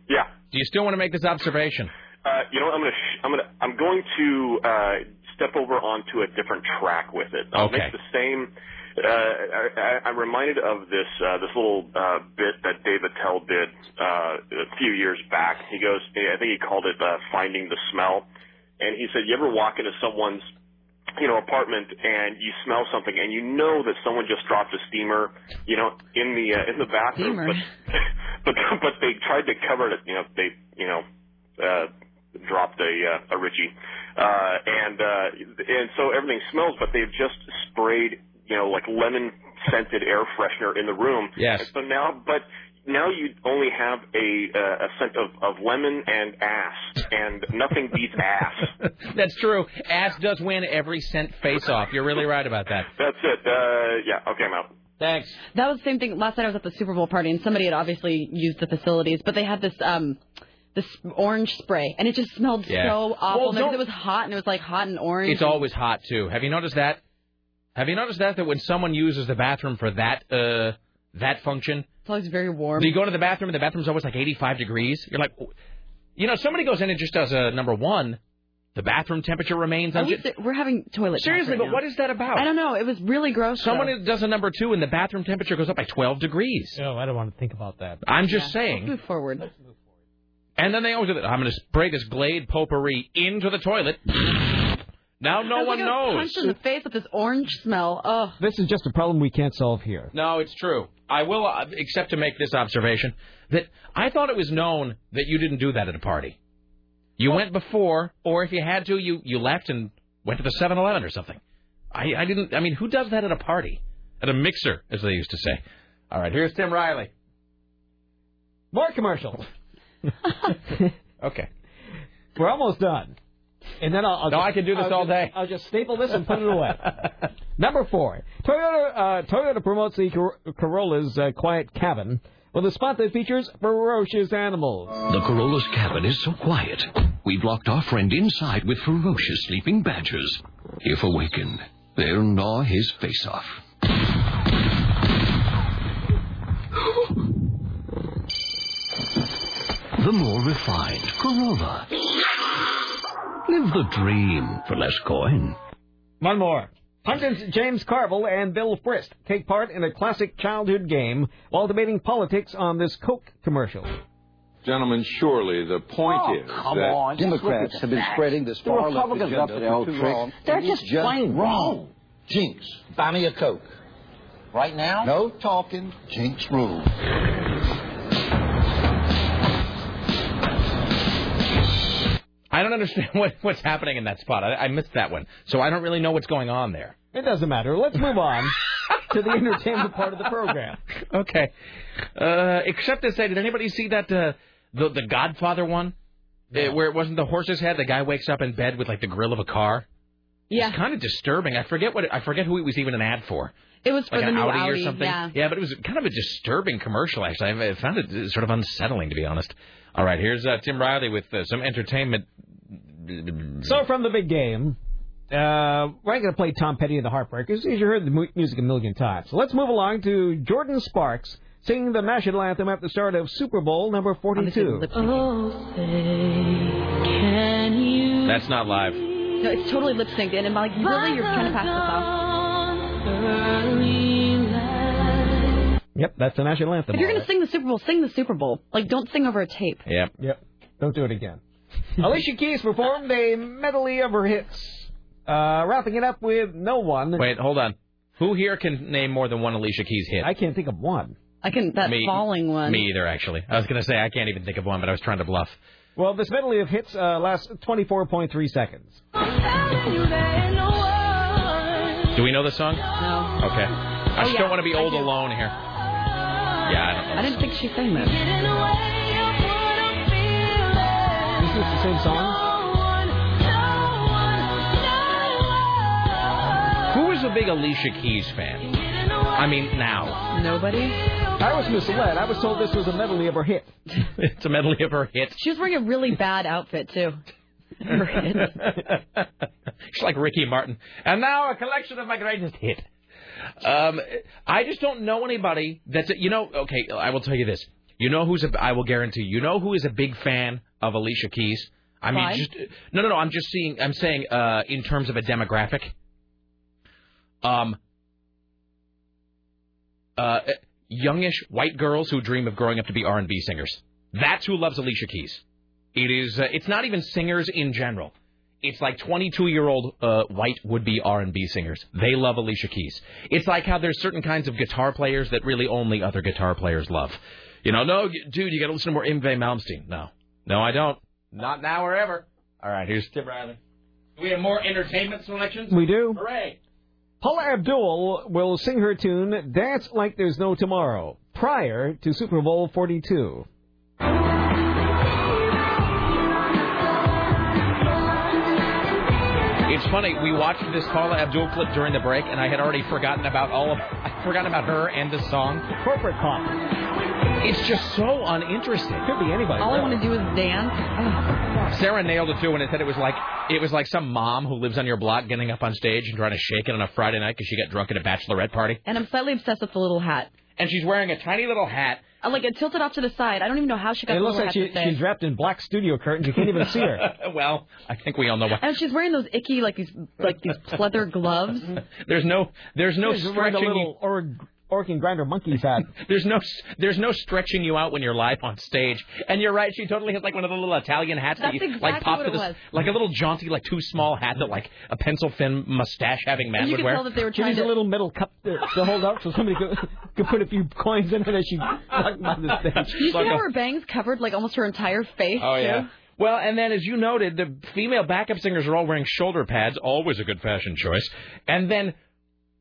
Yeah. Do you still want to make this observation? Uh, you know, what, I'm gonna, sh- I'm gonna, I'm going to uh, step over onto a different track with it. I'll Okay. make the same. Uh, I, I- I'm reminded of this uh, this little uh, bit that Dave Attell did uh, a few years back. He goes, I think he called it uh, "Finding the Smell," and he said, "You ever walk into someone's you know, apartment and you smell something and you know that someone just dropped a steamer, you know, in the uh, in the bathroom, Steamer. but but but they tried to cover it. You know, they you know uh, dropped a uh, a Richie, and uh, and so everything smells, but they've just sprayed you know like lemon scented air freshener in the room. Yes. And so now, but now you only have a uh, a scent of of lemon and ass, and nothing beats ass. That's true. Ass does win every scent face off. You're really right about that. That's it. Uh, yeah. Okay, I'm out. Thanks. That was the same thing. Last night I was at the Super Bowl party and somebody had obviously used the facilities, but they had this um this orange spray and it just smelled Yeah. so awful Well, because don't- it was hot and it was like hot and orange. It's always hot too. Have you noticed that? Have you noticed that that when someone uses the bathroom for that uh that function, it's always very warm. you go to the bathroom and the bathroom's always like 85 degrees. You're like, you know, somebody goes in and just does a number one, the bathroom temperature remains. At on. least it- we're having toilet. talk Seriously, right but now. what is that about? I don't know. It was really gross. Someone though. does a number two and the bathroom temperature goes up by 12 degrees. Oh, I don't want to think about that. I'm just Let's saying. move forward. And then they always do that. I'm going to spray this Glade potpourri into the toilet. Now no one like, I knows. Punched in the face with this orange smell. Ugh. This is just a problem we can't solve here. No, it's true. I will, uh, except to make this observation, that I thought it was known that you didn't do that at a party. You went before, or if you had to, you, you left and went to the 7-Eleven or something. I, I didn't. I mean, who does that at a party? At a mixer, as they used to say. All right, here's Tim Riley. More commercials. Okay. We're almost done. And then I'll, I'll No, just, I can do this I'll all just- day. I'll just staple this and put it away. Number four, Toyota. Uh, Toyota promotes the Cor- Corolla's uh, quiet cabin with a spot that features ferocious animals. The Corolla's cabin is so quiet. We've locked our friend inside with ferocious sleeping badgers. If awakened, they'll gnaw his face off. The more refined Corolla. Live the dream for less coin. One more. Pundits James Carville and Bill Frist take part in a classic childhood game while debating politics on this Coke commercial. Gentlemen, surely the point Oh, is come that on, Democrats have been facts. spreading this The far left Republicans agenda up to their for too tricks. long. They're It is just plain wrong. Jinx, buy me a Coke. Right now? No talking. Jinx rule. I don't understand what, what's happening in that spot. I, I missed that one, so I don't really know what's going on there. It doesn't matter. Let's move on to the entertainment part of the program. Okay. Uh, except to say, did anybody see that uh, the the Godfather one, where it wasn't the horse's head? The guy wakes up in bed with like the grill of a car. Yeah. It's kind of disturbing. I forget what it, I forget who it was even an ad for. It was for like the an new Audi, Audi, or something. yeah. but it was kind of a disturbing commercial. Actually, I I found it sort of unsettling to be honest. All right, here's uh, Tim Riley with uh, some entertainment. So from the big game, uh, we're going to play Tom Petty and the Heartbreakers. As you heard the music a million times. So let's move along to Jordin Sparks singing the national anthem at the start of Super Bowl number 42. That's not live. No, it's totally lip synced, and I'm like, really, you're trying to pass this off? Yep, that's the national anthem. If you're gonna sing the Super Bowl, sing the Super Bowl. Like, don't sing over a tape. Yep. Yep. Don't do it again. Alicia Keys performed a medley of her hits, uh, wrapping it up with No One. Wait, hold on. Who here can name more than one Alicia Keys hit? I can't think of one. I can that me, falling one. Me either, actually. I was going to say I can't even think of one, but I was trying to bluff. Well, this medley of hits uh, lasts 24.3 seconds. Do we know the song? No. Okay. I Oh, just yeah, don't want to be old alone here. Yeah, I don't know. I didn't think she sang this. Is this the same song? Who is a big Alicia Keys fan? I mean, now. Nobody. I was misled. I was told this was a medley of her hit. it's a medley of her hit. She was wearing a really bad outfit too. Her hits. She's like Ricky Martin. And now a collection of my greatest hit. Um, I just don't know anybody that's you know. Okay, I will tell you this. You know who's a? I will guarantee. You know who is a big fan of Alicia Keys? I mean, Why? just no, no, no. I'm just seeing. I'm saying uh, in terms of a demographic. Um. Uh, youngish white girls who dream of growing up to be R&B singers. That's who loves Alicia Keys. It is. Uh, it's not even singers in general. It's like 22 year old uh, white would be R&B singers. They love Alicia Keys. It's like how there's certain kinds of guitar players that really only other guitar players love. You know, no, dude, you got to listen to more Yngwie Malmsteen. No, no, I don't. Not now or ever. All right, here's Tim Riley. Do we have more entertainment selections? We do. Hooray! Paula Abdul will sing her tune Dance Like There's No Tomorrow prior to Super Bowl 42. It's funny. We watched this Paula Abdul clip during the break, and I had already forgotten about all of. I forgotten about her and the song. Corporate pop. It's just so uninteresting. Could be anybody. All I want to do is dance. Oh. Sarah nailed it too when it said it was like it was like some mom who lives on your block getting up on stage and trying to shake it on a Friday night because she got drunk at a bachelorette party. And I'm slightly obsessed with the little hat. And she's wearing a tiny little hat. I like it tilted off to the side. I don't even know how she got It looks like she, she's wrapped in black studio curtains. You can't even see her. well, I think we all know why. And she's wearing those icky, like these, like these pleather gloves. There's no there's no She's wearing a stretching. little or, orc and grinder monkey's hat. There's no there's no stretching you out when you're live on stage. And you're right, she totally has like one of the little Italian hats that That's you like exactly pop to it the was. like a little jaunty, like too small hat that like a pencil thin mustache having man And you would could wear. tell that they were She trying needs to. a little metal cup to, to hold up so somebody could, could put a few coins in it as she walked by the stage. You see how her bangs covered like almost her entire face Oh too? yeah. Well, and then as you noted, the female backup singers are all wearing shoulder pads, always a good fashion choice. And then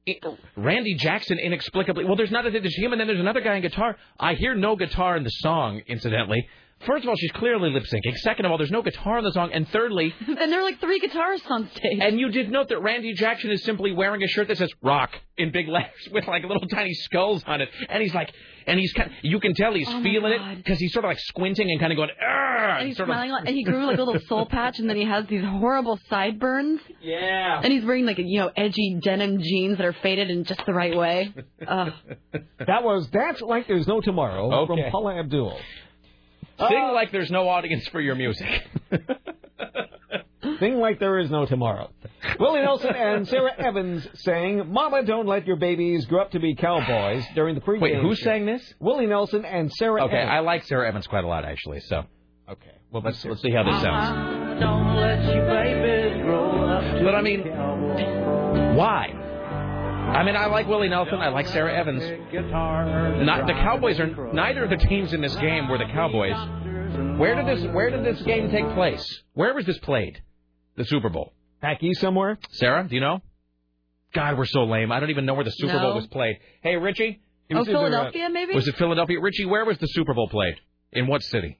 it, Randy Jackson inexplicably, well, there's not a, there's him, and then there's another guy on guitar. I hear no guitar in the song, incidentally. First of all, she's clearly lip syncing. Second of all, there's no guitar in the song. And thirdly, and there are like three guitarists on stage. and you did note that Randy Jackson is simply wearing a shirt that says "Rock" in big letters with like little tiny skulls on it, and he's like, and he's kind, Of, you can tell he's Oh, feeling it because he's sort of like squinting and kind of going, "Argh," And he's sort smiling, like, and he grew like a little soul patch, and then he has these horrible sideburns. Yeah. And he's wearing like you know edgy denim jeans that are faded in just the right way. Ugh. That was Dance Like There's No Tomorrow Okay. from Paula Abdul. Sing uh, like there's no audience for your music. Sing like there is no tomorrow. Willie Nelson and Sara Evans sang "Mama, don't let your babies grow up to be cowboys" during the pregame. Wait, who sang this? Willie Nelson and Sarah. Okay, Evans. I like Sara Evans quite a lot, actually. So, okay, well, let's let's see how this sounds. Don't let your babies grow up. But I mean, why? I mean, I like Willie Nelson. I like Sara Evans. Not the Cowboys are neither of the teams in this game were the Cowboys. Where did this Where did this game take place? Where was this played? The Super Bowl. Back east somewhere. Sarah, do you know? God, we're so lame. I don't even know where the Super No. Bowl was played. Hey, Richie. Oh, uh, Philadelphia, maybe? Was it Philadelphia? Richie, where was the Super Bowl played? In what city?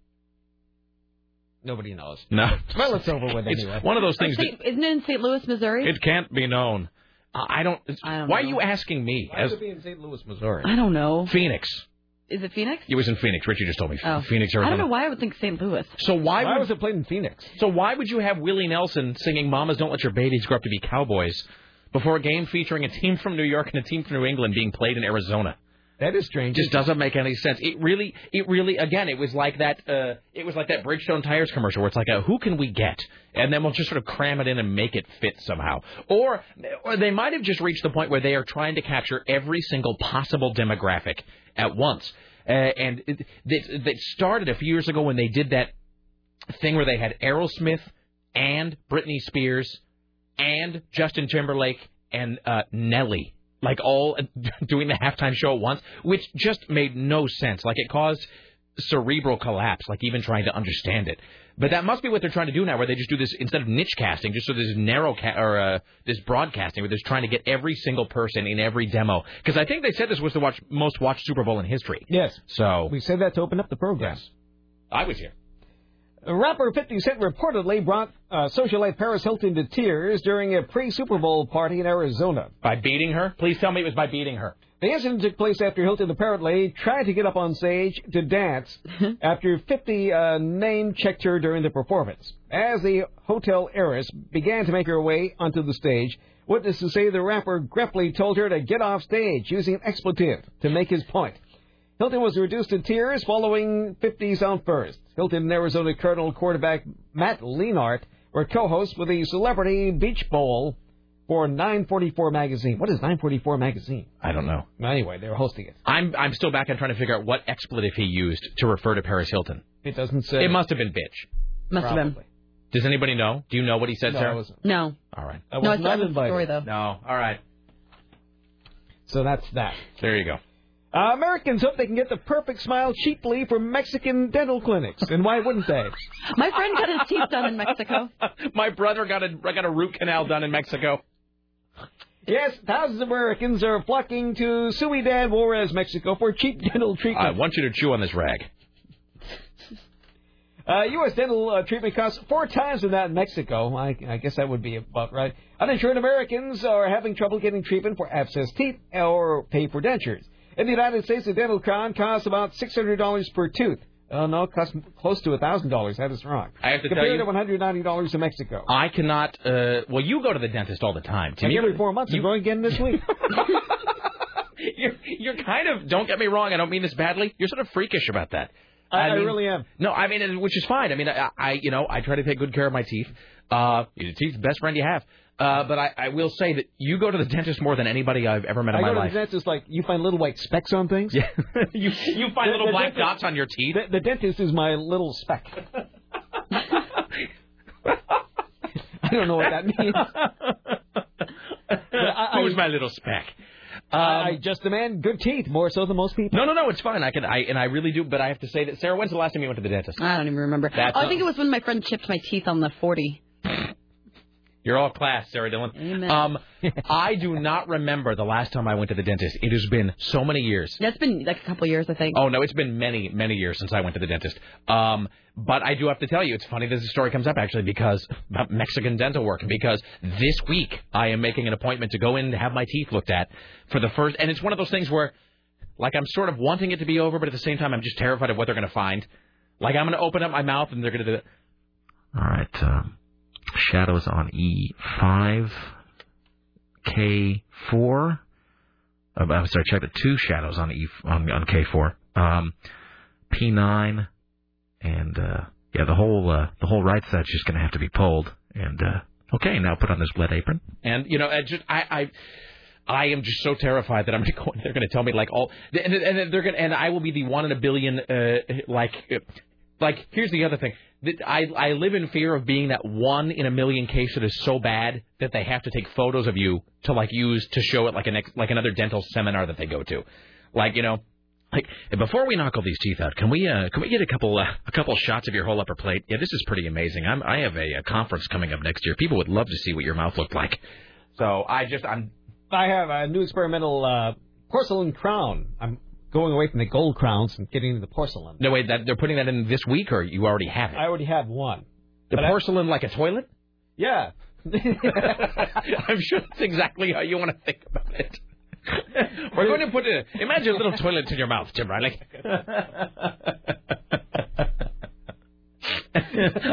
Nobody knows. No. Well, it's over with It's anyway. one of those things. St. Isn't it in St. Louis, Missouri? It can't be known. I I don't. I don't why know. are you asking me? Why As would it be in St. Louis, Missouri? I don't know. Phoenix. Is it Phoenix? It was in Phoenix. Richie just told me. Oh. Phoenix, I Arizona. don't know why I would think St. Louis. So why, Why would, was it played in Phoenix? So why would you have Willie Nelson singing "Mamas Don't Let Your Babies Grow Up to Be Cowboys" before a game featuring a team from New York and a team from New England being played in Arizona? That is strange. Just doesn't make any sense. It really, it really, again, it was like that. Uh, it was like that Bridgestone tires commercial where it's like, a, who can we get, and then we'll just sort of cram it in and make it fit somehow. Or, or they might have just reached the point where they are trying to capture every single possible demographic at once. Uh, and it, that that started a few years ago when they did that thing where they had Aerosmith and Britney Spears and Justin Timberlake and uh, Nelly, like all doing the halftime show at once, which just made no sense. Like it caused cerebral collapse, like even trying to understand it. But that must be what they're trying to do now, where they just do this instead of niche casting, just so this narrow ca- or uh, this broadcasting, where they're trying to get every single person in every demo. Because I think they said this was the watch, most watched Super Bowl in history. Yes. So We said that to open up the program. Yes. I was here. Rapper 50 Cent reportedly brought uh, socialite Paris Hilton to tears during a pre-Super Bowl party in Arizona. By beating her? Please tell me it was by beating her. The incident took place after Hilton apparently tried to get up on stage to dance after 50 uh, name checked her during the performance. As the hotel heiress began to make her way onto the stage, witnesses say the rapper gruffly told her to get off stage using an expletive to make his point. Hilton was reduced to tears following 50's outburst. Hilton and Arizona Cardinals quarterback Matt Leinart were co-hosts with the Celebrity Beach Bowl for 944 magazine. What is 944 magazine? I don't know. Anyway, they were hosting it. I'm I'm still back on trying to figure out what expletive he used to refer to Paris Hilton. It doesn't say. It must have been bitch. Must have been. Does anybody know? Do you know what he said, No, Sarah? I wasn't. No. All right. I no, was it's not not a invited. story though. No. All right. So that's that. There you go. Uh, Americans hope they can get the perfect smile cheaply from Mexican dental clinics, and why wouldn't they? My friend got his teeth done in Mexico. My brother got a got a root canal done in Mexico. Yes, thousands of Americans are flocking to Ciudad Juarez, Mexico for cheap dental treatment. I want you to chew on this rag. Uh, U.S. dental uh, treatment costs four times than that in Mexico. I, I guess that would be about right. Uninsured Americans are having trouble getting treatment for abscessed teeth or pay for dentures. In the United States, a dental crown costs about $600 per tooth. Oh, no, it costs close to $1,000. That is wrong. I have to tell Compared you- to $190 in Mexico. I cannot. Uh, well, you go to the dentist all the time. Tim. Like You- every four months. I'm going again this week. you're you're kind of. Don't get me wrong. I don't mean this badly. You're sort of freakish about that. I, I mean- really am. No, I mean, which is fine. I mean, I, I you know, I try to take good care of my teeth. Uh, your teeth's the best friend you have. Uh, but I, I will say that you go to the dentist more than anybody I've ever met in I my go to life. the dentist like you find little white specks on things. Yeah, you you find The- little the black dentist- dots on your teeth. The, the dentist is my little speck. I don't know what that means. I, I, Who's my little speck? I, I just demand good teeth more so than most people. No, no, no. It's fine. I can. I and I really do. But I have to say that Sarah, when's the last time you went to the dentist? I don't even remember. That's oh, I think it was when my friend chipped my teeth on the 40. You're all class, Sarah Dillon. Amen. Um, I do not remember the last time I went to the dentist. It has been so many years. That's been like a couple years, I think. Oh no, it's been many, many years since I went to the dentist. Um, but I do have to tell you, it's funny that this story comes up actually because about Mexican dental work. Because this week I am making an appointment to go in and have my teeth looked at for the first, and it's one of those things where, like, I'm sort of wanting it to be over, but at the same time, I'm just terrified of what they're going to find. Like, I'm going to open up my mouth and they're going to do it. All right. Um, shadows on E5, K4. Uh, I'm sorry, check the two shadows on E on, on K4. Um, P9, and uh, yeah, the whole uh, the whole right side's just going to have to be pulled, and uh, Okay, now put on this blood apron. And you know, I just I. I I am just so terrified that I'm going to go. They're going to tell me like all, and, and they're going to, and I will be the one in a billion. Uh, like, uh, like here's the other thing. I I live in fear of being that one in a million case that is so bad that they have to take photos of you to like use to show it like an like another dental seminar that they go to, like you know. Like before we knock all these teeth out, can we uh, can we get a couple uh, a couple shots of your whole upper plate? Yeah, this is pretty amazing. I'm I have a, a conference coming up next year. People would love to see what your mouth looked like. So I just I'm I have a new experimental uh, porcelain crown. I'm going away from the gold crowns and getting into the porcelain. no wait that they're putting that in this week or you already have it. I already have one. The But I- porcelain like a toilet. Yeah. I'm sure that's exactly how you want to think about it. We're going to put a imagine a little toilet in your mouth, Tim Riley.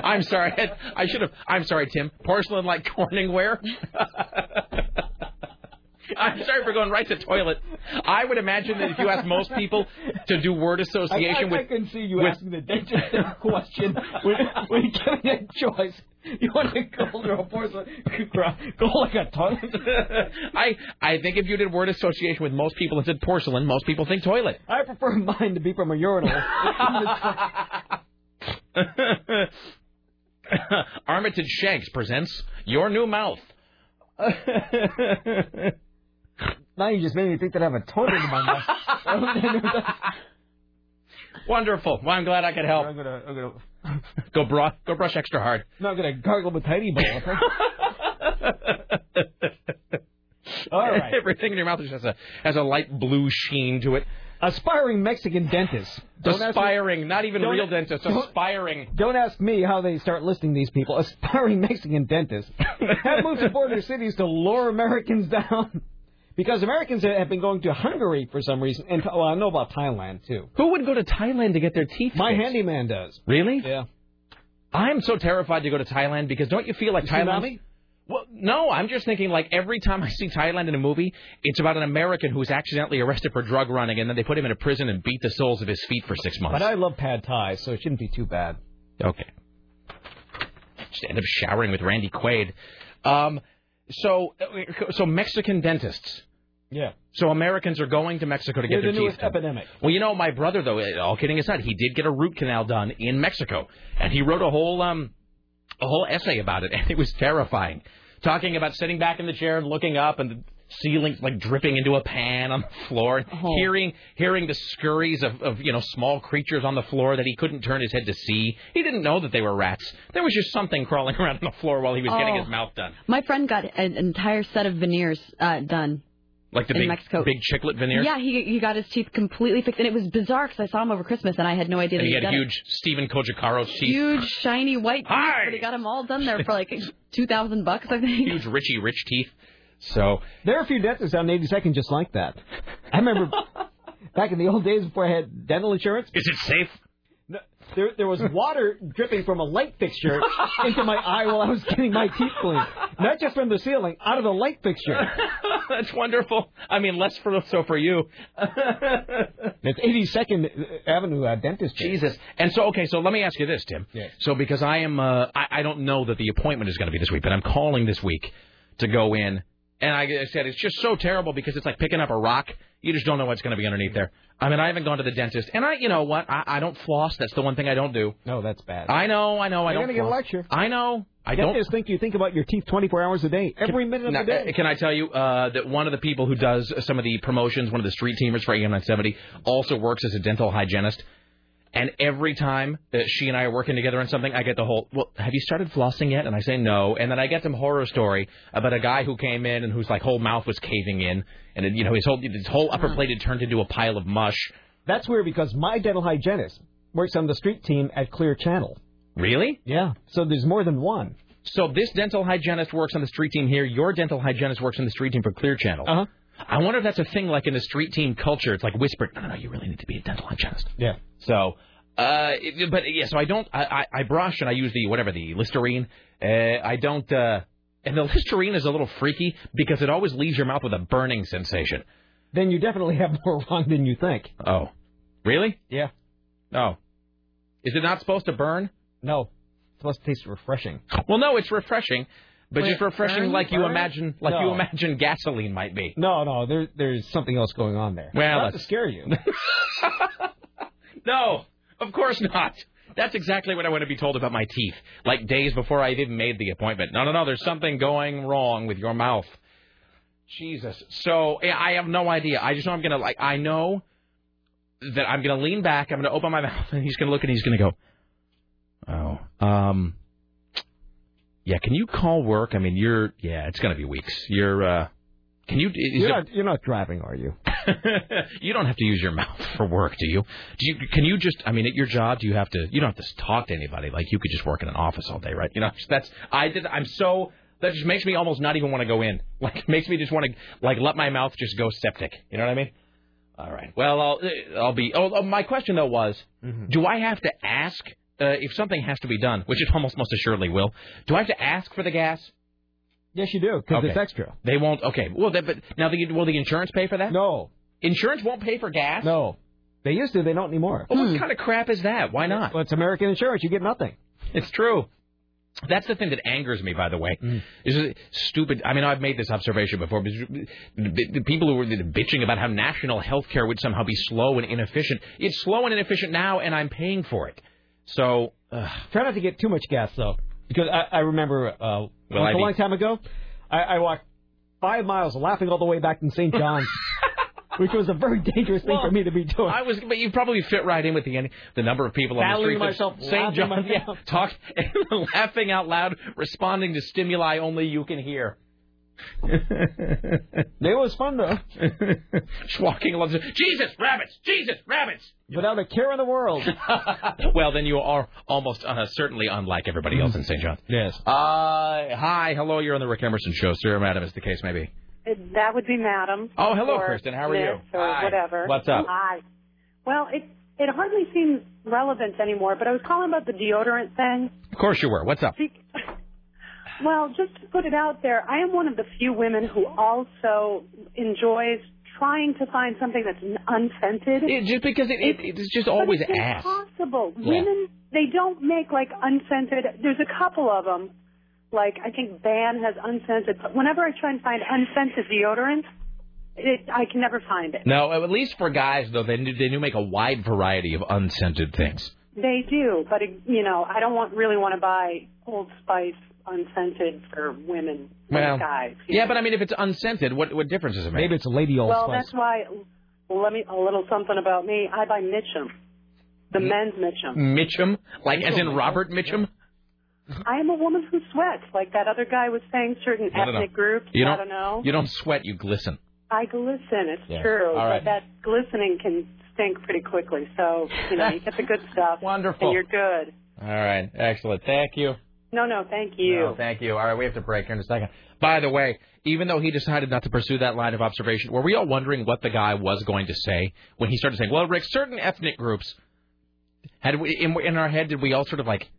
I'm sorry. I, I should have. I'm sorry, Tim. Porcelain like Corningware. I'm sorry for going right to toilet. I would imagine that if you ask most people to do word association I, I, with I can see you with- asking the dentist question when, when you're giving a choice. You want a gold or a porcelain crown? Go like a toilet. I I think if you did word association with most people and said porcelain, most people think toilet. I prefer mine to be from a urinal. Armitage Shanks presents Your New Mouth. Now you just made me think that I have a toilet in my mouth. Wonderful. Well, I'm glad I could help. I'm gonna, I'm gonna, Go brush, go brush extra hard. no, I'm gonna gargle with tiny bowl. All right. Everything in your mouth just has a has a light blue sheen to it. Aspiring Mexican dentist. Don't ask me- Aspiring, not even real dentists. don't- Aspiring. Don't ask me how they start listing these people. Aspiring Mexican dentists have moved to border cities to lure Americans down. Because Americans have been going to Hungary for some reason, and well, I know about Thailand too. Who would go to Thailand to get their teeth? My fixed? handyman does. Really? Yeah. I'm so terrified to go to Thailand because don't you feel like Thailand? Well, no, I'm just thinking like every time I see Thailand in a movie, it's about an American who's accidentally arrested for drug running, and then they put him in a prison and beat the soles of his feet for six months. But I love pad thai, so it shouldn't be too bad. Okay. Just end up showering with Randy Quaid. Um, so, so Mexican dentists. Yeah. So Americans are going to Mexico to get They're their the teeth done. epidemic. Well, you know, my brother, though, eh, all kidding aside, he did get a root canal done in Mexico, and he wrote a whole um, a whole essay about it, and it was terrifying, talking about sitting back in the chair and looking up, and the ceiling like dripping into a pan on the floor, Oh. hearing hearing the scurries of, of you know small creatures on the floor that he couldn't turn his head to see. He didn't know that they were rats. There was just something crawling around on the floor while he was getting Oh. his mouth done, My friend got an entire set of veneers uh, done. like the big Mexico. big chiclet veneers. Yeah, he he got his teeth completely fixed, and it was bizarre because I saw him over Christmas and I had no idea And that he had done it. huge Stephen teeth. huge shiny white teeth, Hi! but he got them all done there for like two thousand bucks, I think. huge Richie Rich teeth. So There are a few dentists on 82nd just like that. I remember back in the old days before I had dental insurance. Is it safe? No, there, there was water dripping from a light fixture into my eye while I was getting my teeth cleaned. Not just from the ceiling, out of the light fixture. That's wonderful. I mean, less for so for you. It's 82nd Avenue uh, Dentist. Jesus. And so, okay, so let me ask you this, Tim. Yes. So, because I am, uh, I, I don't know that the appointment is going to be this week, but I'm calling this week to go in. And I I said it's just so terrible because it's like picking up a rock. You just don't know what's going to be underneath there. I mean, I haven't gone to the dentist, and I, you know what? I, I don't floss. That's the one thing I don't do. No, that's bad. I know, I know, I You're don't. gonna get a lecture. I know. I don't. Dentists think you think about your teeth 24 hours a day, every minute of Now, the day. uh, Can I tell you uh, that one of the people who does some of the promotions, one of the street teamers for AM 970, also works as a dental hygienist. And every time that she and I are working together on something, I get the whole, well, have you started flossing yet? And I say no. And then I get some horror story about a guy who came in and whose like whole mouth was caving in, and it, you know his whole his whole upper plate had turned into a pile of mush. That's weird because my dental hygienist works on the street team at Clear Channel. Really? Yeah. So there's more than one. So this dental hygienist works on the street team here. Your dental hygienist works on the street team for Clear Channel. Uh huh. I wonder if that's a thing like in the street team culture. It's like whispered, no, no, no, you really need to be a dental hygienist. Yeah. So, uh, it- but yeah, so I don't, I, I, I brush and I use the, whatever, the Listerine. Uh, I don't, uh, and the Listerine is a little freaky because it always leaves your mouth with a burning sensation. Then you definitely have more wrong than you think. Oh. Really? Yeah. Oh. Is it not supposed to burn? No. It's supposed to taste refreshing. Well, no, it's refreshing, but just refreshing, Burn? like you imagine, like you imagine gasoline might be. No, no, there, there's something else going on there. Well, Not that's- to scare you. No, of course not. That's exactly what I want to be told about my teeth. Like days before I even made the appointment. No, no, no. There's something going wrong with your mouth. Jesus. So I have no idea. I just know I'm gonna like. I know that I'm gonna lean back. I'm gonna open my mouth, and he's gonna look, and he's gonna go. Oh. Um. Yeah. Can you call work? I mean, you're. Yeah. It's gonna be weeks. You're. uh Can you? You're there- not, you're not driving, are you? you don't have to use your mouth for work, do you? Do you? Can you just? I mean, at your job, do you have to? You don't have to talk to anybody. Like you could just work in an office all day, right? You know, that's. I did. I'm so. That just makes me almost not even want to go in. Like makes me just want to like let my mouth just go septic. You know what I mean? All right. Well, I'll I'll be. Oh, oh, my question though was, do I have to ask uh, if something has to be done, which it almost most assuredly will? Do I have to ask for the gas? Yes, you do, because Okay. it's extra. They won't. Okay. Well, they, but now the, will the insurance pay for that? No. Insurance won't pay for gas. No. They used to. They don't anymore. Well, what kind of crap is that? Why not? Well, it's American insurance. You get nothing. It's true. That's the thing that angers me, by the way. Is stupid? I mean, I've made this observation before. But the the people who were bitching about how national health care would somehow be slow and inefficient. It's slow and inefficient now, and I'm paying for it. So, uh, Try not to get too much gas though, because I, I remember uh, I a long time ago, I, I walked five miles laughing all the way back in St. John's, which was a very dangerous thing for me to be doing. I was, but you probably fit right in with the the number of people on the street. myself, St. John, yeah, talk, laughing out loud, responding to stimuli only you can hear. it was fun though. Just walking along, Jesus, rabbits, Jesus, rabbits. Without a care in the world. well, then you are almost uh, certainly unlike everybody else in St. John's. Yes. Uh, hi, hello. You're on the Rick Emerson show, sir, madam, as the case may be. That would be Madam. Oh, hello, or Kristen. How are you? Or Hi. whatever. What's up? Hi. Well, it it hardly seems relevant anymore, but I was calling about the deodorant thing. Of course you were. What's up? Well, just to put it out there, I am one of the few women who also enjoys trying to find something that's unscented. It, just because it, it, it's just But always it's ass. impossible. Yeah. Women, they don't make like unscented. There's a couple of them. Like I think Ban has unscented. But whenever I try and find unscented deodorant, it, I can never find it. No, at least for guys though, they do, they do make a wide variety of unscented things. They do, but it, you know, I don't want really want to buy Old Spice unscented for women, Well, guys. yeah, but I mean, if it's unscented, what what difference does it make? Maybe it's a lady all well, spice. that's why. Well, let me a little something about me. I buy Mitchum, the men's Mitchum. Mitchum, like as in Robert Mitchum. I am a woman who sweats, like that other guy was saying. Certain I know. ethnic groups. You I don't, don't know. You don't sweat, you glisten. I glisten. It's Yeah. true, All right. but that glistening can stink pretty quickly. So you know, you get the good stuff. Wonderful. And you're good. All right, excellent. Thank you. No, no, thank you. No, thank you. All right, we have to break here in a second. By the way, even though he decided not to pursue that line of observation, were we all wondering what the guy was going to say when he started saying, "Well, Rick, certain ethnic groups." Had we in, in our head did we all sort of like,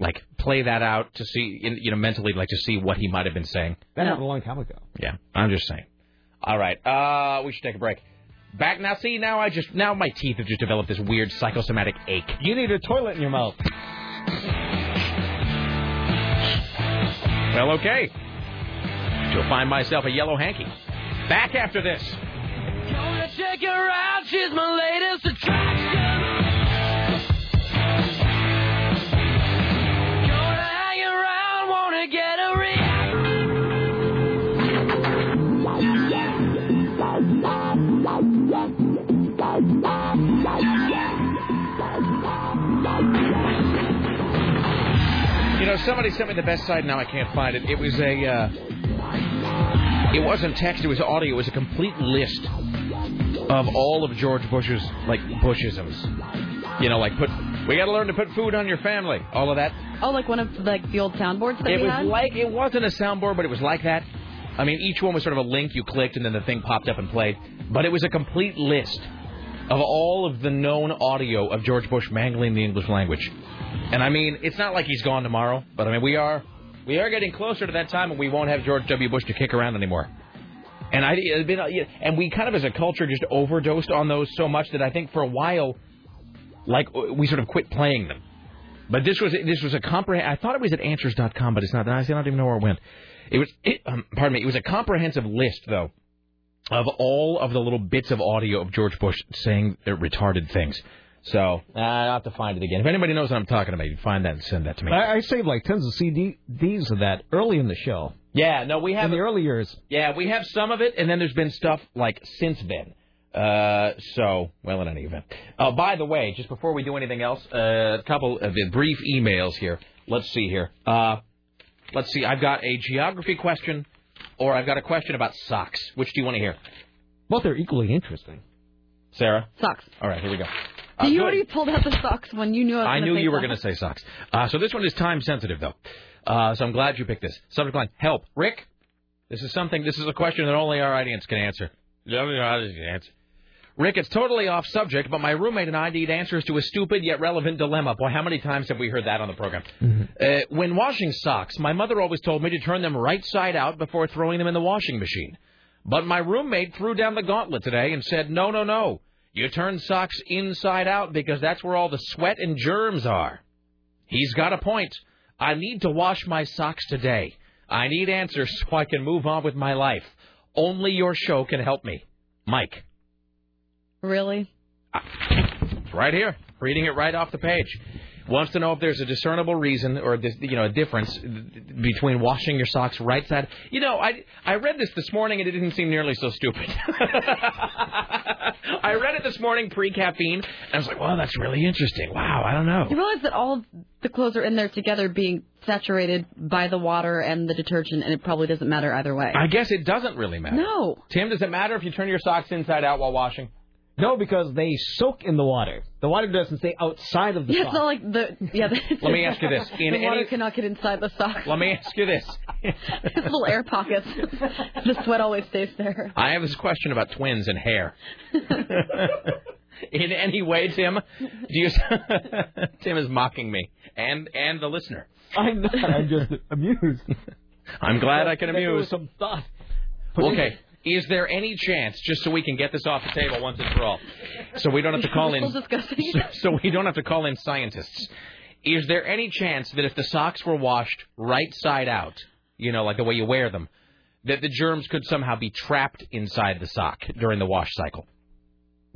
like play that out to see, in, you know, mentally, like to see what he might have been saying? That happened a long time ago. Yeah, I'm just saying. All right, uh, we should take a break. Back now. See, now I just now my teeth have just developed this weird psychosomatic ache. You need a toilet in your mouth. Well, okay. She'll find myself a yellow hanky. Back after this. Somebody sent me the best side. Now I can't find it. It was a. Uh, it wasn't text. It was audio. It was a complete list of all of George Bush's like Bushisms. You know, like put. We got to learn to put food on your family. All of that. Oh, like one of like the old soundboards that it we was had. like it wasn't a soundboard, but it was like that. I mean, each one was sort of a link you clicked, and then the thing popped up and played. But it was a complete list of all of the known audio of George Bush mangling the English language. And I mean, it's not like he's gone tomorrow, but I mean, we are we are getting closer to that time when we won't have George W. Bush to kick around anymore. And I been and we kind of as a culture just overdosed on those so much that I think for a while, like we sort of quit playing them. But this was this was a comprehend. I thought it was at answers.com, but it's not. I don't even know where it went. It was. It, um, pardon me. It was a comprehensive list though of all of the little bits of audio of George Bush saying retarded things. So uh, I'll have to find it again. If anybody knows what I'm talking about, you can find that and send that to me. I, I saved like tons of CDs of that early in the show. Yeah, no, we have in the early years. Yeah, we have some of it, and then there's been stuff like since then. Uh, so, well, in any event. Uh, by the way, just before we do anything else, uh, a couple of brief emails here. Let's see here. Uh, let's see. I've got a geography question, or I've got a question about socks. Which do you want to hear? Both are equally interesting. Sarah? Socks. All right, here we go. So you good. already pulled out the socks when you knew I was I gonna knew say you were going to say socks. Uh, so this one is time sensitive, though. Uh, so I'm glad you picked this. Subject line: Help, Rick. This is something. This is a question that only our audience can answer. Only our audience can answer. Rick, it's totally off subject, but my roommate and I need answers to a stupid yet relevant dilemma. Boy, how many times have we heard that on the program? Uh, when washing socks, my mother always told me to turn them right side out before throwing them in the washing machine. But my roommate threw down the gauntlet today and said, no, no, no. You turn socks inside out because that's where all the sweat and germs are. He's got a point. I need to wash my socks today. I need answers so I can move on with my life. Only your show can help me. Mike. Really? It's right here, reading it right off the page. Wants to know if there's a discernible reason or this, you know a difference between washing your socks right side. You know, I I read this this morning and it didn't seem nearly so stupid. I read it this morning pre-caffeine and I was like, well, that's really interesting. Wow, I don't know. You realize that all of the clothes are in there together being saturated by the water and the detergent, and it probably doesn't matter either way. I guess it doesn't really matter. No. Tim, does it matter if you turn your socks inside out while washing? No, because they soak in the water. The water doesn't stay outside of the Yeah, sock. it's not like the yeah. The, Let me ask you this. In the water any- cannot get inside the socks. Let me ask you this. It's little air pockets. the sweat always stays there. I have this question about twins and hair. In any way, Tim, do you? Tim is mocking me and and the listener. I'm not. I'm just amused. I'm glad I can amuse. some thought. Okay. Is there any chance, just so we can get this off the table once and for all, so we don't have to call in, Still so, so we don't have to call in scientists? Is there any chance that if the socks were washed right side out, you know, like the way you wear them, that the germs could somehow be trapped inside the sock during the wash cycle?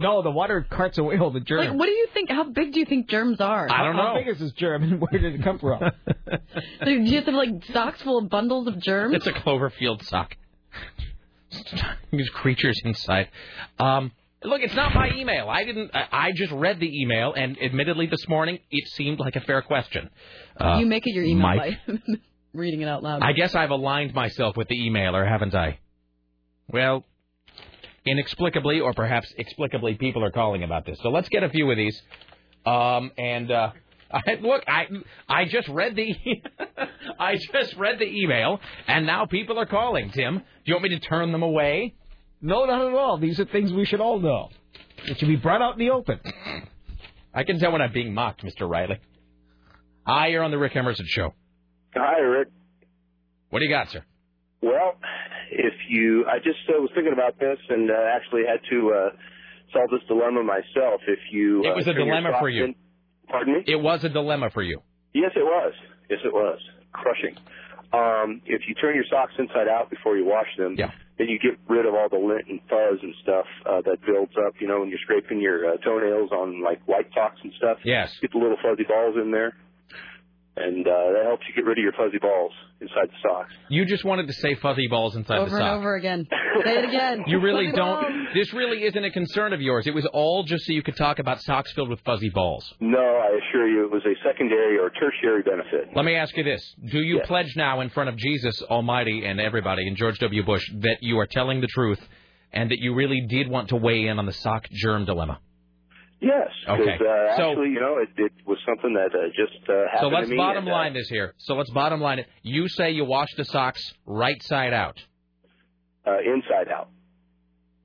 No, the water carts away all the germs. Like, what do you think? How big do you think germs are? I don't know. How big is this germ and where did it come from? So do you have to have like socks full of bundles of germs? It's a Cloverfield sock. These creatures inside. Um, look, it's not my email. I didn't. I, just read the email, and admittedly, this morning it seemed like a fair question. Uh, you make it your email by reading it out loud. I guess I've aligned myself with the emailer, haven't I? Well, inexplicably, or perhaps explicably, people are calling about this. So let's get a few of these. Um, and uh, I, look, I I just read the I just read the email, and now people are calling. Tim, do you want me to turn them away? no, not at all. These are things we should all know. It should be brought out in the open. I can tell when I'm being mocked, Mr. Riley. Hi, you're on the Rick Emerson show. Hi, Rick. What do you got, sir? Well, if you, I just uh, was thinking about this and uh, actually had to uh, solve this dilemma myself. If you, It uh, was a dilemma for you. in- pardon me. It was a dilemma for you. Yes, it was. Yes, it was. Crushing. Um, if you turn your socks inside out before you wash them, yeah. then you get rid of all the lint and fuzz and stuff uh, that builds up. You know, when you're scraping your uh, toenails on like white socks and stuff. Yes. Get the little fuzzy balls in there, and uh, that helps you get rid of your fuzzy balls inside the socks. You just wanted to say fuzzy balls inside over the and over again. Say it again. You really Fuzzy don't. balls. This really isn't a concern of yours. It was all just so you could talk about socks filled with fuzzy balls. No, I assure you, it was a secondary or tertiary benefit. Let me ask you this: Do you pledge now in front of Jesus Almighty and everybody and George W. Bush that you are telling the truth and that you really did want to weigh in on the sock germ dilemma? Yes. 'cause, Okay. Uh, So- actually, you know, it, it was something that uh, just uh, happened So let's to me. bottom and, uh, line this here. So let's bottom line it. You say you wash the socks right side out. Uh, inside out.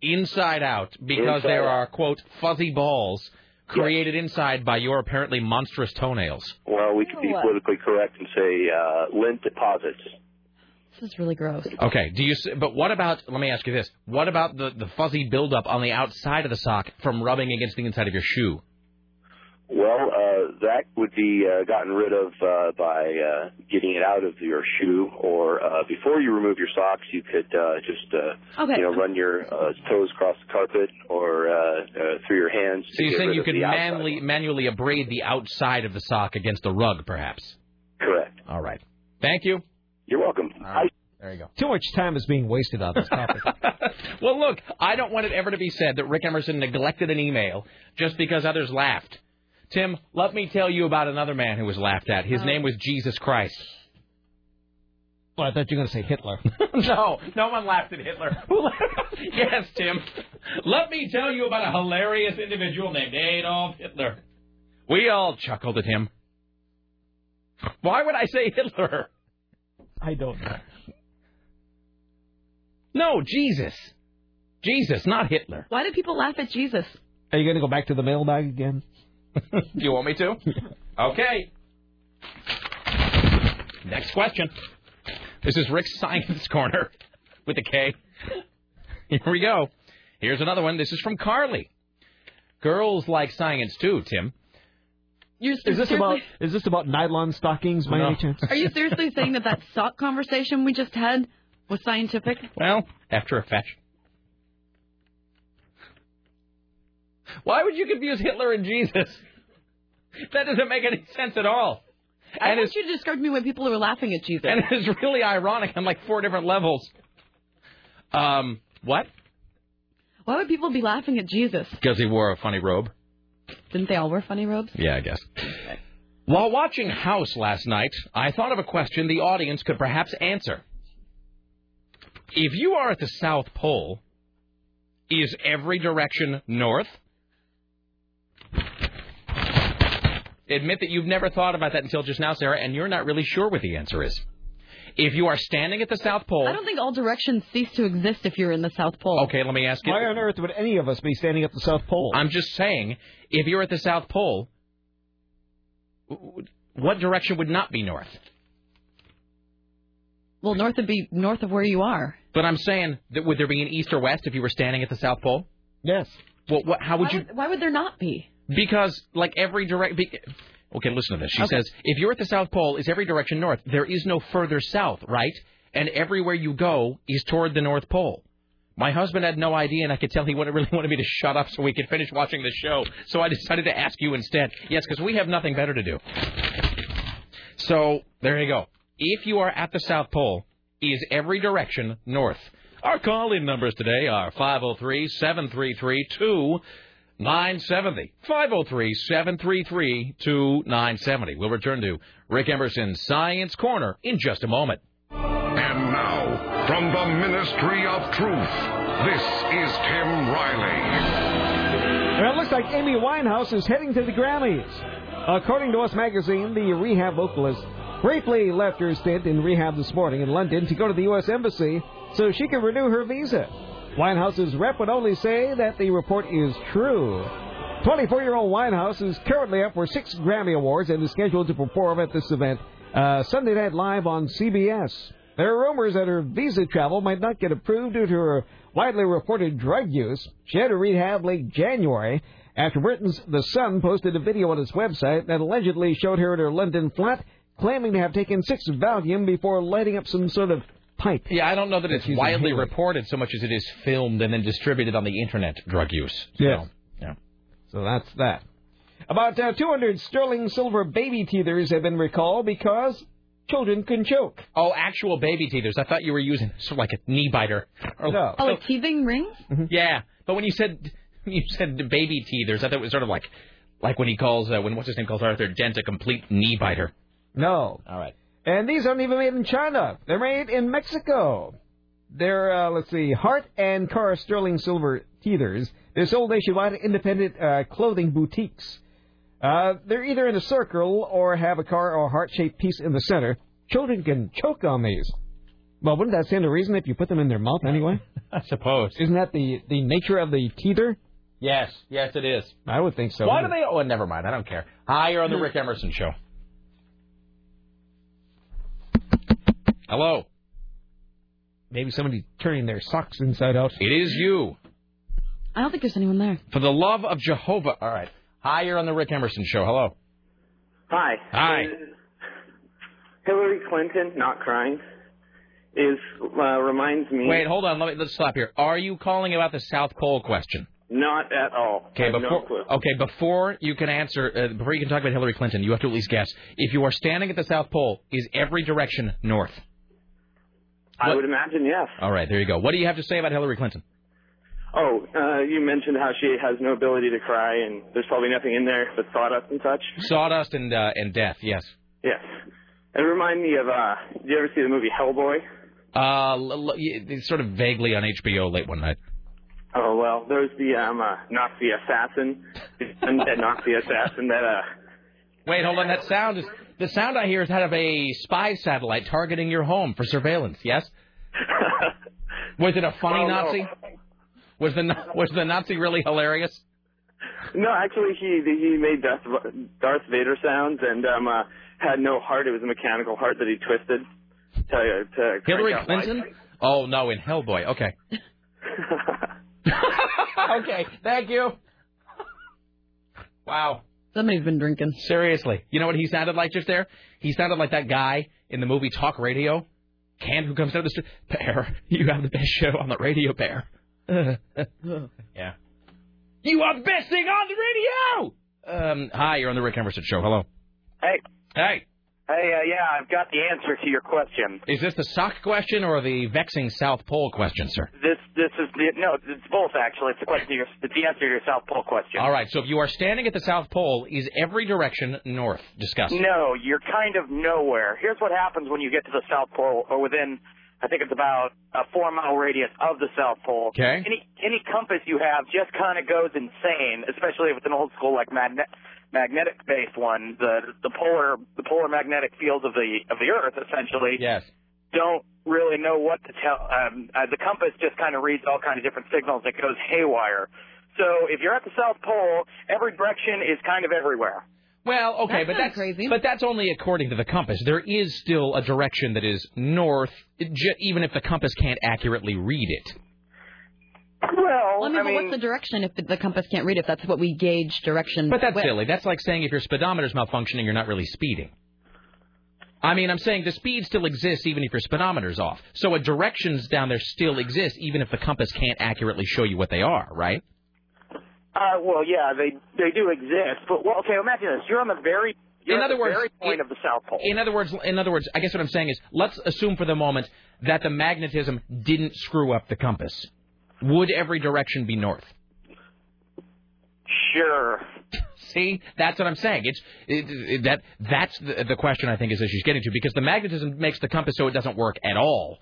Inside out, because Inside there out. are quote fuzzy balls created inside by your apparently monstrous toenails. Well, we could be politically correct and say uh, lint deposits. This is really gross. Okay. Do you? But what about? Let me ask you this: What about the the fuzzy buildup on the outside of the sock from rubbing against the inside of your shoe? Well, uh, that would be uh, gotten rid of uh, by uh, getting it out of your shoe, or uh, before you remove your socks, you could uh, just uh, Okay. you know run your uh, toes across the carpet or uh, uh, through your hands. So you're saying you could the outside. manually manually abrade the outside of the sock against the rug, perhaps? Correct. All right. Thank you. You're welcome. I- There you go. Too much time is being wasted on this topic. Well, look, I don't want it ever to be said that Rick Emerson neglected an email just because others laughed. Tim, let me tell you about another man who was laughed at. His uh. name was Jesus Christ. Well, I thought you were going to say Hitler. no, no one laughed at Hitler. Yes, Tim. Let me tell you about a hilarious individual named Adolf Hitler. We all chuckled at him. Why would I say Hitler? I don't know. No, Jesus. Jesus, not Hitler. Why do people laugh at Jesus? Are you going to go back to the mailbag again? Do you want me to? Okay. Next question. This is Rick's Science Corner with a K. Here we go. Here's another one. This is from Carly. Girls like science too, Tim. You're Is this about is this about nylon stockings by No. any chance? Are you seriously saying that that sock conversation we just had was scientific? Well, after a fashion. Why would you confuse Hitler and Jesus? That doesn't make any sense at all. I And want it's, you to describe to me when people were laughing at Jesus. and it's really ironic on like four different levels. Um, what? Why would people be laughing at Jesus? Because he wore a funny robe. Didn't they all wear funny robes? Yeah, I guess. While watching House last night, I thought of a question the audience could perhaps answer. If you are at the South Pole, is every direction north? Admit that you've never thought about that until just now, Sarah, and you're not really sure what the answer is. If you are standing at the South Pole, I don't think all directions cease to exist if you're in the South Pole. okay, let me ask you. Why on earth would any of us be standing at the South Pole? I'm just saying, if you're at the South Pole, what direction would not be north? Well, north would be north of where you are. But I'm saying that would there be an east or west if you were standing at the South Pole? Yes. Well, what, how would why you? Would, why would there not be? Because like every direct. Okay, listen to this. She Okay. says if you're at the South Pole, is every direction north? There is no further south, right? And everywhere you go is toward the North Pole. My husband had no idea, and I could tell he wouldn't really wanted me to shut up so we could finish watching the show. So I decided to ask you instead. Yes, because we have nothing better to do. So there you go. If you are at the South Pole, is every direction north? Our call-in numbers today are oh 503-733-2970. 503-733-2970. We'll return to Rick Emerson's Science Corner in just a moment. And now, from the Ministry of Truth, this is Tim Riley. Well, it looks like Amy Winehouse is heading to the Grammys. According to Us Magazine, the rehab vocalist briefly left her stint in rehab this morning in London to go to the U.S. Embassy so she can renew her visa. Winehouse's rep would only say that the report is true. 24-year-old Winehouse is currently up for six Grammy Awards and is scheduled to perform at this event uh, Sunday Night Live on CBS. There are rumors that her visa travel might not get approved due to her widely reported drug use. She had to rehab late January after Britain's The Sun posted a video on its website that allegedly showed her at her London flat claiming to have taken six Valium before lighting up some sort of pipe. Yeah, I don't know that it's widely inhaling. reported so much as it is filmed and then distributed on the internet, drug use. So, Yes. yeah. So that's that. About uh, 200 sterling silver baby teethers have been recalled because children can choke. Oh, actual baby teethers. I thought you were using sort of like a knee biter. Or, No. Oh, like teething rings? Yeah, but when you said you said baby teethers, I thought it was sort of like like when he calls uh, when what's his name calls Arthur Dent a complete knee biter. No. All right. And these aren't even made in China. They're made in Mexico. They're, uh, let's see, Heart and Car Sterling Silver Teethers. They're sold nationwide at independent uh, clothing boutiques. Uh, they're either in a circle or have a car or heart-shaped piece in the center. Children can choke on these. Well, wouldn't that stand to reason if you put them in their mouth anyway? I suppose. Isn't that the, the nature of the teether? Yes, yes, it is. I would think so. Why do they? Oh, never mind. I don't care. Hi, you're on the Rick Emerson show. Hello. Maybe somebody turning their socks inside out. It is you. I don't think there's anyone there. For the love of Jehovah. All right. Hi, you're on the Rick Emerson show. Hello. Hi. Hi. Is Hillary Clinton not crying is uh, reminds me. Wait, hold on. Let me let's stop here. Are you calling about the South Pole question? Not at all. I Okay, have before no clue. okay, before you can answer, uh, before you can talk about Hillary Clinton, you have to at least guess. If you are standing at the South Pole, is every direction north? I would imagine yes. All right, there you go. What do you have to say about Hillary Clinton? Oh, uh, you mentioned how she has no ability to cry, and there's probably nothing in there but sawdust and such. Sawdust and uh, and death. Yes. Yes. It reminded me of. uh Did you ever see the movie Hellboy? Uh, l- l- sort of vaguely on HBO late one night. Oh well, there's the um uh, Nazi assassin, the undead Nazi assassin that uh. Wait, hold on. That sound is the sound I hear is out of a spy satellite targeting your home for surveillance. Yes. Was it a funny no. Nazi? Was the was the Nazi really hilarious? No, actually, he he made Darth, Darth Vader sounds and um uh, had no heart. It was a mechanical heart that he twisted to to Hillary. Clinton? Oh no, in Hellboy. Okay. okay, thank you. Wow. Somebody's been drinking. Seriously. You know what he sounded like just there? He sounded like that guy in the movie Talk Radio. Can who comes down the street? Bear, you have the best show on the radio, Bear. yeah. You are the best thing on the radio! Um, hi, you're on the Rick Emerson show. Hello. Hey. Hey. Hey, uh, yeah, I've got the answer to your question. Is this the sock question or the vexing South Pole question, sir? This, this is the no, it's both actually. It's the question. To your, it's the answer to your South Pole question. All right, so if you are standing at the South Pole, is every direction north? Discuss. No, you're kind of nowhere. Here's what happens when you get to the South Pole, or within, I think it's about a four mile radius of the South Pole. Okay. Any any compass you have just kind of goes insane, especially if it's an old school like magnet magnetic based one. The the polar the polar magnetic fields of the of the Earth essentially. Yes. Don't really know what to tell. Um, uh, the compass just kind of reads all kind of different signals. It goes haywire. So if you're at the South Pole, every direction is kind of everywhere. Well, okay, but that's but that's only according to the compass. There is still a direction that is north, even if the compass can't accurately read it. Well, I mean, but what's the direction if the, the compass can't read it? If that's what we gauge direction. But that's with? silly. That's like saying if your speedometer's malfunctioning, you're not really speeding. I mean, I'm saying the speed still exists even if your speedometer's off. So a directions down there still exist even if the compass can't accurately show you what they are, right? Uh, well, yeah, they they do exist, but well, okay, imagine this: you're on the very you're In other the words, very point of the South Pole. In other words, in other words, I guess what I'm saying is, let's assume for the moment that the magnetism didn't screw up the compass. Would every direction be north? Sure. See, that's what I'm saying. It's it, it, that that's the, the question I think is that she's getting to because the magnetism makes the compass so it doesn't work at all.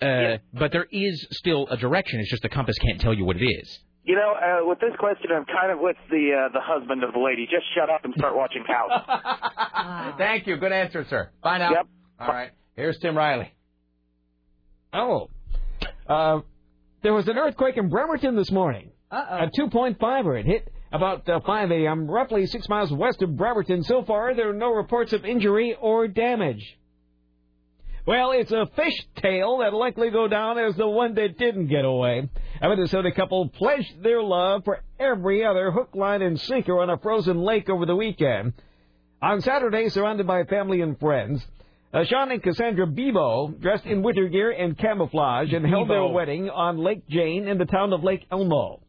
Uh, But there is still a direction. It's just the compass can't tell you what it is. You know, uh, with this question, I'm kind of with the uh, the husband of the lady. Just shut up and start watching cows. Thank you. Good answer, sir. Bye now. Yep. All right. Here's Tim Riley. Oh. Uh, there was an earthquake in Bremerton this morning. Uh-oh. A 2.5er. It hit about uh, 5 a.m., roughly six miles west of Bremerton. So far, there are no reports of injury or damage. Well, it's a fish tale that'll likely go down as the one that didn't get away. A Minnesota couple pledged their love for every other hook, line, and sinker on a frozen lake over the weekend. On Saturday, surrounded by family and friends, uh, Sean and Cassandra Bebo dressed in winter gear and camouflage and held their wedding on Lake Jane in the town of Lake Elmo.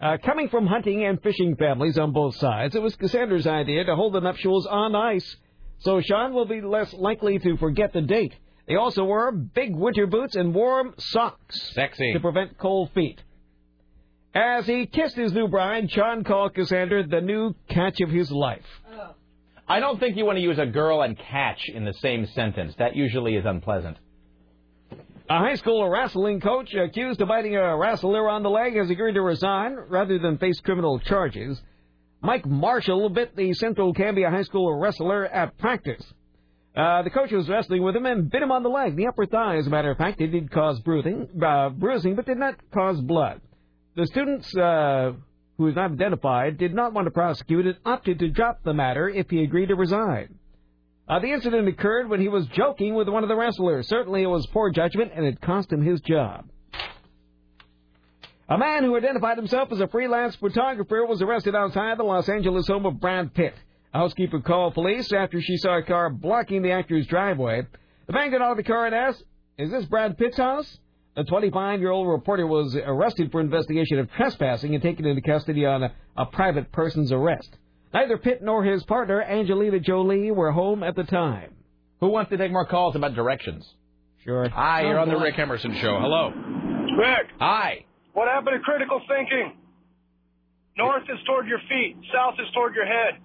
Uh, coming from hunting and fishing families on both sides, it was Cassandra's idea to hold the nuptials on ice, so Sean will be less likely to forget the date. They also wore big winter boots and warm socks Sexy. to prevent cold feet. As he kissed his new bride, Sean called Cassandra the new catch of his life. I don't think you want to use a girl and catch in the same sentence. That usually is unpleasant. A high school wrestling coach accused of biting a wrestler on the leg has agreed to resign rather than face criminal charges. Mike Marshall bit the Central Cambria High School wrestler at practice. Uh, the coach was wrestling with him and bit him on the leg, the upper thigh, as a matter of fact. It did cause bruising, uh, bruising but did not cause blood. The students, uh, who is not identified, did not want to prosecute and opted to drop the matter if he agreed to resign. Uh, the incident occurred when he was joking with one of the wrestlers. Certainly it was poor judgment, and it cost him his job. A man who identified himself as a freelance photographer was arrested outside the Los Angeles home of Brad Pitt. A housekeeper called police after she saw a car blocking the actor's driveway. The man got out of the car and asked, Is this Brad Pitt's house? The 25 year old reporter was arrested for investigation of trespassing and taken into custody on a, a private person's arrest. Neither Pitt nor his partner, Angelina Jolie, were home at the time. Who wants to take more calls about directions? Sure. Hi, you're oh, on the Rick Emerson Show. Hello. Rick, Hi. What happened to critical thinking? North is toward your feet, south is toward your head.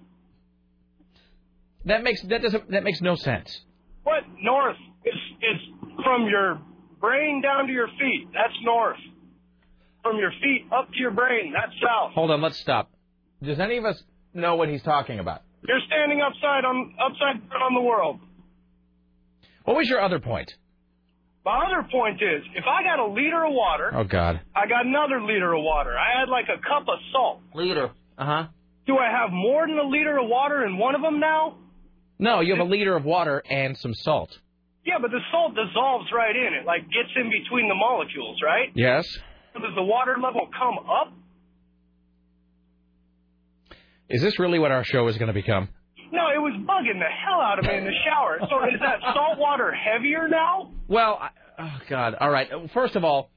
That makes that doesn't that makes no sense. What? North is is from your brain down to your feet. That's north. From your feet up to your brain. That's south. Hold on, let's stop. Does any of us know what he's talking about? You're standing upside on upside on the world. What was your other point? My other point is, if I got a liter of water, Oh God. I got another liter of water. I had like a cup of salt. Liter. Uh huh. Do I have more than a liter of water in one of them now? No, you have a liter of water and some salt. Yeah, but the salt dissolves right in. It like gets in between the molecules, right? Yes. So does the water level come up? Is this really what our show is going to become? No, it was bugging the hell out of me in the shower. So is that salt water heavier now? Well, I, oh God. All right. First of all,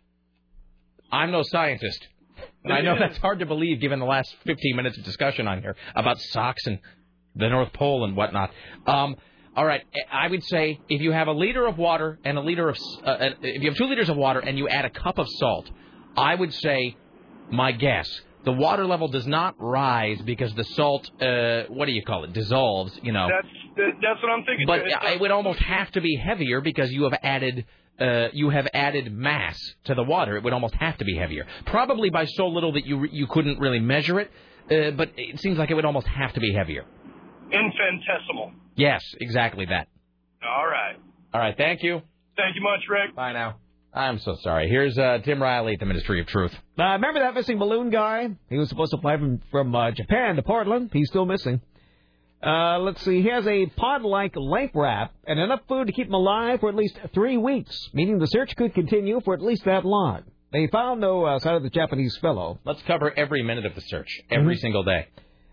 I'm no scientist. And I know that's hard to believe given the last 15 minutes of discussion on here about socks and the North Pole and whatnot. Um, all right, I would say if you have a liter of water and a liter of, uh, uh, if you have two liters of water and you add a cup of salt, I would say, my guess, the water level does not rise because the salt, uh, what do you call it, dissolves. You know, That's that's what I'm thinking. but it would almost have to be heavier because you have added uh, you have added mass to the water. It would almost have to be heavier, probably by so little that you you couldn't really measure it. Uh, but it seems like it would almost have to be heavier. infinitesimal. Yes, exactly that. All right. All right, thank you. Thank you much, Rick. Bye now. I'm so sorry. Here's uh, Tim Riley at the Ministry of Truth. Uh, remember that missing balloon guy? He was supposed to fly from, from uh, Japan to Portland. He's still missing. Uh, let's see. He has a pod-like life raft and enough food to keep him alive for at least three weeks, meaning the search could continue for at least that long. They found no uh, sign of the Japanese fellow. Let's cover every minute of the search, every Mhm. single day.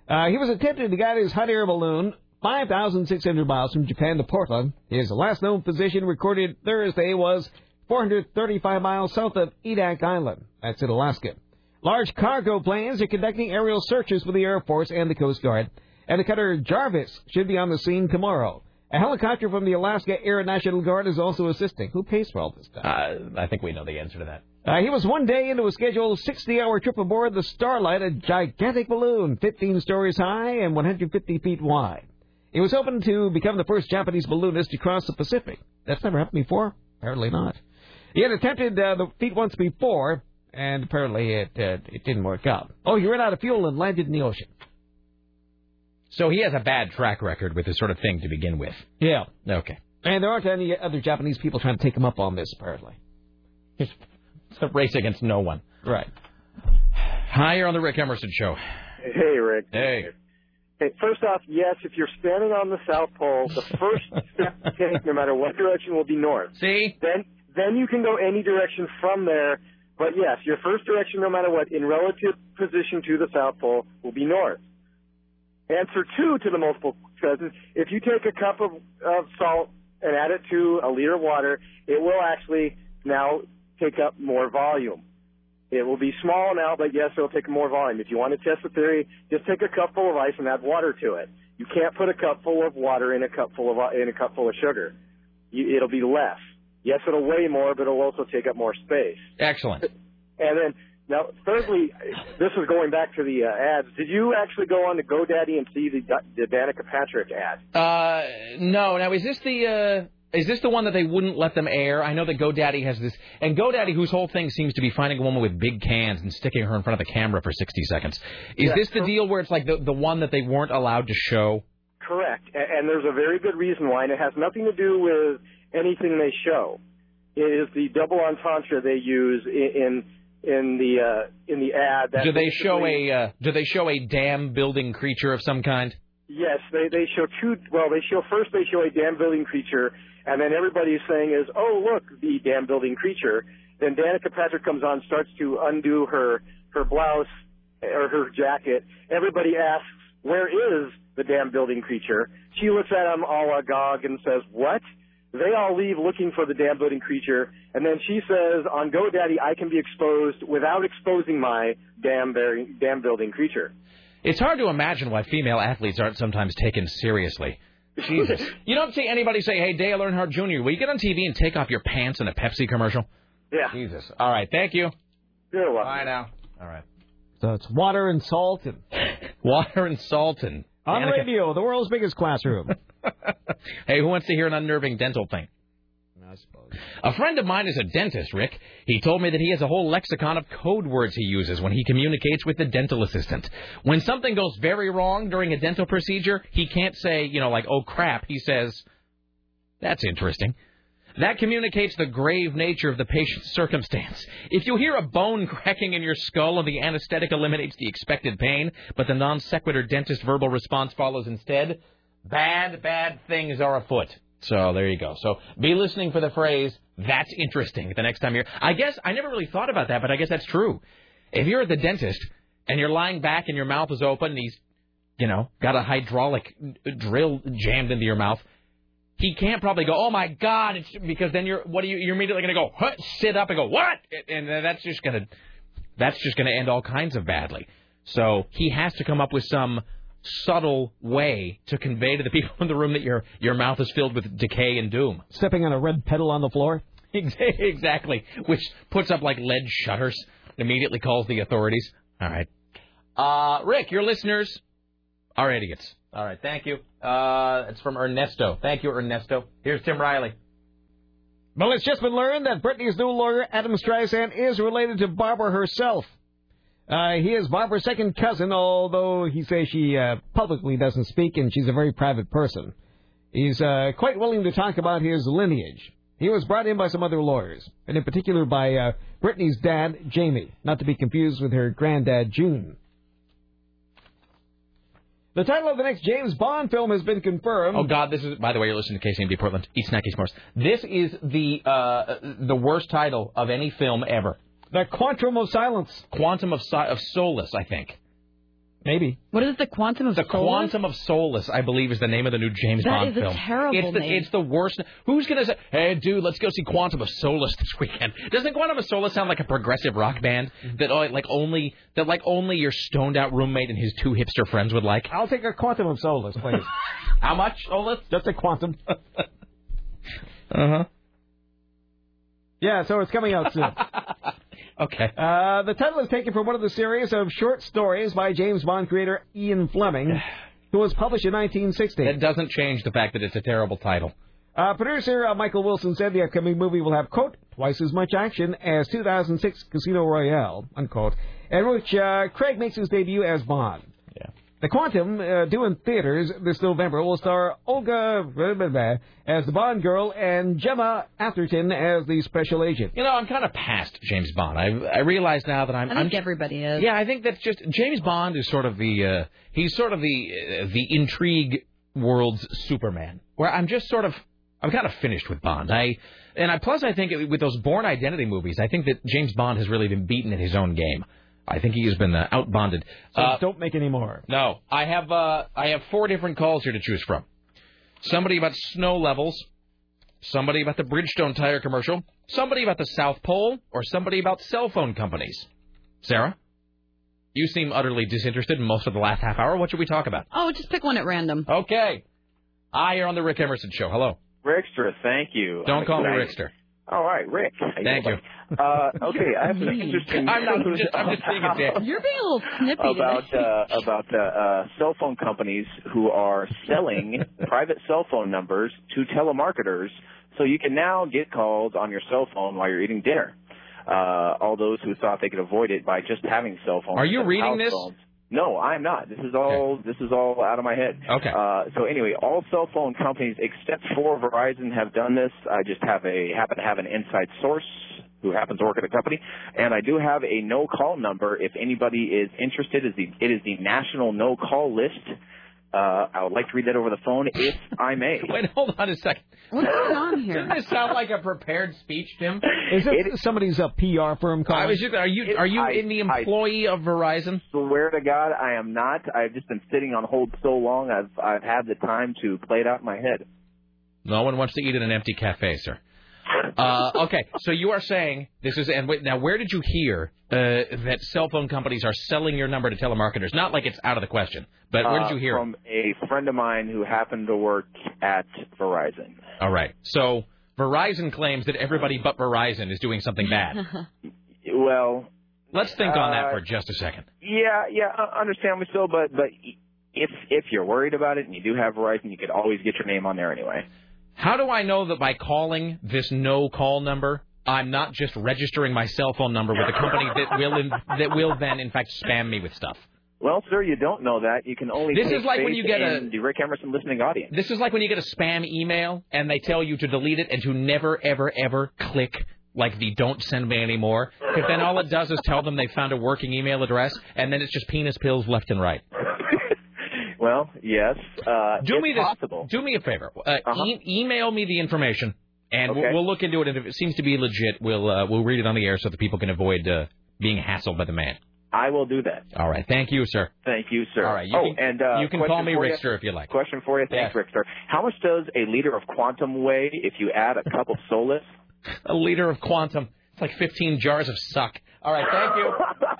Uh, he was attempting to guide his hot air balloon 5,600 miles from Japan to Portland. His last known position recorded Thursday was 435 miles south of Adak Island. That's in Alaska. Large cargo planes are conducting aerial searches for the Air Force and the Coast Guard. And the cutter Jarvis should be on the scene tomorrow. A helicopter from the Alaska Air National Guard is also assisting. Who pays for all this stuff? Uh, I think we know the answer to that. Uh, he was one day into a scheduled 60-hour trip aboard the Starlight, a gigantic balloon 15 stories high and 150 feet wide. He was hoping to become the first Japanese balloonist to cross the Pacific. That's never happened before? Apparently not. He had attempted uh, the feat once before, and apparently it uh, it didn't work out. Oh, he ran out of fuel and landed in the ocean. So he has a bad track record with this sort of thing to begin with. Yeah. Okay. And there aren't any other Japanese people trying to take him up on this, apparently. It's a race against no one. Right. Hi, you're on the Rick Emerson Show. Hey, Rick. Hey. Hey, first off, yes, if you're standing on the South Pole, the first step to take, no matter what direction, will be north. See? Then, then you can go any direction from there. But yes, your first direction, no matter what, in relative position to the South Pole, will be north. Answer two to the multiple choices: If you take a cup of, of salt and add it to a liter of water, it will actually now take up more volume. It will be small now, but yes, it'll take more volume. If you want to test the theory, just take a cup full of ice and add water to it. You can't put a cup full of water in a cup full of in a cup full of sugar. You, it'll be less. Yes, it'll weigh more, but it'll also take up more space. Excellent. And then now, thirdly, this is going back to the uh, ads. Did you actually go on to GoDaddy and see the the Danica Patrick ad? Uh, no. Now, is this the uh, is this the one that they wouldn't let them air? I know that GoDaddy has this, and GoDaddy, whose whole thing seems to be finding a woman with big cans and sticking her in front of the camera for 60 seconds. Is Yeah. this the deal where it's like the the one that they weren't allowed to show? Correct, and there's a very good reason why, and it has nothing to do with anything they show. It is the double entendre they use in in the uh, in the ad. That do they show a uh, do they show a dam building creature of some kind? Yes, they they show two. Well, they show first they show a dam building creature, and then everybody's saying is, oh look, the dam building creature. Then Danica Patrick comes on, starts to undo her her blouse or her jacket. Everybody asks, where is the dam building creature? She looks at him all agog and says, what? They all leave looking for the dam building creature, and then she says, on GoDaddy, I can be exposed without exposing my dam, bearing, dam building creature. It's hard to imagine why female athletes aren't sometimes taken seriously. Jesus. you don't see anybody say, hey, Dale Earnhardt Jr., will you get on TV and take off your pants in a Pepsi commercial? Yeah. Jesus. All right, thank you. You're welcome. Bye now. All right. So it's water and salt and Water and salt and... on Danica- radio, the world's biggest classroom. Hey, who wants to hear an unnerving dental thing? I suppose. A friend of mine is a dentist, Rick. He told me that he has a whole lexicon of code words he uses when he communicates with the dental assistant. When something goes very wrong during a dental procedure, he can't say, you know, like, oh crap. He says, that's interesting. That communicates the grave nature of the patient's circumstance. If you hear a bone cracking in your skull and the anesthetic eliminates the expected pain, but the non sequitur dentist verbal response follows instead, bad, bad things are afoot. So there you go. So be listening for the phrase, that's interesting, the next time you're. I guess I never really thought about that, but I guess that's true. If you're at the dentist and you're lying back and your mouth is open and he's, you know, got a hydraulic drill jammed into your mouth, he can't probably go, oh my God, it's because then you're, what are you, you're immediately going to go, huh, sit up and go, what? And uh, that's just going to, that's just going to end all kinds of badly. So he has to come up with some subtle way to convey to the people in the room that your your mouth is filled with decay and doom. Stepping on a red pedal on the floor. exactly, which puts up like lead shutters. Immediately calls the authorities. All right, uh, Rick, your listeners are idiots. All right, thank you. Uh, it's from Ernesto. Thank you, Ernesto. Here's Tim Riley. Well, it's just been learned that Britney's new lawyer, Adam Streisand, is related to Barbra herself. Uh, he is Barbra's second cousin, although he says she uh, publicly doesn't speak and she's a very private person. He's uh, quite willing to talk about his lineage. He was brought in by some other lawyers, and in particular by uh, Britney's dad, Jamie, not to be confused with her granddad, June. The title of the next James Bond film has been confirmed. Oh God, this is. By the way, you're listening to KCMD Portland. Eat snacky s'mores. This is the uh, the worst title of any film ever. The Quantum of Silence. Quantum of si- of Solace, I think. Maybe. What is the Quantum of Solace? The Solace? Quantum of Solace, I believe, is the name of the new James That Bond is a film. terrible it's the, name. It's the worst. Who's gonna say, "Hey, dude, let's go see Quantum of Solace this weekend"? Doesn't Quantum of Solace sound like a progressive rock band that uh, like only that like only your stoned out roommate and his two hipster friends would like? I'll take a Quantum of Solace, please. How much, Solace? Just a Quantum. Uh huh. Yeah, so it's coming out soon. Okay. Uh, the title is taken from one of the series of short stories by James Bond creator Ian Fleming, who was published in 1960. That doesn't change the fact that it's a terrible title. Uh, producer uh, Michael Wilson said the upcoming movie will have, quote, twice as much action as 2006 Casino Royale, unquote, in which uh, Craig makes his debut as Bond. Yeah. The Quantum, uh, due in theaters this November, will star Olga blah, blah, blah, as the Bond girl and Gemma Arterton as the special agent. You know, I'm kind of past James Bond. I I realize now that I'm. I think I'm everybody is. Yeah, I think that's just James Bond is sort of the uh, he's sort of the uh, the intrigue world's Superman. Where I'm just sort of I'm kind of finished with Bond. I and I plus I think with those Bourne Identity movies, I think that James Bond has really been beaten at his own game. I think he has been uh, outbonded. So Uh, don't make any more. no, I have uh, I have four different calls here to choose from. Somebody about snow levels, somebody about the Bridgestone tire commercial, somebody about the South Pole, or somebody about cell phone companies. Sarah, you seem utterly disinterested in most of the last half hour. What should we talk about? Oh, just pick one at random. Okay. I are on the Rick Emerson show. Hello. Rickster, thank you. Don't I'm call me. Rickster. All right, Rick. How Thank doing? you. Uh, okay, I have some interesting I'm not- I'm just- I'm just being a dick. about- You're being a little snippy about today. uh, about uh, uh, cell phone companies who are selling private cell phone numbers to telemarketers, so you can now get calls on your cell phone while you're eating dinner. Uh, all those who thought they could avoid it by just having cell phones. Are you reading this? phones. No, I'm not. This is all this is all out of my head. Okay. Uh, so anyway, all cell phone companies except for Verizon have done this. I just have a happen to have an inside source who happens to work at a company, and I do have a no call number if anybody is interested. Is the it is the national no call list. Uh, I would like to read that over the phone if I may. Wait, hold on a second. What's going on here? Doesn't this sound like a prepared speech, Tim? Is it, somebody's a PR firm calling? I was just, are you are you I- in the employee of Verizon? Swear to God, I am not. I've just been sitting on hold so long. I've I've had the time to play it out in my head. No one wants to eat in an empty cafe, sir. Uh, okay, so you are saying this is and wait, now where did you hear uh, that cell phone companies are selling your number to telemarketers? Not like it's out of the question, but where did Uh, you hear it? From a friend of mine who happened to work at Verizon. All right, so Verizon claims that everybody but Verizon is doing something bad. Well, Let's think on that Uh, for just a second. yeah, yeah, uh, understandably so, but but if if you're worried about it and you do have Verizon, you could always get your name on there anyway. How do I know that by calling this no call number, I'm not just registering my cell phone number with a company that will in, that will then in fact spam me with stuff? Well, sir, you don't know that. You can only. This is like when you get a- in the Rick Emerson listening audience. This is like when you get a spam email and they tell you to delete it and to never, ever, ever click like the don't send me anymore. Because then all it does is tell them they found a working email address and then it's just penis pills left and right. Well, yes. Uh, Do it's me this. possible. Do me a favor. Uh, e- email me the information and we'll, we'll look into it. And if it seems to be legit, we'll uh, we'll read it on the air so that people can avoid uh, being hassled by the man. I will do that. All right. Thank you, sir. Thank you, sir. All right. You oh, can, and uh, you can call me for you. Rickster if you like. Question for you. Thanks, Rickster. How much does a liter of quantum weigh if you add a cup of Solace? A liter of quantum. It's like 15 jars of suck. All right, thank you.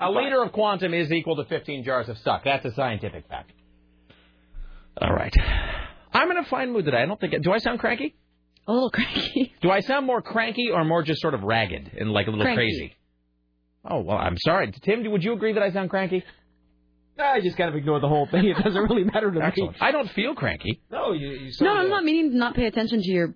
A liter of quantum is equal to 15 jars of suck. That's a scientific fact. All right. I'm in a fine mood today. I don't think. Do I sound cranky? A little cranky. Do I sound more cranky or more just sort of ragged and like a little Cranky. crazy? Oh well, I'm sorry, Tim. Would you agree that I sound cranky? I just kind of ignore the whole thing. It doesn't really matter to me. Excellent. I don't feel cranky. No, you. you No, I'm not meaning to not pay attention to your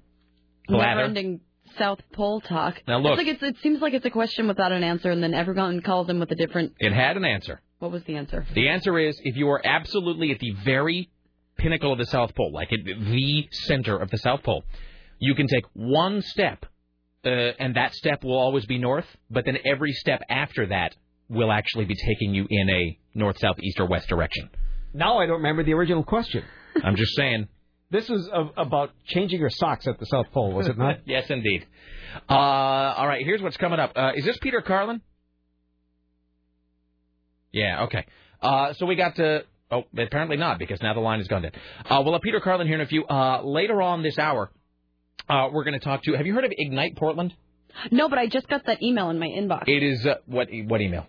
never-ending South Pole talk. Now, look. It's like it's, it seems like it's a question without an answer, and then everyone calls in with a different. It had an answer. What was the answer? The answer is if you are absolutely at the very pinnacle of the South Pole, like at the center of the South Pole, you can take one step, uh, and that step will always be north, but then every step after that will actually be taking you in a north, south, east, or west direction. Now I don't remember the original question. I'm just saying. This is of, about changing your socks at the South Pole, was it not? yes, indeed. Uh, all right, here's what's coming up. Uh, is this Peter Carlin? Yeah, okay. Uh, so we got to. Oh, apparently not, because now the line has gone dead. Uh, we'll have Peter Carlin here in a few. Uh, later on this hour, uh, we're going to talk to. Have you heard of Ignite Portland? No, but I just got that email in my inbox. It is uh, what what email?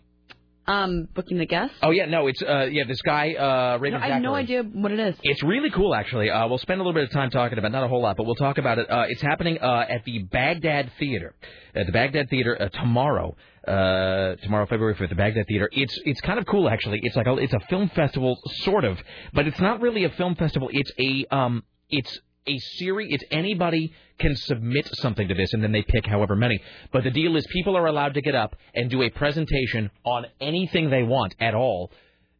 Um, booking the guest. Oh yeah, no, it's uh, yeah, this guy uh, No, I have no idea what it is. It's really cool, actually. Uh, we'll spend a little bit of time talking about, not a whole lot, but we'll talk about it. Uh, it's happening uh, at the Baghdad Theater, at the Baghdad Theater uh, tomorrow. Uh, tomorrow, February fifth, the Baghdad Theater. It's it's kind of cool, actually. It's like a, it's a film festival, sort of, but it's not really a film festival. It's a um, it's a series. It's anybody can submit something to this, and then they pick however many. But the deal is, people are allowed to get up and do a presentation on anything they want at all,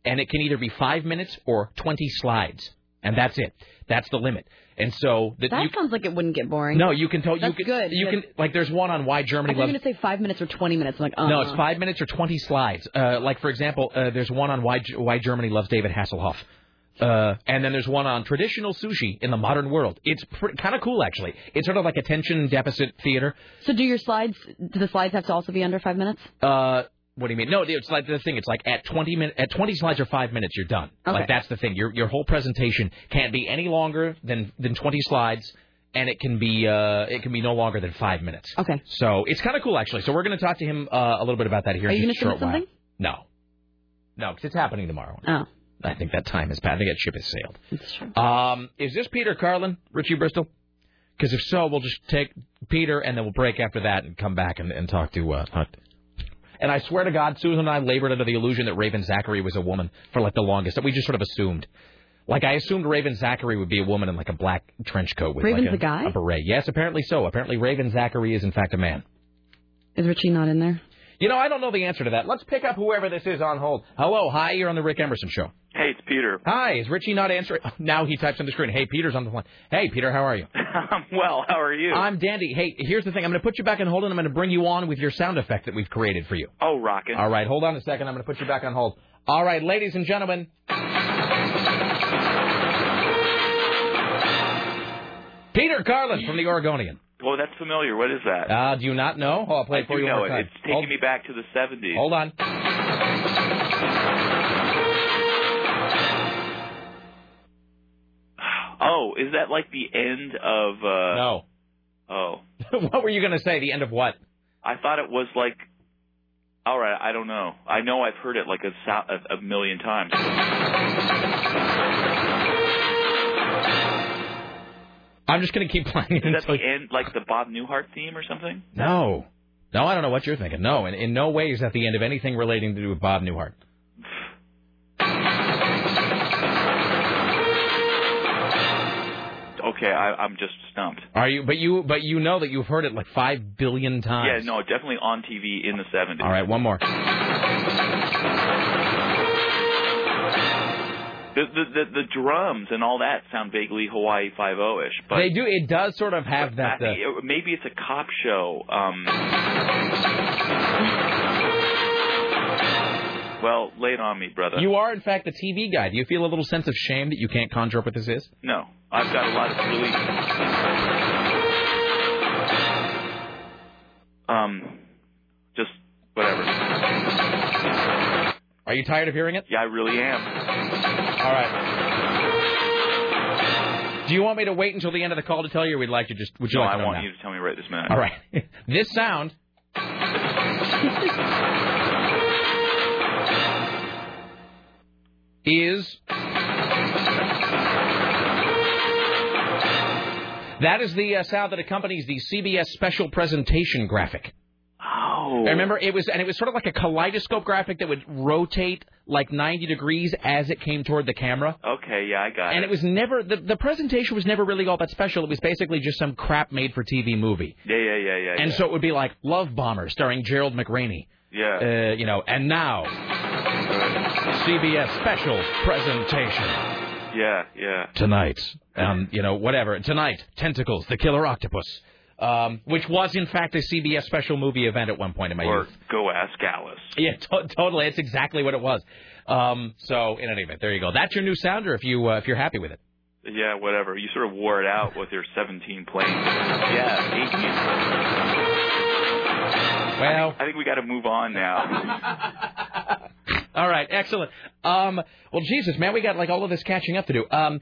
and it can either be five minutes or twenty slides, and that's it. That's the limit. And so that That you sounds like it wouldn't get boring. no, you can tell you can good, you can like there's one on why Germany thought you were loves going to say five minutes or 20 minutes. I'm like, uh no, it's five minutes or 20 slides. Uh, like, for example, uh, there's one on why, why Germany loves David Hasselhoff. Uh, and then there's one on traditional sushi in the modern world. It's pr- kind of cool, actually. It's sort of like attention deficit theater. So do your slides, do the slides have to also be under five minutes? Uh, what do you mean? No, it's like the thing. It's like at 20 min- at 20 slides or five minutes, you're done. Okay. Like that's the thing. Your your whole presentation can't be any longer than than 20 slides, and it can be uh it can be no longer than five minutes. Okay. So it's kind of cool, actually. So we're going to talk to him uh, a little bit about that here. Are in you gonna short submit while. No, no, because it's happening tomorrow. Oh. I think that time has passed. I think that ship has sailed. That's true. Um, is this Peter Carlin, Richie Bristol? Because if so, we'll just take Peter and then we'll break after that and come back and, and talk to uh. And I swear to God, Susan and I labored under the illusion that Raven Zachary was a woman for like the longest. That we just sort of assumed. Like I assumed Raven Zachary would be a woman in like a black trench coat with Raven's like a, a guy? a beret. Yes, apparently so. Apparently Raven Zachary is in fact a man. Is Richie not in there? You know, I don't know the answer to that. Let's pick up whoever this is on hold. Hello, hi, you're on the Rick Emerson show. Hey, it's Peter. Hi, is Richie not answering? Now he types on the screen. Hey, Peter's on the line. Hey, Peter, how are you? I'm well. How are you? I'm dandy. Hey, here's the thing. I'm going to put you back on hold, and I'm going to bring you on with your sound effect that we've created for you. Oh, rocket! All right, hold on a second. I'm going to put you back on hold. All right, ladies and gentlemen. Peter Carlin from the Oregonian. Oh, that's familiar. What is that? Uh, do you not know? Oh, I'll play I it for do you know one it. time. It's taking me back to the 70s. Hold on. Oh, is that like the end of? uh No. Oh, what were you going to say? The end of what? I thought it was like. All right, I don't know. I know I've heard it like a, a million times. I'm just going to keep playing it Is that the end, like the Bob Newhart theme or something? No. No, I don't know what you're thinking. No, in, in no way is that the end of anything relating to do with Bob Newhart. Okay, I, I'm just stumped. Are you? But you, but you know that you've heard it like five billion times. Yeah, no, definitely on TV in the 70s. All right, one more. The, the the the drums and all that sound vaguely Hawaii Five O ish, but they do. It does sort of have that. I Uh, maybe it's a cop show. Um, well, lay it on me, brother. you are, in fact, the TV guy. Do you feel a little sense of shame that you can't conjure up what this is? No, I've got a lot of really. Um, just whatever. Are you tired of hearing it? Yeah, I really am. All right. Do you want me to wait until the end of the call to tell you, or we'd like to just? Would you no, like I want now? you to tell me right this minute. All right. this sound is that is the uh, sound that accompanies the CBS special presentation graphic. Oh. I remember it was, and it was sort of like a kaleidoscope graphic that would rotate like 90 degrees as it came toward the camera. Okay, yeah, I got it. And it was never the the presentation was never really all that special. It was basically just some crap made for TV movie. Yeah, yeah, yeah, yeah. And yeah. so it would be like Love Bomber starring Gerald McRaney. Yeah. Uh, you know, and now CBS special presentation yeah, yeah. tonight. Um, you know, whatever. Tonight, Tentacles, the Killer Octopus. Um, which was in fact a CBS special movie event at one point in my Or youth. go ask Alice. Yeah, to- totally. It's exactly what it was. Um, so in any event, there you go. That's your new sounder. If you uh, if you're happy with it. Yeah, whatever. You sort of wore it out with your 17 planes. Yeah, 18. Well, I think we got to move on now. All right, excellent. Um, well, Jesus, man, we got like all of this catching up to do. Um,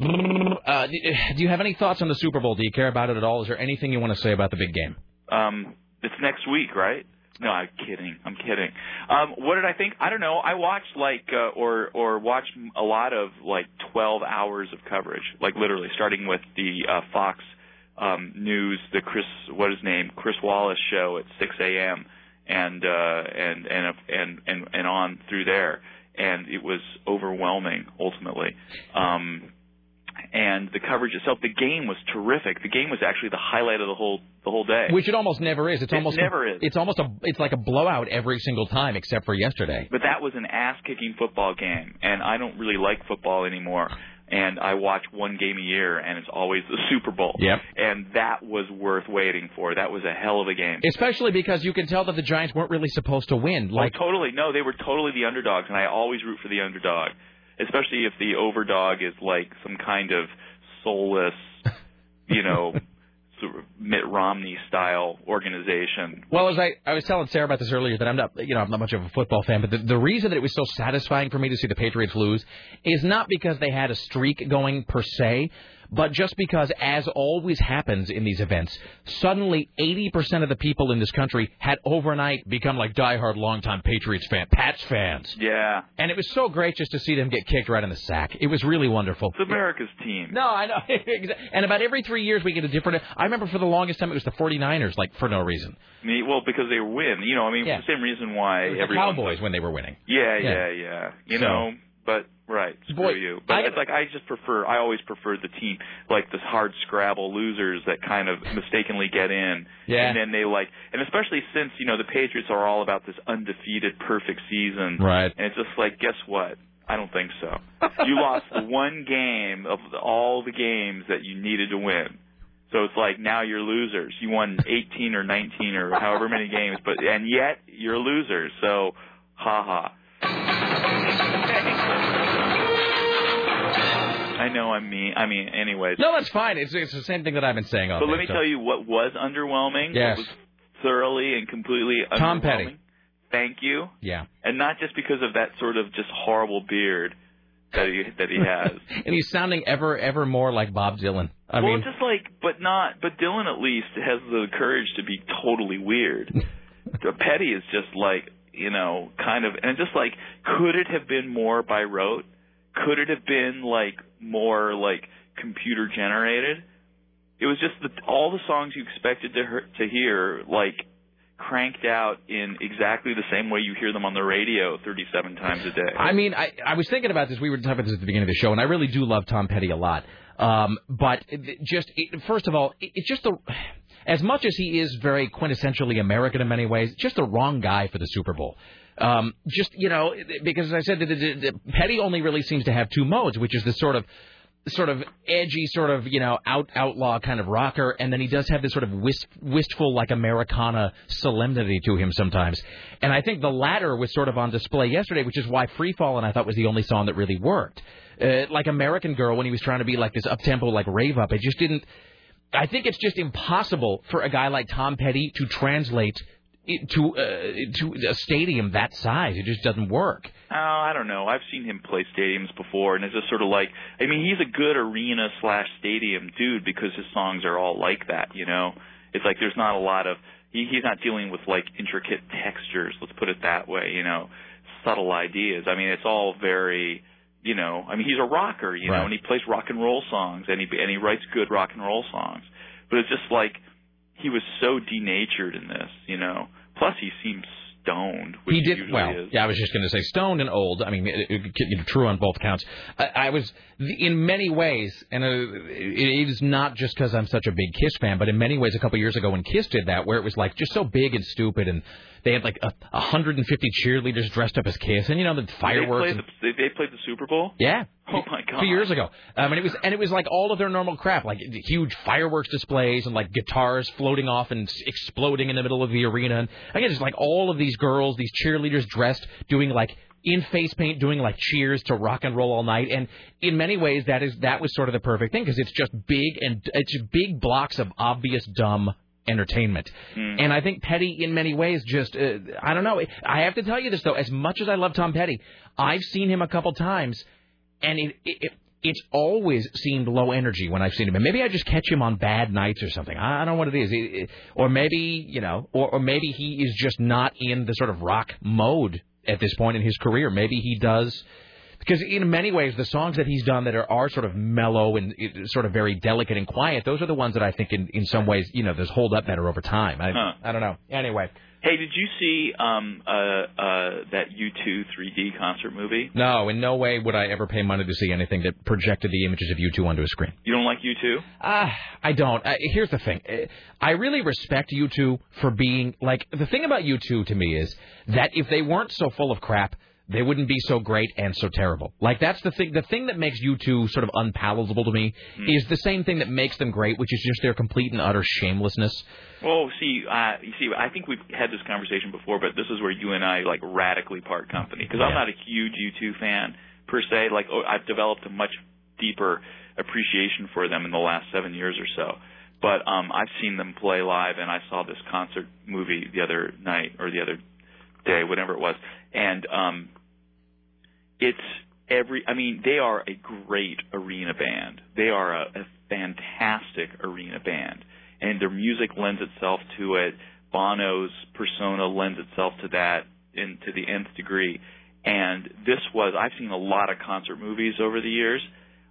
uh, do you have any thoughts on the Super Bowl? Do you care about it at all? Is there anything you want to say about the big game? Um, it's next week, right? No, I'm kidding. I'm kidding. Um, what did I think? I don't know. I watched like uh, or or watched a lot of like 12 hours of coverage, like literally starting with the uh, Fox um, News, the Chris what is his name, Chris Wallace show at 6 a.m. and uh, and and and and and on through there, and it was overwhelming ultimately. Um, and the coverage itself, the game was terrific. The game was actually the highlight of the whole the whole day. Which it almost never is. It's It almost never is. It's almost a. It's like a blowout every single time, except for yesterday. But that was an ass kicking football game, and I don't really like football anymore. And I watch one game a year, and it's always the Super Bowl. Yep. And that was worth waiting for. That was a hell of a game. Especially because you can tell that the Giants weren't really supposed to win. Oh, like oh, totally. No, they were totally the underdogs, and I always root for the underdog, especially if the overdog is like some kind of soulless, you know, sort of Mitt Romney style organization. Well, as I, I was telling Sarah about this earlier, that I'm not, you know, I'm not much of a football fan, but the, the reason that it was so satisfying for me to see the Patriots lose is not because they had a streak going per se, but just because, as always happens in these events, suddenly 80% of the people in this country had overnight become like diehard longtime Patriots fan, Pats fans. Yeah. And it was so great just to see them get kicked right in the sack. It was really wonderful. It's America's team. No, I know. and about every three years we get a different. I remember for the longest time it was the 49ers, like for no reason. Well, because they win. You know, I mean, Yeah. for the same reason why the everyone. Cowboys when they were winning. Yeah, Yeah. yeah, yeah. You So- know, but right, screw Boy, you. But I- it's like I just prefer. I always prefer the team like the hard scrabble losers that kind of mistakenly get in, Yeah. and then they like, and especially since you know the Patriots are all about this undefeated perfect season, Right. And it's just like, guess what? I don't think so. you lost the one game of all the games that you needed to win. So it's like now you're losers. You won 18 or 19 or however many games, but and yet you're losers. So, ha ha. I know I'm mean. I mean, anyways. No, that's fine. It's it's the same thing that I've been saying all But day. let me so- tell you what was underwhelming. Yes. Was thoroughly and completely Tom underwhelming. Petty. Thank you. Yeah. And not just because of that sort of just horrible beard that he that he has. and he's sounding ever ever more like Bob Dylan. I well, mean, just like, but not. But Dylan at least has the courage to be totally weird. The uh, Petty is just like you know, kind of, and just like, could it have been more by rote? Could it have been like more like computer generated? It was just the, all the songs you expected to he- to hear, like cranked out in exactly the same way you hear them on the radio 37 times a day. I mean, I, I was thinking about this. We were talking about this at the beginning of the show, and I really do love Tom Petty a lot. Um, but just first of all, it, it's just the as much as he is very quintessentially American in many ways, just the wrong guy for the Super Bowl. Um, just you know, because as I said, the, the, the, Petty only really seems to have two modes, which is this sort of sort of edgy, sort of you know out outlaw kind of rocker, and then he does have this sort of wist, wistful like Americana solemnity to him sometimes. And I think the latter was sort of on display yesterday, which is why Free Fallin' I thought was the only song that really worked. Uh, like American Girl, when he was trying to be like this up tempo like rave up, it just didn't. I think it's just impossible for a guy like Tom Petty to translate it to uh, to a stadium that size. It just doesn't work. Oh, I don't know. I've seen him play stadiums before, and it's just sort of like, I mean, he's a good arena slash stadium dude because his songs are all like that, you know. It's like there's not a lot of he, he's not dealing with like intricate textures. Let's put it that way, you know, subtle ideas. I mean, it's all very, you know. I mean, he's a rocker, you know, and he plays rock and roll songs, and he and he writes good rock and roll songs. But it's just like he was so denatured in this, you know. Plus, he seems stoned, which he did well. is. Yeah, I was just going to say stoned and old. I mean, it, it, it- true on both counts. I, I was in many ways, and uh, it, it is not just because I'm such a big Kiss fan, but in many ways, a couple years ago when Kiss did that, where it was like just so big and stupid, and they had like a 150 cheerleaders dressed up as Kiss, and you know the fireworks. They and- the, they played the Super Bowl. yeah. Oh my A god. few years ago, um, and it was and it was like all of their normal crap, like huge fireworks displays and like guitars floating off and exploding in the middle of the arena. And again, just like all of these girls, these cheerleaders dressed, doing like in face paint, doing like cheers to rock and roll all night. And in many ways, that is that was sort of the perfect thing because it's just big and it's big blocks of obvious dumb entertainment. And I think Petty, in many ways, just uh, I don't know. I have to tell you this though, as much as I love Tom Petty, I've seen him a couple times and it, it, it it's always seemed low energy when I've seen him. And maybe I just catch him on bad nights or something. I, don't know what it is. It, it- or maybe you know, or, or maybe he is just not in the sort of rock mode at this point in his career. Maybe he does. Because in many ways, the songs that he's done that are, are sort of mellow and sort of very delicate and quiet, those are the ones that I think, in, in some ways, you know, those hold up better over time. I, Huh. I don't know. Anyway, Hey, did you see um uh uh that U2 3D concert movie? no, in no way would I ever pay money to see anything that projected the images of U2 onto a screen. You don't like U2? Ah, I don't. Uh, here's the thing. Uh, I really respect U2 for being like the thing about U2 to me is that if they weren't so full of crap, they wouldn't be so great and so terrible. Like that's the thing. The thing that makes U2 sort of unpalatable to me is the same thing that makes them great, which is just their complete and utter shamelessness. Oh, see, uh, you see, I think we've had this conversation before, but this is where you and I like radically part company because I'm not a huge U2 fan per se. Like, oh, I've developed a much deeper appreciation for them in the last seven years or so. But um, I've seen them play live, and I saw this concert movie the other night or the other day, whatever it was, and um, it's every. I mean, they are a great arena band. They are a, a fantastic arena band, and their music lends itself to it. Bono's persona lends itself to that, in to the nth degree. And this was. I've seen a lot of concert movies over the years.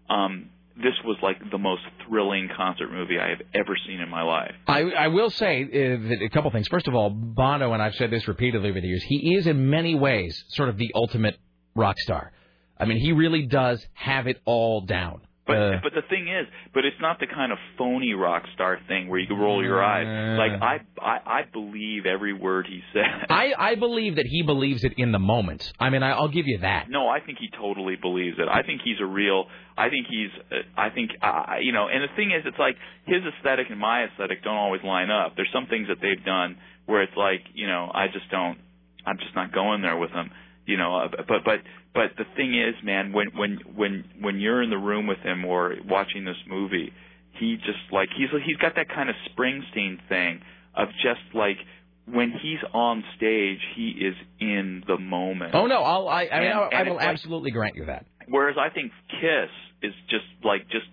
Um, this was like the most thrilling concert movie I have ever seen in my life. I, I will say uh, a couple things. First of all, Bono, and I've said this repeatedly over the years, he is in many ways sort of the ultimate rock star. I mean, he really does have it all down. But Uh, but the thing is, but it's not the kind of phony rock star thing where you can roll your eyes. Like I I, I believe every word he says. I, I believe that he believes it in the moment. I mean, I, I'll give you that. No, I think he totally believes it. I think he's a real. I think he's. Uh, I think. Uh, you know, and the thing is, it's like his aesthetic and my aesthetic don't always line up. There's some things that they've done where it's like, you know, I just don't. I'm just not going there with them. You know. Uh, but but but the thing is, man, when when when when you're in the room with him or watching this movie, he just like he's he's got that kind of Springsteen thing of just like when he's on stage, he is in the moment. Oh no, I'll, I I, And- I, I will it's like- absolutely grant you that. Whereas I think Kiss is just like just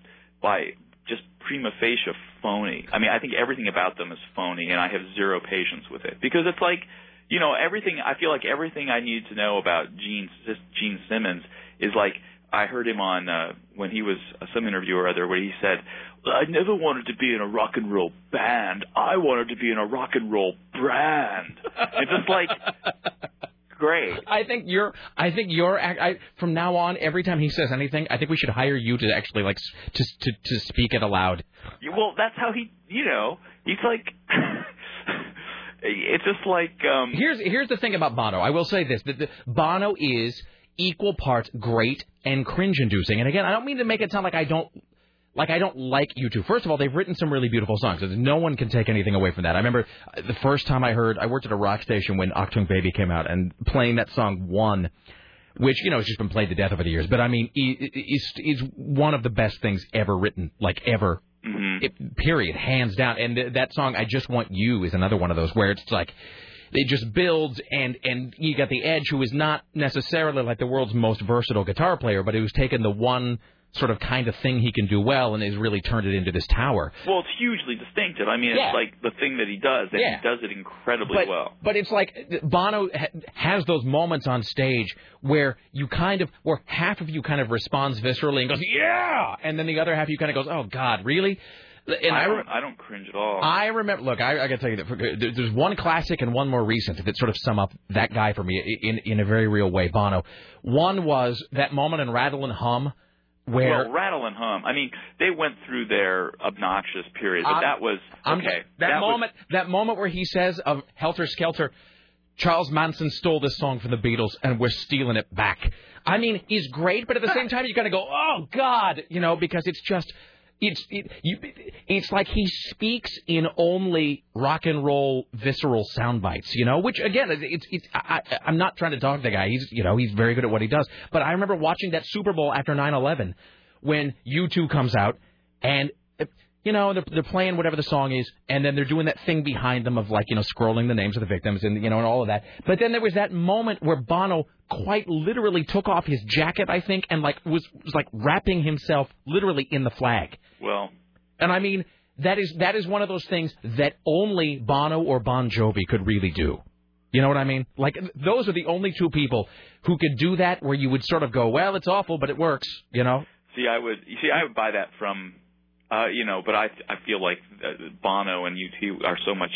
by just prima facie phony. I mean, I think everything about them is phony, and I have zero patience with it because it's like, you know, everything. I feel like everything I need to know about Gene Gene Simmons is like I heard him on uh, when he was uh, some interview or other where he said, "I never wanted to be in a rock and roll band. I wanted to be in a rock and roll brand." it's just like great. I think you're. I think you're. I, from now on, every time he says anything, I think we should hire you to actually like to to, to speak it aloud. Well, that's how he, you know, he's like, it's just like, um, Here's here's the thing about Bono. I will say this: that Bono is equal parts great and cringe-inducing. And again, I don't mean to make it sound like I don't. Like I don't like U2. First of all, they've written some really beautiful songs. No one can take anything away from that. I remember uh, the first time I heard. I worked at a rock station when Achtung Baby came out, and playing that song "One," which you know has just been played to death over the years. But I mean, is is one of the best things ever written, like ever. Mm-hmm. It, period, hands down. And th- that song, "I Just Want You," is another one of those where it's like it just builds, and and you got the Edge, who is not necessarily like the world's most versatile guitar player, but who's taken the one sort of kind of thing he can do well and has really turned it into this tower. well, it's hugely distinctive. I mean, Yeah. it's like the thing that he does, and Yeah. he does it incredibly but, well. But it's like Bono ha- has those moments on stage where you kind of, where half of you kind of responds viscerally and goes, yeah, and then the other half of you kind of goes, oh God, really? And I I, don't, I don't cringe at all. I remember. Look, I, I got to tell you that there's one classic and one more recent that sort of sum up that guy for me in in a very real way. Bono. One was that moment in Rattle and Hum where well, rattle and hum. I mean, they went through their obnoxious period, but I'm- that was I'm- okay. that, was- moment, that moment where he says of Helter Skelter, Charles Manson stole this song from the Beatles and we're stealing it back. I mean, he's great, but at the same time, you got to go, oh God, you know, because it's just. It's it, you, it's like he speaks in only rock and roll visceral sound bites, you know. Which again, it's it's I, I'm not trying to dog the guy. He's you know he's very good at what he does. But I remember watching that Super Bowl after 9/11 when U2 comes out and you know they're they're playing whatever the song is, and then they're doing that thing behind them of like you know scrolling the names of the victims and you know and all of that. But then there was that moment where Bono quite literally took off his jacket, I think, and like was was like wrapping himself literally in the flag. Well, And I mean that is that is one of those things that only Bono or Bon Jovi could really do. You know what I mean? Like those are the only two people who could do that where you would sort of go, well, it's awful, but it works. You know? See, I would you see, I would buy that from, uh, you know, but I I feel like uh, Bono and U2 are so much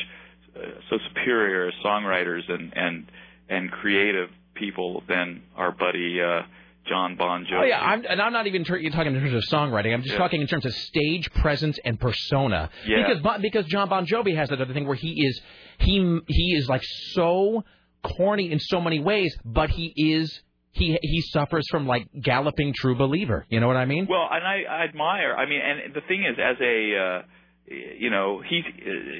uh, so superior as songwriters and and and creative people than our buddy uh, John Bon Jovi. Oh yeah, I'm, and I'm not even ter- talking in terms of songwriting. I'm just Yeah. talking in terms of stage presence and persona. Yeah. Because because John Bon Jovi has that other thing where he is he he is like so corny in so many ways, but he is he he suffers from like galloping true believer. You know what I mean? Well, and I, I admire. I mean, and the thing is, as a uh, you know, he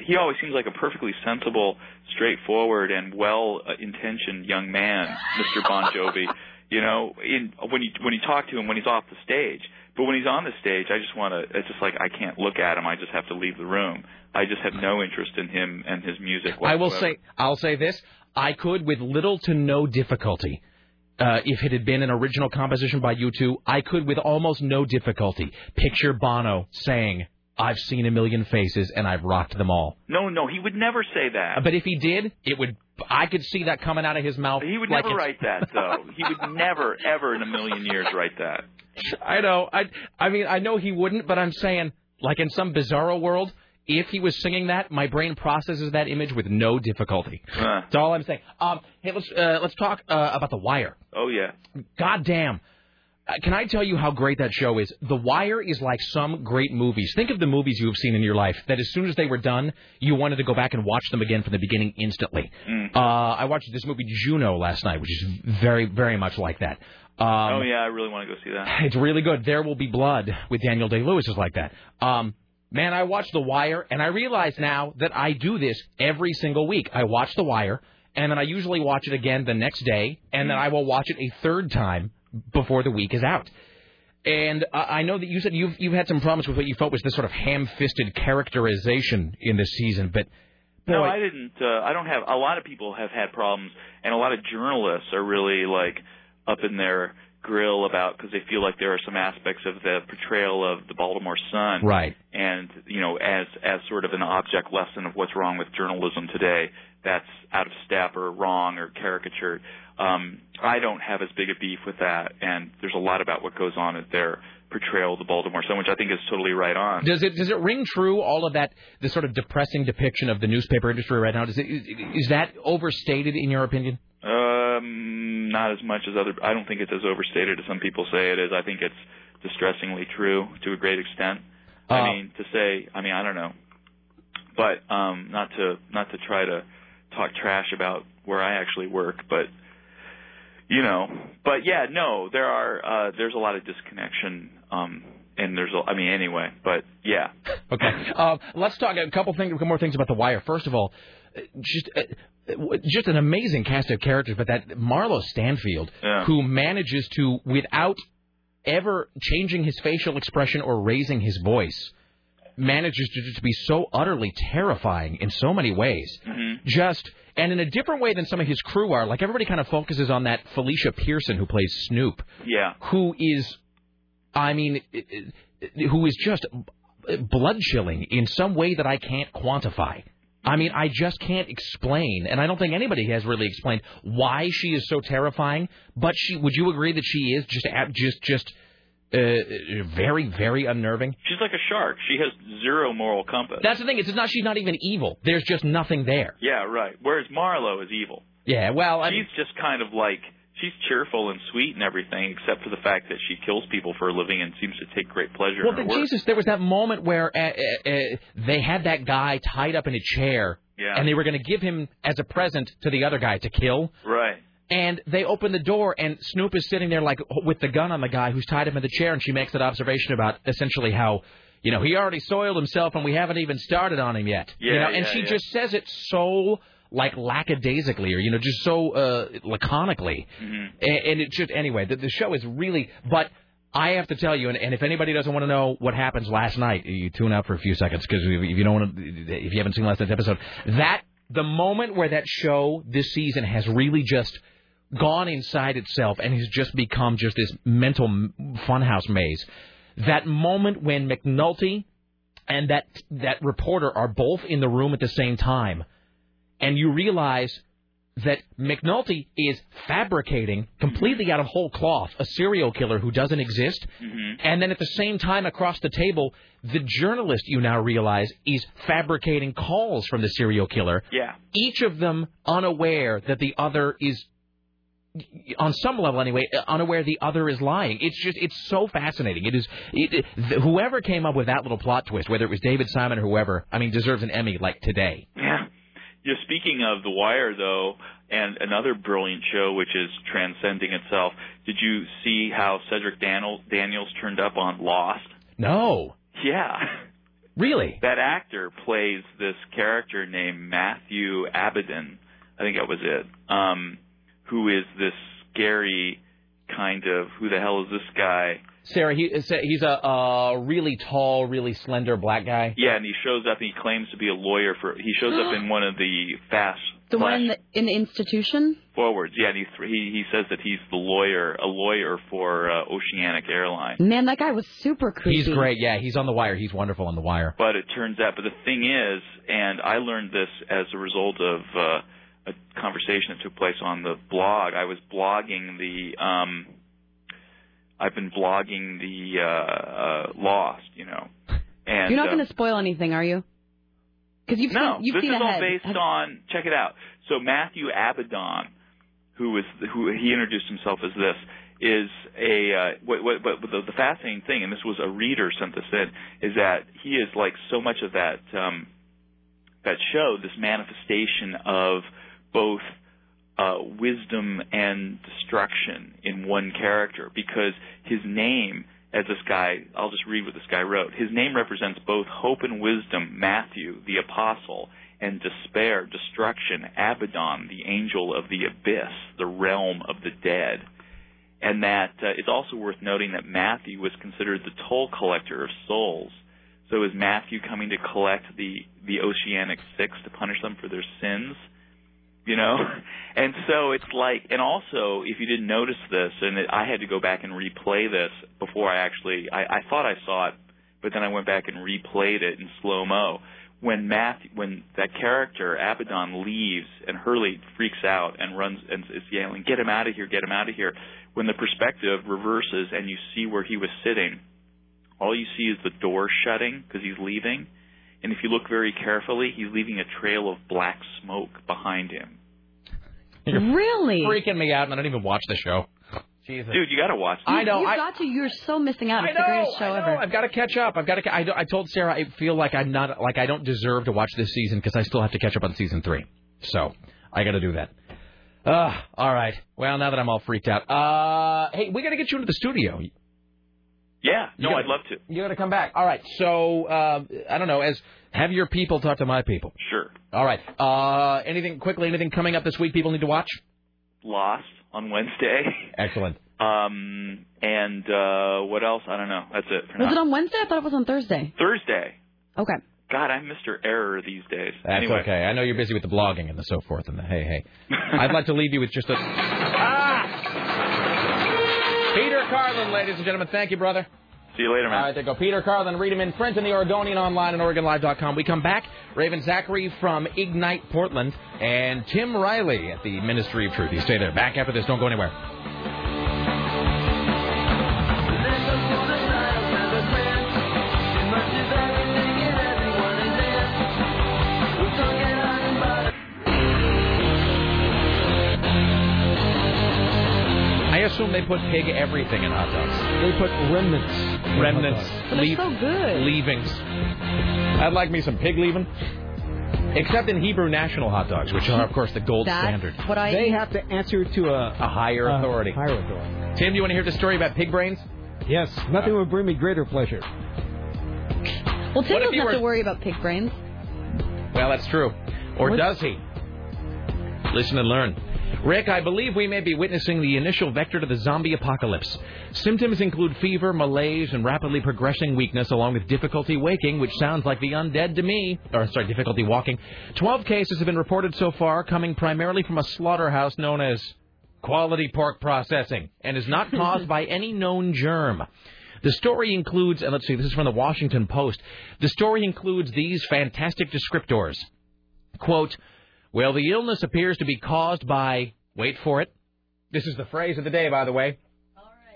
he always seems like a perfectly sensible, straightforward, and well-intentioned young man, Mr. Bon Jovi. You know, in when you when you talk to him when he's off the stage, but when he's on the stage, I just want to. It's just like I can't look at him. I just have to leave the room. I just have no interest in him and his music. Whatsoever. I will say I'll say this. I could with little to no difficulty uh, if it had been an original composition by U2, I could with almost no difficulty picture Bono saying, "I've seen a million faces and I've rocked them all." No, no, he would never say that. But if he did, it would. I could see that coming out of his mouth. He would like never it's- write that, though. he would never, ever in a million years write that. I know. I. I mean, I know he wouldn't, but I'm saying, like in some bizarro world, if he was singing that, my brain processes that image with no difficulty. Huh. That's all I'm saying. Um, hey, let's uh, let's talk uh, about the Wire. Oh yeah. God damn. Uh, can I tell you how great that show is? The Wire is like some great movies. Think of the movies you have seen in your life that as soon as they were done, you wanted to go back and watch them again from the beginning instantly. Mm. Uh, I watched this movie Juno last night, which is very, very much like that. Um, oh yeah, I really want to go see that. it's really good. There Will Be Blood with Daniel Day Lewis is like that. Um, man, I watch The Wire, and I realize now that I do this every single week. I watch The Wire, and then I usually watch it again the next day, and then I will watch it a third time before the week is out. And I I know that you said you've you've had some problems with what you felt was this sort of ham-fisted characterization in this season, but No, I didn't. Uh, I don't have. A lot of people have had problems, and a lot of journalists are really like up in their grill about because they feel like there are some aspects of the portrayal of the Baltimore Sun, Right. And you know, as as sort of an object lesson of what's wrong with journalism today, that's out of step or wrong or caricatured. Um, I don't have as big a beef with that, and there's a lot about what goes on at their portrayal of the Baltimore Sun, which I think is totally right on. Does it does it ring true? All of that, the sort of depressing depiction of the newspaper industry right now. Does it, is, is that overstated in your opinion? Um, not as much as other. I don't think it's as overstated as some people say it is. I think it's distressingly true to a great extent. I Uh, mean, to say, I mean, I don't know, but um, not to not to try to talk trash about where I actually work, but you know, but yeah, no, there are uh, there's a lot of disconnection, um, and there's a, I mean, anyway, but yeah, Okay. Uh, let's talk a couple things, a couple more things about the Wire. First of all, just uh, just an amazing cast of characters, but that Marlo Stanfield, Yeah. who manages to, without ever changing his facial expression or raising his voice, manages to, to be so utterly terrifying in so many ways. Mm-hmm. Just and in a different way than some of his crew are. Like everybody kind of focuses on that Felicia Pearson who plays Snoop yeah. who is, I mean, who is just blood chilling in some way that I can't quantify. I mean, I just can't explain, and I don't think anybody has really explained why she is so terrifying. But she, would you agree that she is just, just, just uh, very, very unnerving? She's like a shark. She has zero moral compass. That's the thing. It's not. She's not even evil. There's just nothing there. Yeah, right. Whereas Marlo is evil. Yeah. Well, I she's just kind of like she's cheerful and sweet and everything, except for the fact that she kills people for a living and seems to take great pleasure Well, in her work. Jesus, there was that moment where uh, uh, uh, they had that guy tied up in a chair, Yeah. and they were going to give him as a present to the other guy to kill. Right. And they open the door, and Snoop is sitting there like with the gun on the guy who's tied him in the chair, and she makes that observation about essentially how, you know, he already soiled himself, and we haven't even started on him yet. you Yeah, know, and yeah, she yeah. just says it so like lackadaisically, or you know, just so uh, laconically. Mhm. And, and it just anyway, the, the show is really. But I have to tell you, and, and if anybody doesn't want to know what happens last night, you tune out for a few seconds because if you don't want to, if you haven't seen last night's episode, that the moment where that show this season has really just gone inside itself and has just become just this mental funhouse maze. That moment when McNulty and that that reporter are both in the room at the same time, and you realize that McNulty is fabricating completely out of whole cloth a serial killer who doesn't exist. Mm-hmm. And then at the same time, across the table, the journalist you now realize is fabricating calls from the serial killer. Yeah. Each of them unaware that the other is, on some level anyway, unaware the other is lying. It's just, it's so fascinating. It is, it, it, whoever came up with that little plot twist, whether it was David Simon or whoever, I mean, deserves an Emmy like today. Yeah. Know, speaking of The Wire, though, and another brilliant show which is transcending itself, did you see how Cedric Daniel, Daniels turned up on Lost? No. Yeah. Really? That actor plays this character named Matthew Abaddon. I think that was it. Um, who is this scary kind of who the hell is this guy? Sarah, he, he's a, a really tall, really slender black guy. Yeah, and he shows up and he claims to be a lawyer for. He shows up in one of the fast The one in the, in the institution? forwards. Yeah, and he he he says that he's the lawyer, a lawyer for uh, Oceanic Airlines. Man, that guy was super creepy. He's great. Yeah, he's on the wire. He's wonderful on the wire. But it turns out, but the thing is, and I learned this as a result of uh, a conversation that took place on the blog. I was blogging the, um, I've been blogging the uh, uh, Lost, you know, and You're not uh, going to spoil anything, are you? Because you've no, seen, you've this seen is all based Have- on. Check it out. So Matthew Abaddon, who was who he introduced himself as this, is a uh, what, what, what the, the fascinating thing, and this was a reader sent this in, is that he is like so much of that um, that show, this manifestation of both uh, wisdom and destruction in one character, because his name, as this guy, I'll just read what this guy wrote. His name represents both hope and wisdom, Matthew, the apostle, and despair, destruction, Abaddon, the angel of the abyss, the realm of the dead. And that uh, it's also worth noting that Matthew was considered the toll collector of souls. So is Matthew coming to collect the the oceanic six to punish them for their sins? You know, and so it's like, and also if you didn't notice this, and it, I had to go back and replay this before I actually, I, I thought I saw it, but then I went back and replayed it in slow mo. When Matthew, when that character Abaddon leaves and Hurley freaks out and runs and is yelling, "Get him out of here! Get him out of here!" When the perspective reverses and you see where he was sitting, all you see is the door shutting because he's leaving. And if you look very carefully, he's leaving a trail of black smoke behind him. You're really? Freaking me out, and I don't even watch the show. Jesus. Dude, you got to watch. I know. You've I, got to. You're so missing out. I It's the know, greatest show I know. ever. I've got to catch up. I've got to. I, I told Sarah I feel like I'm not like I don't deserve to watch this season because I still have to catch up on season three. So I got to do that. Uh, all right. Well, now that I'm all freaked out, uh, hey, we got to get you into the studio. Yeah, no, You I'd love to. You got to come back. All right. So uh, I don't know. As have your people talk to my people. Sure. All right. Uh, anything quickly? Anything coming up this week? People need to watch. Lost on Wednesday. Excellent. Um, and uh, what else? I don't know. That's it for Was now. it on Wednesday? I thought it was on Thursday. Thursday. Okay. God, I'm Mr. Error these days. That's anyway. okay. I know you're busy with the blogging and the so forth and the hey hey. I'd like to leave you with just a. Carlin, ladies and gentlemen. Thank you, brother. See you later, man. All right, there you go. Peter Carlin. Read him in print in the Oregonian online and OregonLive.com. We come back. Raven Zachary from Ignite Portland and Tim Riley at the Ministry of Truth. You stay there. Back after this. Don't go anywhere. Assume they put pig everything in hot dogs. They put remnants. Remnants. hot dogs. So good. Leavings. I'd like me some pig leaving. Except in Hebrew national hot dogs, which are, of course, the gold That's standard. what I They eat. have to answer to a, A higher a authority. higher authority. Tim, do you want to hear the story about pig brains? Yes, nothing would bring me greater pleasure. Well, Tim What if doesn't have were- to worry about pig brains. Well, that's true. Or What? does he? Listen and learn. Rick, I believe we may be witnessing the initial vector to the zombie apocalypse. Symptoms include fever, malaise, and rapidly progressing weakness, along with difficulty waking, which sounds like the undead to me. Or, sorry, difficulty walking. Twelve cases have been reported so far, coming primarily from a slaughterhouse known as Quality Pork Processing, and is not caused by any known germ. The story includes, and let's see, this is from the Washington Post. The story includes these fantastic descriptors. Quote, well, the illness appears to be caused by, wait for it. This is the phrase of the day, by the way.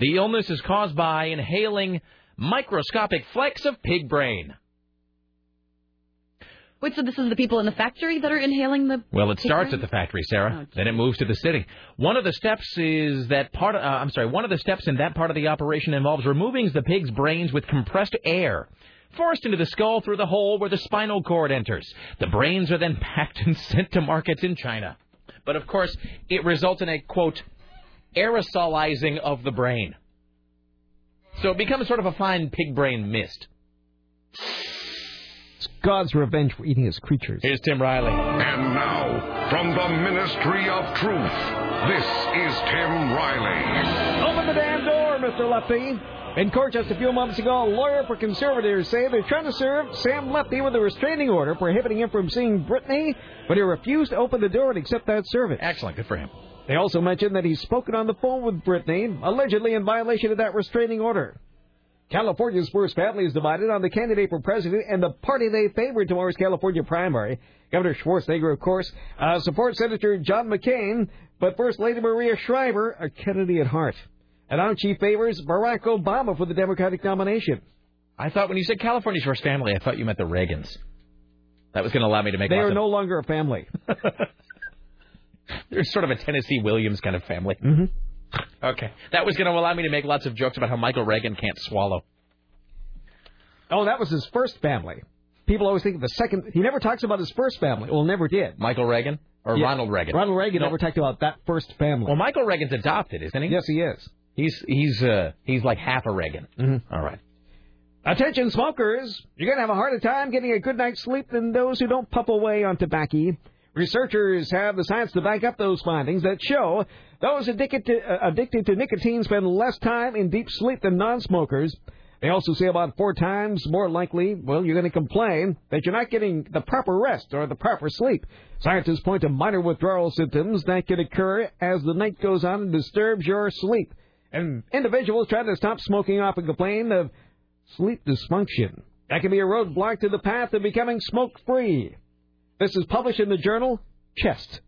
The illness is caused by inhaling microscopic flecks of pig brain. Wait, so this is the people in the factory that are inhaling the. Well, it starts brain? at the factory, Sarah. then it moves to the city. One of the steps is that part. Of, uh, I'm sorry. One of the steps in that part of the operation involves removing the pig's brains with compressed air, forced into the skull through the hole where the spinal cord enters. The brains are then packed and sent to markets in China. But of course, it results in a quote aerosolizing of the brain. So it becomes sort of a fine pig brain mist. It's God's revenge for eating his creatures. Here's Tim Riley. And now, from the Ministry of Truth, this is Tim Riley. Open the damn door, Mr. Lutfi. In court just a few months ago, a lawyer for conservators say they're trying to serve Sam Lutfi with a restraining order prohibiting him from seeing Britney, but he refused to open the door and accept that service. Excellent. Good for him. They also mentioned that he's spoken on the phone with Britney, allegedly in violation of that restraining order. California's first family is divided on the candidate for president and the party they favor in tomorrow's California primary. Governor Schwarzenegger, of course, uh, supports Senator John McCain, but First Lady Maria Shriver, a Kennedy at heart. And our chief favors Barack Obama for the Democratic nomination. I thought when you said California's first family, I thought you meant the Reagans. That was going to allow me to make They are of- no longer a family. They're sort of a Tennessee Williams kind of family. Mm-hmm. Okay. That was going to allow me to make lots of jokes about how Michael Reagan can't swallow. Oh, that was his first family. People always think of the second. He never talks about his first family. Well, never did. Michael Reagan? Or Yeah. Ronald Reagan? Ronald Reagan No. never talked about that first family. Well, Michael Reagan's adopted, isn't he? Yes, he is. He's he's uh he's like half a Reagan. Mm-hmm. All right. Attention smokers, you're going to have a harder time getting a good night's sleep than those who don't puff away on tobacco. Researchers have the science to back up those findings that show those addicted to, uh, addicted to nicotine spend less time in deep sleep than non-smokers. They also say about four times more likely, well, you're going to complain that you're not getting the proper rest or the proper sleep. Scientists point to minor withdrawal symptoms that can occur as the night goes on and disturbs your sleep. And individuals try to stop smoking often complain of sleep dysfunction. That can be a roadblock to the path of becoming smoke-free. This is published in the journal Chest.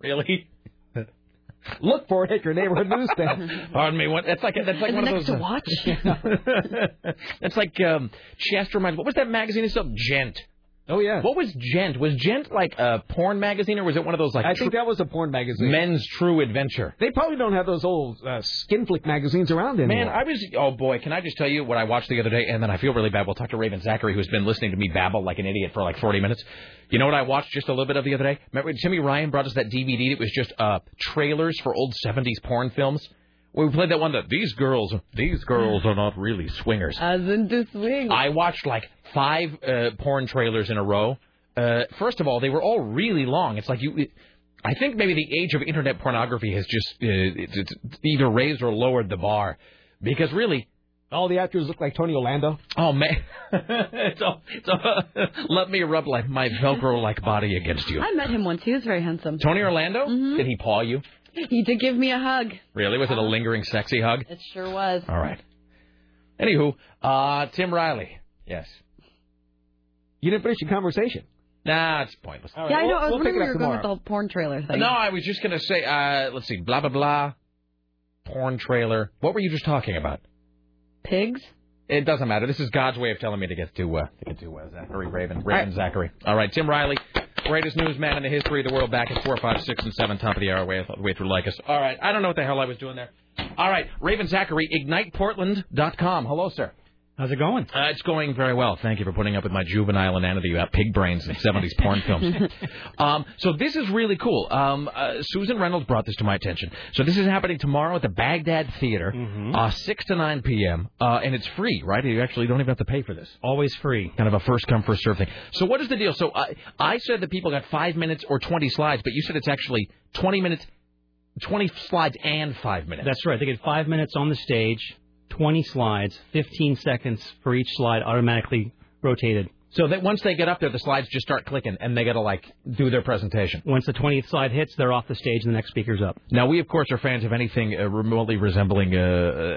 Really? Look for it at your neighborhood newsstand. Pardon me. What? That's like that's like Is one it of next those. to watch? That's like um, Chest reminds. What was that magazine? It's called Gent. Oh yeah. What was Gent? Was Gent like a porn magazine, or was it one of those like I think tr- that was a porn magazine. men's true adventure? They probably don't have those old uh, skin flick magazines around anymore. Man, I was. Oh boy, can I just tell you what I watched the other day, and then I feel really bad. We'll talk to Raven Zachary, who's been listening to me babble like an idiot for like 40 minutes. You know what I watched just a little bit of the other day? Remember Timmy Ryan brought us that DVD? It was just uh trailers for old 70s porn films. We played that one that these girls, these girls are not really swingers. As into swing. I watched like five uh, porn trailers in a row. Uh, first of all, they were all really long. It's like you. It, I think maybe the age of internet pornography has just uh, it's, it's either raised or lowered the bar, because really, all the actors look like Tony Orlando. Oh man, it's all, it's let me rub like my Velcro-like body against you. I met him once. He was very handsome. Tony Orlando? Did he paw you? He did give me a hug. Really? Was it a lingering, sexy hug? It sure was. All right. Anywho, uh, Tim Riley. Yes. You didn't finish your conversation. Nah, it's pointless. yeah, I know. I was wondering where you were going with the whole porn trailer thing. No, I was just gonna say. Uh, let's see. Blah blah blah. Porn trailer. What were you just talking about? Pigs. It doesn't matter. This is God's way of telling me to get to uh, to get to uh, Zachary Raven Raven Zachary. All right, Tim Riley, greatest newsman in the history of the world. Back at four, five, six, and seven, top of the hour, way way through Lycus. All right, I don't know what the hell I was doing there. All right, Raven Zachary, igniteportland.com. Hello, sir. How's it going? Uh, it's going very well. Thank you for putting up with my juvenile inanity about pig brains and 70s porn films. Um, so this is really cool. Um, uh, Susan Reynolds brought this to my attention. So this is happening tomorrow at the Baghdad Theater, uh, 6 to 9 p.m., uh, and it's free, right? You actually don't even have to pay for this. Always free. Kind of a first come, first serve thing. So what is the deal? So I, I said that people got five minutes or 20 slides, but you said it's actually 20 minutes, 20 slides and five minutes. That's right. They get five minutes on the stage, 20 slides, 15 seconds for each slide automatically rotated. So that once they get up there, the slides just start clicking, and they got to like do their presentation. Once the 20th slide hits, they're off the stage, and the next speaker's up. Now we, of course, are fans of anything uh, remotely resembling, uh,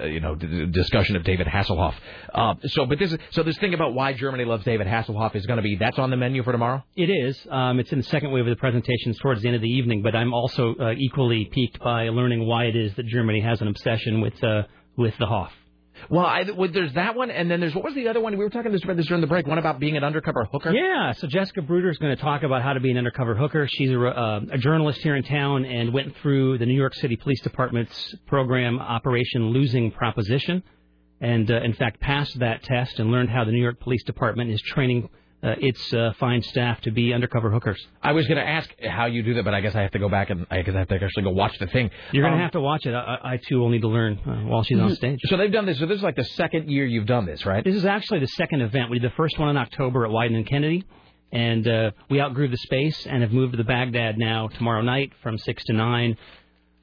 uh, you know, d- discussion of David Hasselhoff. Uh, so, but this is so this thing about why Germany loves David Hasselhoff is going to be that's on the menu for tomorrow. It is. Um, it's in the second wave of the presentations towards the end of the evening, but I'm also uh, equally piqued by learning why it is that Germany has an obsession with uh, with the Hoff. Well, I, well, there's that one, and then there's what was the other one? We were talking this about this during the break. One about being an undercover hooker. Yeah, so Jessica Bruder is going to talk about how to be an undercover hooker. She's a, uh, a journalist here in town and went through the New York City Police Department's program Operation Losing Proposition, and uh, in fact passed that test and learned how the New York Police Department is training its uh, fine staff to be undercover hookers. I was going to ask how you do that, but I guess I have to go back and I guess I have to actually go watch the thing. You're going to Um, have to watch it. I, I too will need to learn uh, while she's on stage. So they've done this. So this is like the second year you've done this, right? This is actually the second event. We did the first one in October at Wieden and Kennedy, and uh, we outgrew the space and have moved to the Baghdad now tomorrow night from 6 to 9.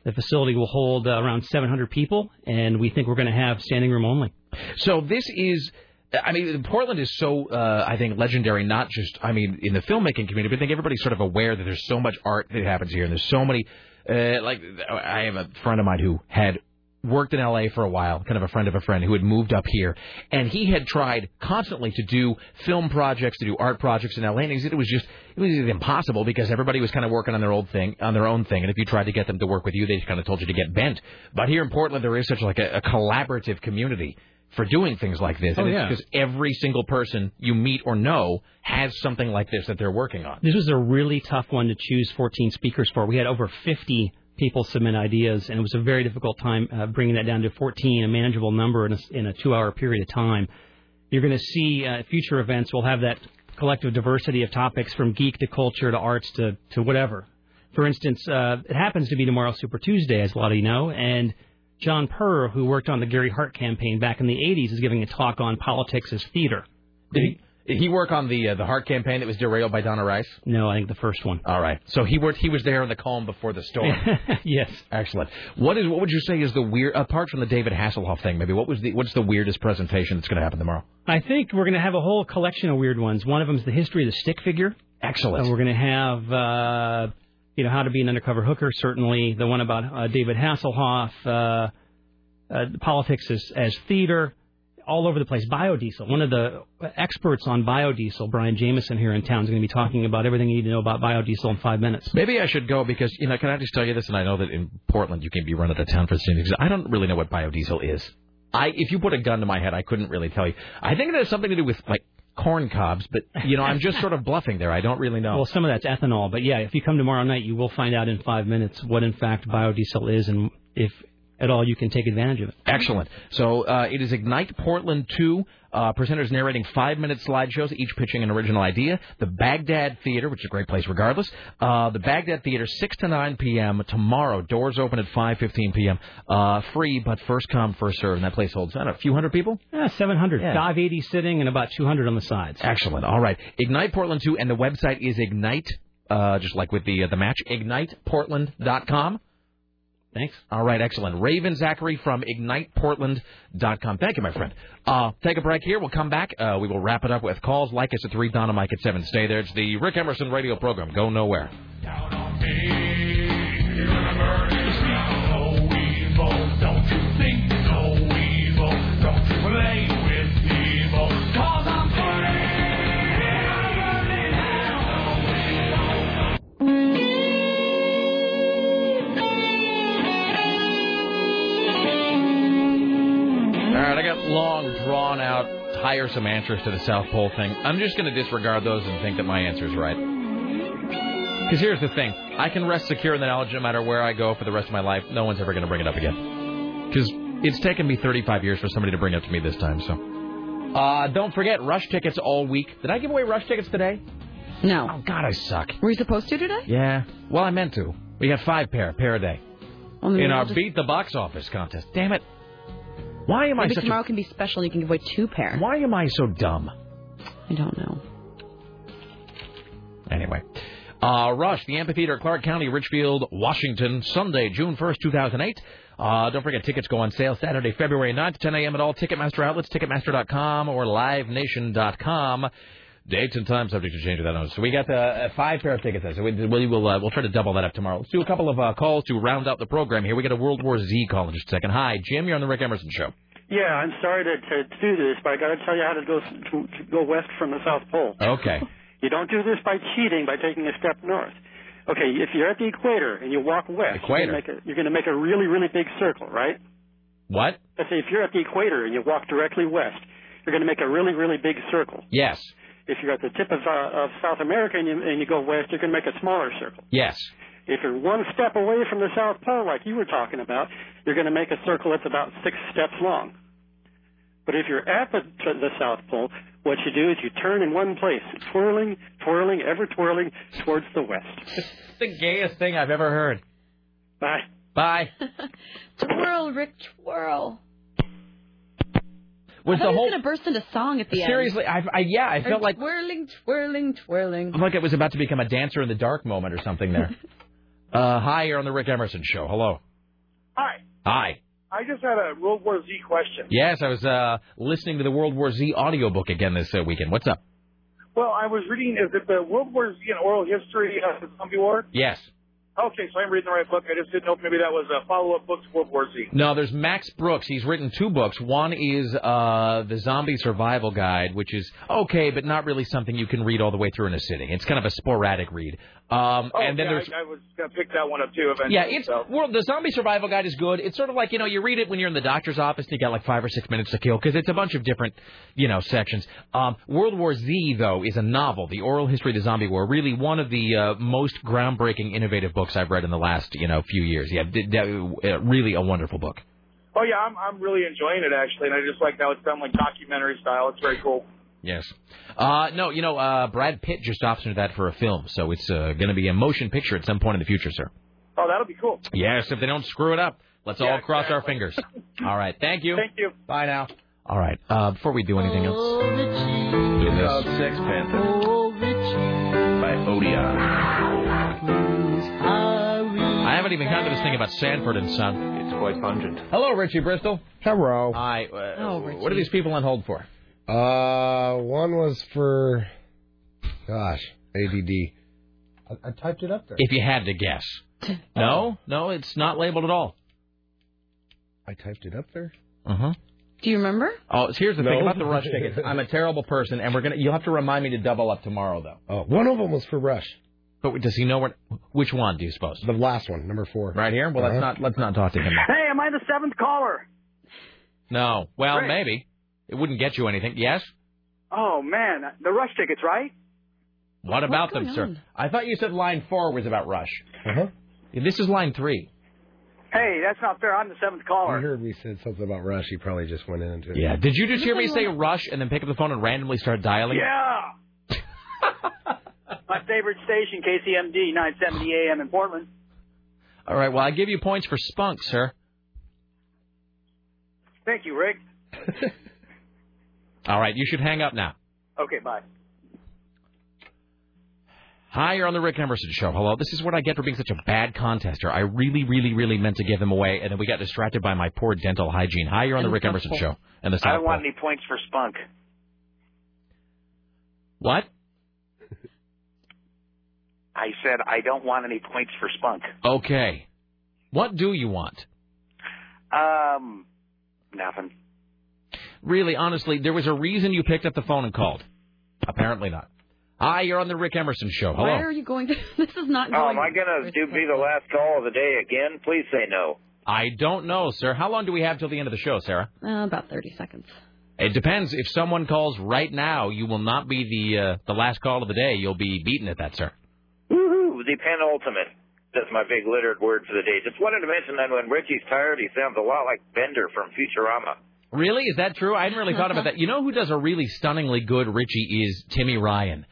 The facility will hold uh, around 700 people, and we think we're going to have standing room only. So this is. I mean, Portland is so, uh, I think, legendary, not just, I mean, in the filmmaking community, but I think everybody's sort of aware that there's so much art that happens here, and there's so many, uh, like, I have a friend of mine who had worked in L.A. for a while, kind of a friend of a friend who had moved up here, and he had tried constantly to do film projects, to do art projects in L.A., and he said it was just, it was impossible because everybody was kind of working on their old thing, on their own thing, and if you tried to get them to work with you, they kind of told you to get bent. But here in Portland, there is such like a, a collaborative community for doing things like this. Oh, and yeah. it's because every single person you meet or know has something like this that they're working on. This was a really tough one to choose 14 speakers for. We had over 50 people submit ideas, and it was a very difficult time uh, bringing that down to 14, a manageable number in a, in a two-hour period of time. You're going to see uh, future events will have that collective diversity of topics from geek to culture to arts to, to whatever. For instance, uh, it happens to be tomorrow Super Tuesday, as a lot of you know, and John Purr, who worked on the Gary Hart campaign back in the 80s, is giving a talk on politics as theater. Did he, did he work on the uh, the Hart campaign that was derailed by Donna Rice? No, I think the first one. All right. So he worked. He was there in the calm before the storm. yes. Excellent. What is? What would you say is the weird? Apart from the David Hasselhoff thing, maybe what was the? What's the weirdest presentation that's going to happen tomorrow? I think we're going to have a whole collection of weird ones. One of them is the history of the stick figure. Excellent. Uh, we're going to have, uh, you know, how to be an undercover hooker. Certainly, the one about uh, David Hasselhoff, uh, uh, politics as, as theater, all over the place. Biodiesel. One of the experts on biodiesel, Brian Jameson here in town, is going to be talking about everything you need to know about biodiesel in five minutes. Maybe I should go because you know. Can I just tell you this? And I know that in Portland you can be run out of town for same because I don't really know what biodiesel is. I if you put a gun to my head, I couldn't really tell you. I think it has something to do with like corn cobs, but you know, I'm just sort of bluffing there. I don't really know. Well, some of that's ethanol, but yeah, if you come tomorrow night, you will find out in five minutes what in fact biodiesel is and if at all you can take advantage of it. Excellent. So uh, it is Ignite Portland 2. Uh, presenters narrating five minute slideshows, each pitching an original idea. The Baghdad Theater, which is a great place regardless. Uh, the Baghdad Theater, 6 to 9 p.m. tomorrow. Doors open at 5.15 p.m. Uh, free, but first come, first serve. And that place holds, I don't know, a few hundred people? Yeah, 700. Yeah. 580 sitting and about 200 on the sides. Excellent. All right. Ignite Portland 2, and the website is Ignite, uh, just like with the uh, the match, igniteportland.com. Thanks. All right, excellent. Raven Zachary from IgnitePortland.com. Thank you, my friend. Uh, take a break here. We'll come back. Uh, we will wrap it up with calls. Like us at 3, Donna Mike at 7. Stay there. It's the Rick Emerson radio program. Go nowhere. All right, I got long, drawn out, tiresome answers to the South Pole thing. I'm just going to disregard those and think that my answer is right. Because here's the thing I can rest secure in the knowledge no matter where I go for the rest of my life, no one's ever going to bring it up again. Because it's taken me 35 years for somebody to bring it up to me this time, so. Uh, don't forget, Rush tickets all week. Did I give away Rush tickets today? No. Oh, God, I suck. Were you supposed to today? Yeah. Well, I meant to. We got five pair, pair a day. Well, in our just- Beat the Box Office contest. Damn it. Why am I Maybe such tomorrow a... can be special and you can give away two pair. Why am I so dumb? I don't know. Anyway. Uh, Rush, the amphitheater, Clark County, Richfield, Washington, Sunday, June 1st, 2008. Uh, don't forget, tickets go on sale Saturday, February 9th, 10 a.m. at all Ticketmaster outlets, Ticketmaster.com or LiveNation.com. Dates and times subject to change without notice. So we got uh, five pair of tickets there. So we, we will uh, we'll try to double that up tomorrow. Let's do a couple of uh, calls to round out the program here. We got a World War Z call in just a second. Hi, Jim. You're on the Rick Emerson Show. Yeah, I'm sorry to, to do this, but I got to tell you how to go to, to go west from the South Pole. Okay. You don't do this by cheating by taking a step north. Okay, if you're at the equator and you walk west, Equator. You're going, to make a, you're going to make a really, really big circle, right? What? Let's say if you're at the equator and you walk directly west, you're going to make a really, really big circle. Yes. If you're at the tip of, uh, of South America and you, and you go west, you're going to make a smaller circle. Yes. If you're one step away from the South Pole, like you were talking about, you're going to make a circle that's about six steps long. But if you're at the, to the South Pole, what you do is you turn in one place, twirling, twirling, ever twirling towards the west. the gayest thing I've ever heard. Bye. Bye. Twirl, Rick, twirl. Was I the whole was going to burst into song at the end. seriously? I, I yeah, I Or felt like twirling, twirling, twirling. like it was about to become a dancer in the dark moment or something there. uh, hi, you're on the Rick Emerson Show. Hello. Hi. Hi. I just had a World War Z question. Yes, I was uh, listening to the World War Z audiobook again this uh, weekend. What's up? Well, I was reading, is it the World War Z and Oral History of the Zombie War? Yes. Okay, so I'm reading the right book. I just didn't know if maybe that was a follow-up book to World War Z. No, there's Max Brooks. He's written two books. One is uh, the Zombie Survival Guide, which is okay, but not really something you can read all the way through in a sitting. It's kind of a sporadic read. Um, Oh, and then yeah, there's I, I was going to pick that one up too eventually. Yeah, it's so. well, the zombie survival guide is good. It's sort of like you know you read it when you're in the doctor's office and you got like five or six minutes to kill because it's a bunch of different you know sections. Um, World War Z though is a novel, the oral history of the zombie war, really one of the uh, most groundbreaking, innovative books I've read in the last you know few years. Yeah, d- d- uh, really a wonderful book. Oh yeah, I'm I'm really enjoying it actually, and I just like how it's done like documentary style. It's very cool. Yes. Uh, no, you know, uh, Brad Pitt just optioned that for a film, so it's uh, going to be a motion picture at some point in the future, sir. Oh, that'll be cool. Yes, if they don't screw it up. Let's all cross our fingers. All right. Thank you. Thank you. Bye now. All right. Uh, before we do anything else, do this. Called Sex Panther by Odeon. I haven't even gotten to this thing about Sanford and Son. It's quite pungent. Hello, Richie Bristol. Hello. Hi. Uh, Oh, what are these people on hold for? Uh, one was for, gosh, ADD. I, I typed it up there. If you had to guess. No, no, it's not labeled at all. I typed it up there. Uh huh. Do you remember? Oh, here's the thing about the rush tickets. I'm a terrible person, and we're gonna. You'll have to remind me to double up tomorrow, though. Oh, one of them was for Rush. But does he know what? Which one do you suppose? The last one, number four. Right here. Well, let's Uh-huh. not let's not talk to him. Hey, am I the seventh caller? No. Well, Great. maybe it wouldn't get you anything. Yes. Oh man, the rush tickets, right? What about going them, sir? I thought you said line four was about Rush. Uh-huh. This is line three. Hey, that's not fair. I'm the seventh I caller. heard we said something about Rush. He probably just went into it. Yeah. Did you just hear me say Rush and then pick up the phone and randomly start dialing? Yeah. My favorite station, KCMD, 970 AM in Portland. All right. Well, I give you points for spunk, sir. Thank you, Rick. All right. You should hang up now. Okay, bye. Hi, you're on the Rick Emerson Show. Hello. This is what I get for being such a bad contester. I really, really, really meant to give them away, and then we got distracted by my poor dental hygiene. Hi, you're on the Rick Emerson Show. And the I don't want Pole. any points for spunk. What? I said I don't want any points for spunk. Okay. What do you want? Um, nothing. Really, honestly, there was a reason you picked up the phone and called. Apparently not. Hi, you're on the Rick Emerson Show. Hello. Why are you going to? This is not going. Oh, am I gonna do be the last call of the day again? Please say no. I don't know, sir. How long do we have till the end of the show, Sarah? Uh, about 30 seconds. It depends. If someone calls right now, you will not be the uh, the last call of the day. You'll be beaten at that, sir. Woohoo! The penultimate. That's my big littered word for the day. Just wanted to mention that when Richie's tired, he sounds a lot like Bender from Futurama. Really? Is that true? I hadn't really thought about that. You know who does a really stunningly good Richie is Timmy Ryan.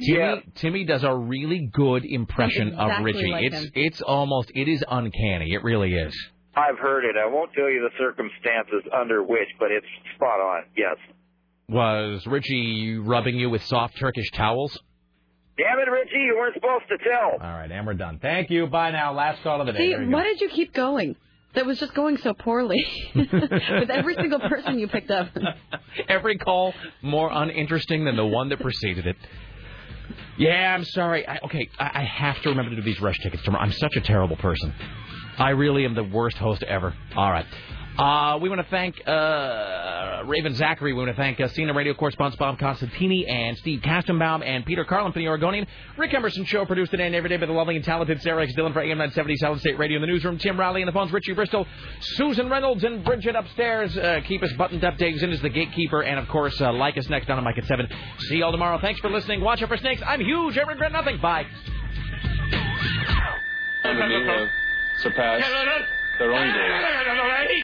Timmy Yeah. Timmy does a really good impression of Exactly Richie. like it's him. it's almost it is uncanny. It really is. I've heard it. I won't tell you the circumstances under which, but it's spot on. Yes. Was Richie rubbing you with soft Turkish towels? Damn it, Richie! You weren't supposed to tell. All right, and we're done. Thank you. Bye now. Last call of the day. See, There go. why did you keep going? That was just going so poorly with every single person you picked up. Every call more uninteresting than the one that preceded it. Yeah, I'm sorry. I, okay, I, I have to remember to do these rush tickets tomorrow. I'm such a terrible person. I really am the worst host ever. All right. Uh, we want to thank uh, Raven Zachary. We want to thank uh, CNN radio correspondents Bob Costantini and Steve Kastenbaum and Peter Carlin for the Oregonian. Rick Emerson Show produced today and every day by the lovely and talented Sarah X. Dillon for AM 970 Solid State Radio in the newsroom. Tim Riley in the phones. Richie Bristol, Susan Reynolds, and Bridget upstairs. Uh, keep us buttoned up. Dave's in as the gatekeeper. And of course, uh, like us next on a Mike at 7. See y'all tomorrow. Thanks for listening. Watch out for snakes. I'm huge. I regret nothing. Bye. Their own goals.